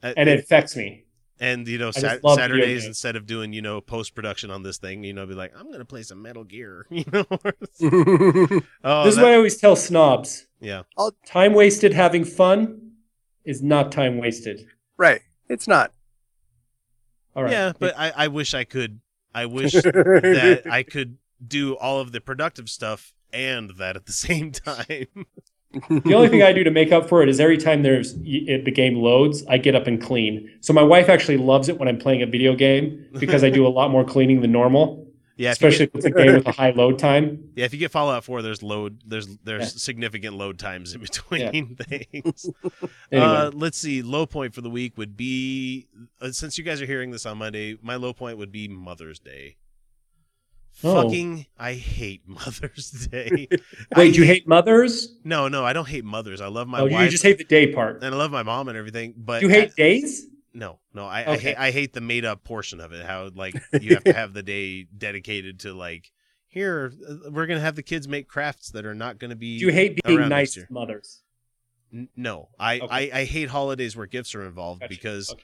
Uh, and it affects me. And you know, sat- Saturdays games. instead of doing you know post production on this thing, you know, be like, I'm gonna play some Metal Gear, you know. oh, this is that- what I always tell snobs: yeah, time wasted having fun is not time wasted. Right. It's not. All right. Yeah, but I, I wish I could. I wish that I could do all of the productive stuff and that at the same time. The only thing I do to make up for it is every time there's it, the game loads, I get up and clean. So my wife actually loves it when I'm playing a video game because I do a lot more cleaning than normal. Yeah, especially if it's a game with a high load time. Yeah, if you get Fallout 4, there's load there's there's Yeah. significant load times in between things. Anyway. uh, let's see. Low point for the week would be uh, since you guys are hearing this on Monday, my low point would be Mother's Day. Oh. Fucking, I hate Mother's Day. Wait, I you hate mothers? No, no, I don't hate mothers. I love my oh, wife. you just hate the day part. and I love my mom and everything. But you hate days? No, no, I, I hate I hate the made up portion of it. How like you have to have the day dedicated to like here uh, we're gonna have the kids make crafts that are not gonna be. Do you hate being nice next year. to mothers? N- No, I, Okay. I I hate holidays where gifts are involved Gotcha. because Okay.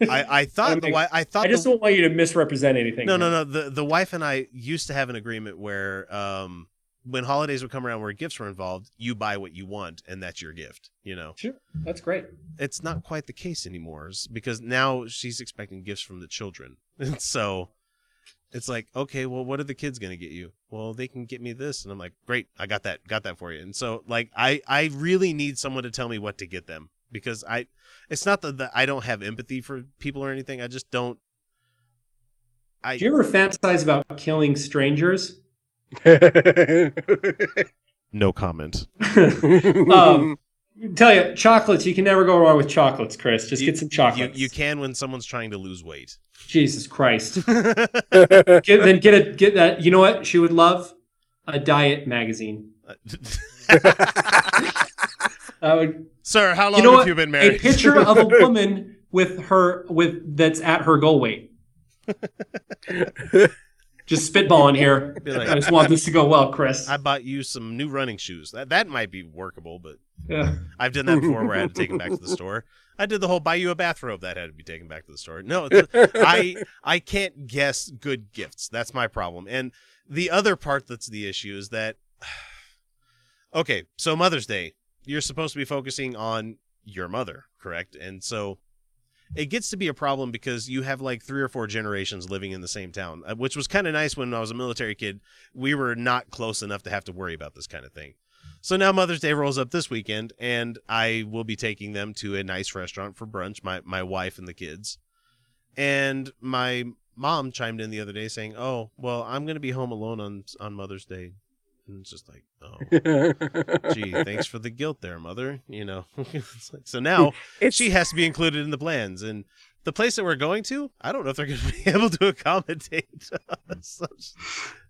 I I thought the make- wi- I thought I just the, don't want you to misrepresent anything. no no no the the wife and I used to have an agreement where um when holidays would come around where gifts were involved, you buy what you want and that's your gift. You know. Sure, that's great. it's not quite the case anymore because now she's expecting gifts from the children. And so it's like, okay, well, what are the kids going to get you? Well, they can get me this. And I'm like, great, I got that, got that for you. And so, like, I, I really need someone to tell me what to get them because I, it's not that, that I don't have empathy for people or anything. I just don't. I, Do you ever fantasize about killing strangers? no comment. um, tell you, chocolates. You can never go wrong with chocolates, Chris. Just You- get some chocolates. You, you can when someone's trying to lose weight. Jesus Christ. get, then get a get that. You know what? She would love a diet magazine. I would. Sir, how long you know have what? you been married? A picture of a woman with her with that's at her goal weight. Just spitballing here. Like- I just want this to go well, Chris. I bought you some new running shoes. That that might be workable, but Yeah. I've done that before where I had to take them back to the store. I did the whole buy you a bathrobe that had to be taken back to the store. No, it's- I I can't guess good gifts. That's my problem. And the other part that's the issue is that okay, so Mother's Day, you're supposed to be focusing on your mother, correct? And so it gets to be a problem because you have like three or four generations living in the same town, uh, which was kind of nice when I was a military kid. We were not close enough to have to worry about this kind of thing. So now Mother's Day rolls up this weekend, and I will be taking them to a nice restaurant for brunch, my, my wife and the kids. And my mom chimed in the other day saying, Oh, well, I'm going to be home alone on, on Mother's Day. And it's just like, oh, gee, thanks for the guilt there, mother. You know, so now she has to be included in the plans. And the place that we're going to, I don't know if they're going to be able to accommodate us.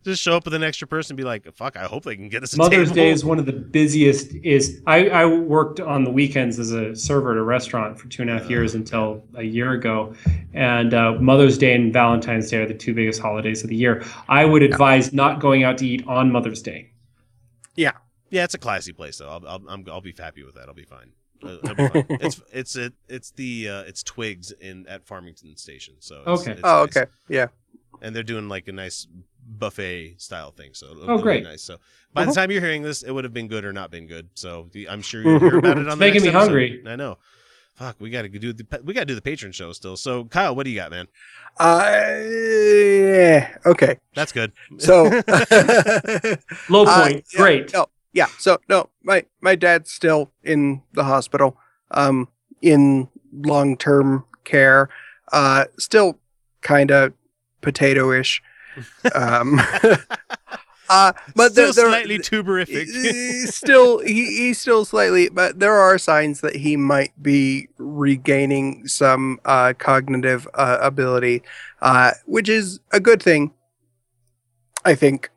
So just- just show up with an extra person and be like, fuck, I hope they can get us a Mother's table. Day is one of the busiest. Is I, I worked on the weekends as a server at a restaurant for two and a half years until a year ago, and uh, Mother's Day and Valentine's Day are the two biggest holidays of the year. I would advise not going out to eat on Mother's Day. Yeah. Yeah, it's a classy place though. I'll I'll, I'm, I'll be happy with that. I'll be fine. Uh, I'll be fine. it's it's it, it's the uh, it's Twigs in at Farmington Station. So it's, Okay. it's Oh, nice. okay. Yeah. And they're doing like a nice buffet style thing. So it'll, Oh, it'll be great. nice. So by Uh-huh. the time you're hearing this, it would have been good or not been good. So the- I'm sure you'll hear about it on It's the making next me episode. hungry. I know. Fuck, we got to do the we got to do the patron show still. So Kyle, what do you got, man? Uh, yeah. Okay. That's good. So Low Uh, point. yeah, Great. No, yeah. So no, my my dad's still in the hospital, um, in long term care. Uh, still kind of potato-ish. Um, uh, but Still there, there, slightly tuberific. still he, he's still slightly, but there are signs that he might be regaining some uh, cognitive uh, ability, uh, which is a good thing. I think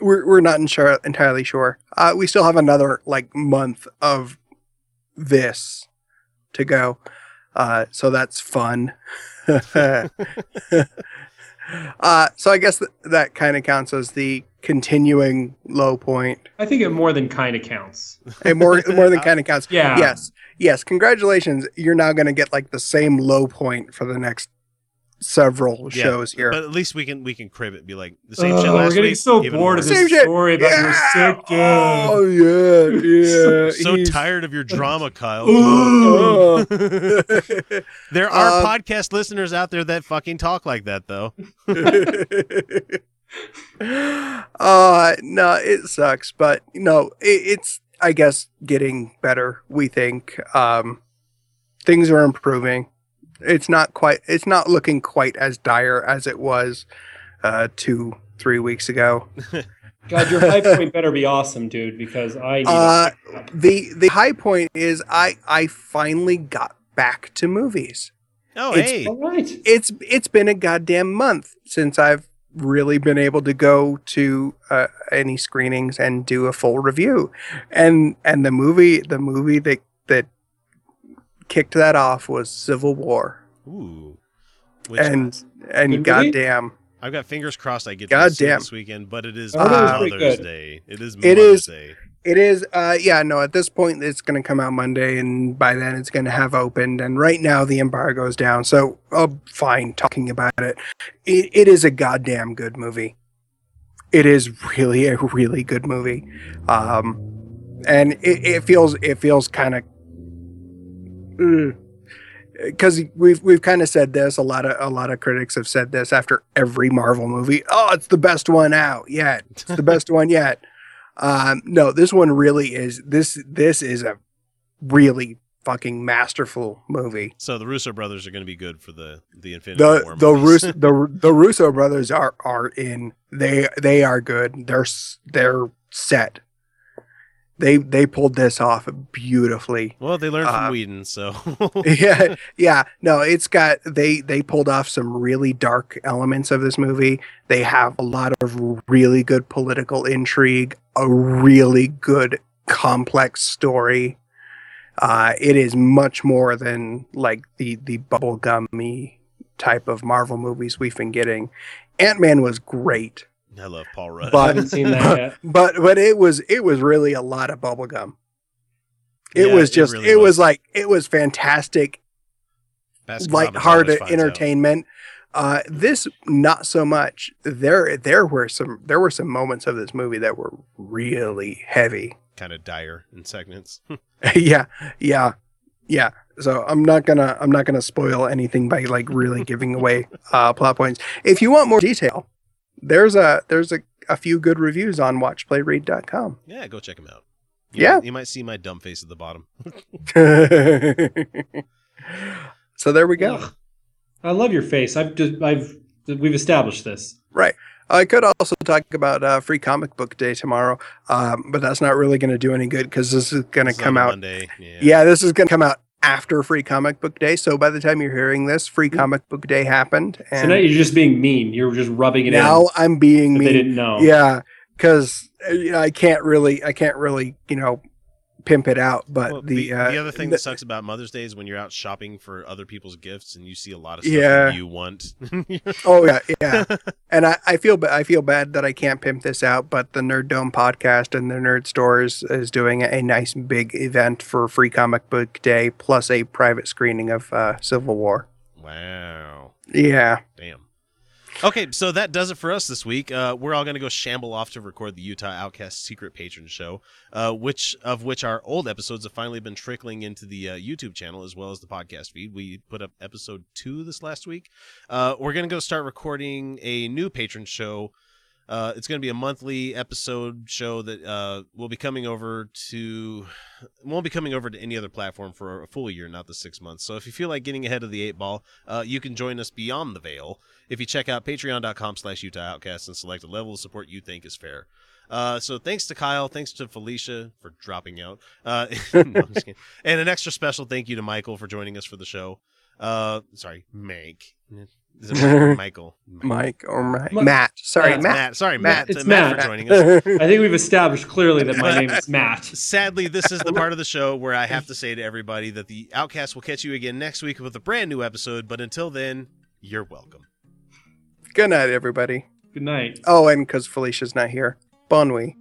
we're we're not insure, entirely sure. Uh, we still have another like month of this to go, uh, so that's fun. uh, so I guess th- that kind of counts as the continuing low point. I think it more than kind of counts. And more more than kind of counts. Yeah. Yes. Yes. Congratulations. You're now going to get like the same low point for the next several Yeah, shows here. But at least we can we can crib it. Be like the same Oh, shit we're last getting week. so bored of worse. this Same shit. story about your sick dad. Oh yeah, yeah. so He's- tired of your drama, Kyle. There are Um, podcast listeners out there that fucking talk like that, though. uh no, it sucks, but no, it, it's I guess getting better. We think um, things are improving. It's not quite. It's not looking quite as dire as it was uh, two, three weeks ago. God, your high point better be awesome, dude, because I need Uh, the the high point is I I finally got back to movies. Oh, It's- hey. All right. It's it's been a goddamn month since I've really been able to go to uh, any screenings and do a full review, and and the movie the movie that that kicked that off was Civil War, Ooh. Which and Good and goddamn I've got fingers crossed I get to go see it Goddamn. this weekend, but it is Oh, that was Mother's pretty good. Day. It is It Mother's is- Day. It is, uh, yeah, no, at this point it's going to come out Monday, and by then it's going to have opened. And right now the embargo is down, so I'm fine talking about it. it. It is a goddamn good movie. It is really a really good movie, um, and it, it feels it feels kind of because we've we've kind of said this. A lot of a lot of critics have said this after every Marvel movie. Oh, it's the best one out yet. It's the best one yet. Um, no, this one really is. This this is a really fucking masterful movie. So the Russo brothers are going to be good for the the Infinity War The the. Russo, the the Russo brothers are are in. They they are good. They're they're set. They they pulled this off beautifully. Well, they learned from Uh, Whedon, so yeah, yeah. No, it's got they they pulled off some really dark elements of this movie. They have a lot of really good political intrigue, a really good complex story. Uh, it is much more than like the the bubblegummy type of Marvel movies we've been getting. Ant Man was great, I love Paul Rudd. but haven't seen that yet. but but it was it was really a lot of bubblegum. It Yeah, was it just really it was. was. like it was fantastic Baskin-Robbins light-hearted always finds out. entertainment. Uh, this not so much. There there were some there were some moments of this movie that were really heavy. kind of dire in segments. yeah, yeah, yeah. So I'm not gonna I'm not gonna spoil anything by like really giving away uh, plot points. If you want more detail, there's a there's a, a few good reviews on WatchPlayRead.com. yeah, go check them out. You Yeah. might- you might see my dumb face at the bottom. so there we go. Ugh. I love your face. I've just, I've we've established this. Right. I could also talk about uh, Free Comic Book Day tomorrow, um, but that's not really going to do any good because this is going to come out. Monday. Yeah. Yeah, this is going to come out after Free Comic Book Day. So by the time you're hearing this, Free mm-hmm. Comic Book Day happened, So now you're just being mean. You're just rubbing it now in. I'm being mean. They didn't know. Yeah, because uh, I can't really, I can't really, you know, pimp it out. But Well, the the, uh, the other thing the- that sucks about Mother's Day is when you're out shopping for other people's gifts and you see a lot of stuff Yeah. you want. Oh yeah, yeah. and I, I feel I feel bad that I can't pimp this out, but the Nerd Dome podcast and the Nerd Stores is doing a nice big event for Free Comic Book Day, plus a private screening of uh, Civil War. wow. Yeah, Damn. Okay, so that does it for us this week. Uh, we're all going to go shamble off to record the Utah Outcast Secret Patron Show, uh, which of which our old episodes have finally been trickling into the uh, YouTube channel as well as the podcast feed. We put up episode two this last week. Uh, we're going to go start recording a new patron show. Uh, it's going to be a monthly episode show that uh, will be coming over to won't be coming over to any other platform for a full year, not the six months. So if you feel like getting ahead of the eight ball, you can join us beyond the veil if you check out patreon.com slash Utah Outcast and select a level of support you think is fair. Uh, so thanks to Kyle, thanks to Felicia for dropping out, uh, no, I'm just and an extra special thank you to Michael for joining us for the show. Uh, sorry, Meg. Is it Mike or Michael? Mike or Mike. Ma- Matt. Sorry, Matt, Matt. Matt. Sorry, Matt. It's Matt, Matt. for joining us. I think we've established clearly that my name is Matt. Sadly, this is the part of the show where I have to say to everybody that the Outcast will catch you again next week with a brand new episode. But until then, you're welcome. Good night, everybody. Good night. Oh, and because Felicia's not here, bon nuit.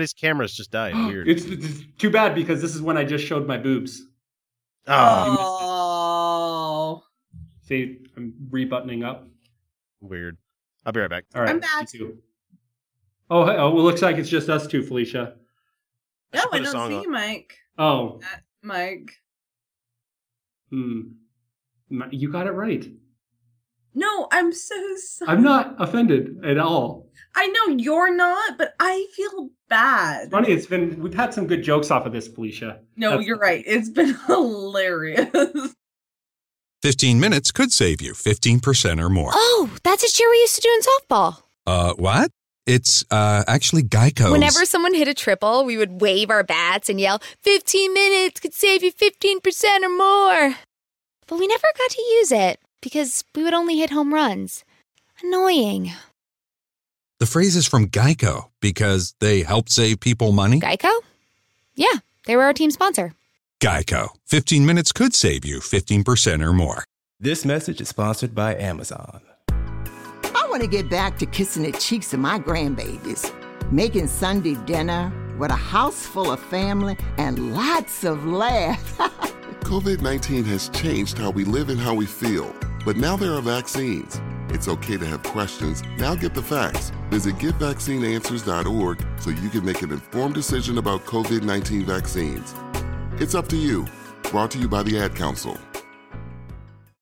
Every, everybody's cameras just died. Weird. It's, it's too bad because this is when I just showed my boobs. Oh. See, I'm rebuttoning up. Weird. I'll be right back. All right. I'm back. you too. Oh, hey, oh, well, looks like it's just us two, Felicia. No, I, I a don't see on. you, Mike. Oh, Mike. hmm. You got it right. No, I'm so sorry. I'm not offended at all. I know you're not, but I feel bad. Funny, it's been we've had some good jokes off of this, Felicia. No, That's- you're right. It's been hilarious. 15 minutes could save you 15% or more. Oh, that's a cheer we used to do in softball. Uh, what? It's uh, actually Geico. Whenever someone hit a triple, we would wave our bats and yell, 15 minutes could save you 15% or more. But we never got to use it because we would only hit home runs. Annoying. The phrase is from Geico because they help save people money. Geico? Yeah, they were our team sponsor. Geico. 15 minutes could save you 15% or more. This message is sponsored by Amazon. I want to get back to kissing the cheeks of my grandbabies, making Sunday dinner with a house full of family and lots of laughs. COVID 19 has changed how we live and how we feel, but now there are vaccines. It's okay to have questions. Now get the facts. Visit getvaccineanswers.org so you can make an informed decision about COVID 19 vaccines. It's up to you. Brought to you by the Ad Council.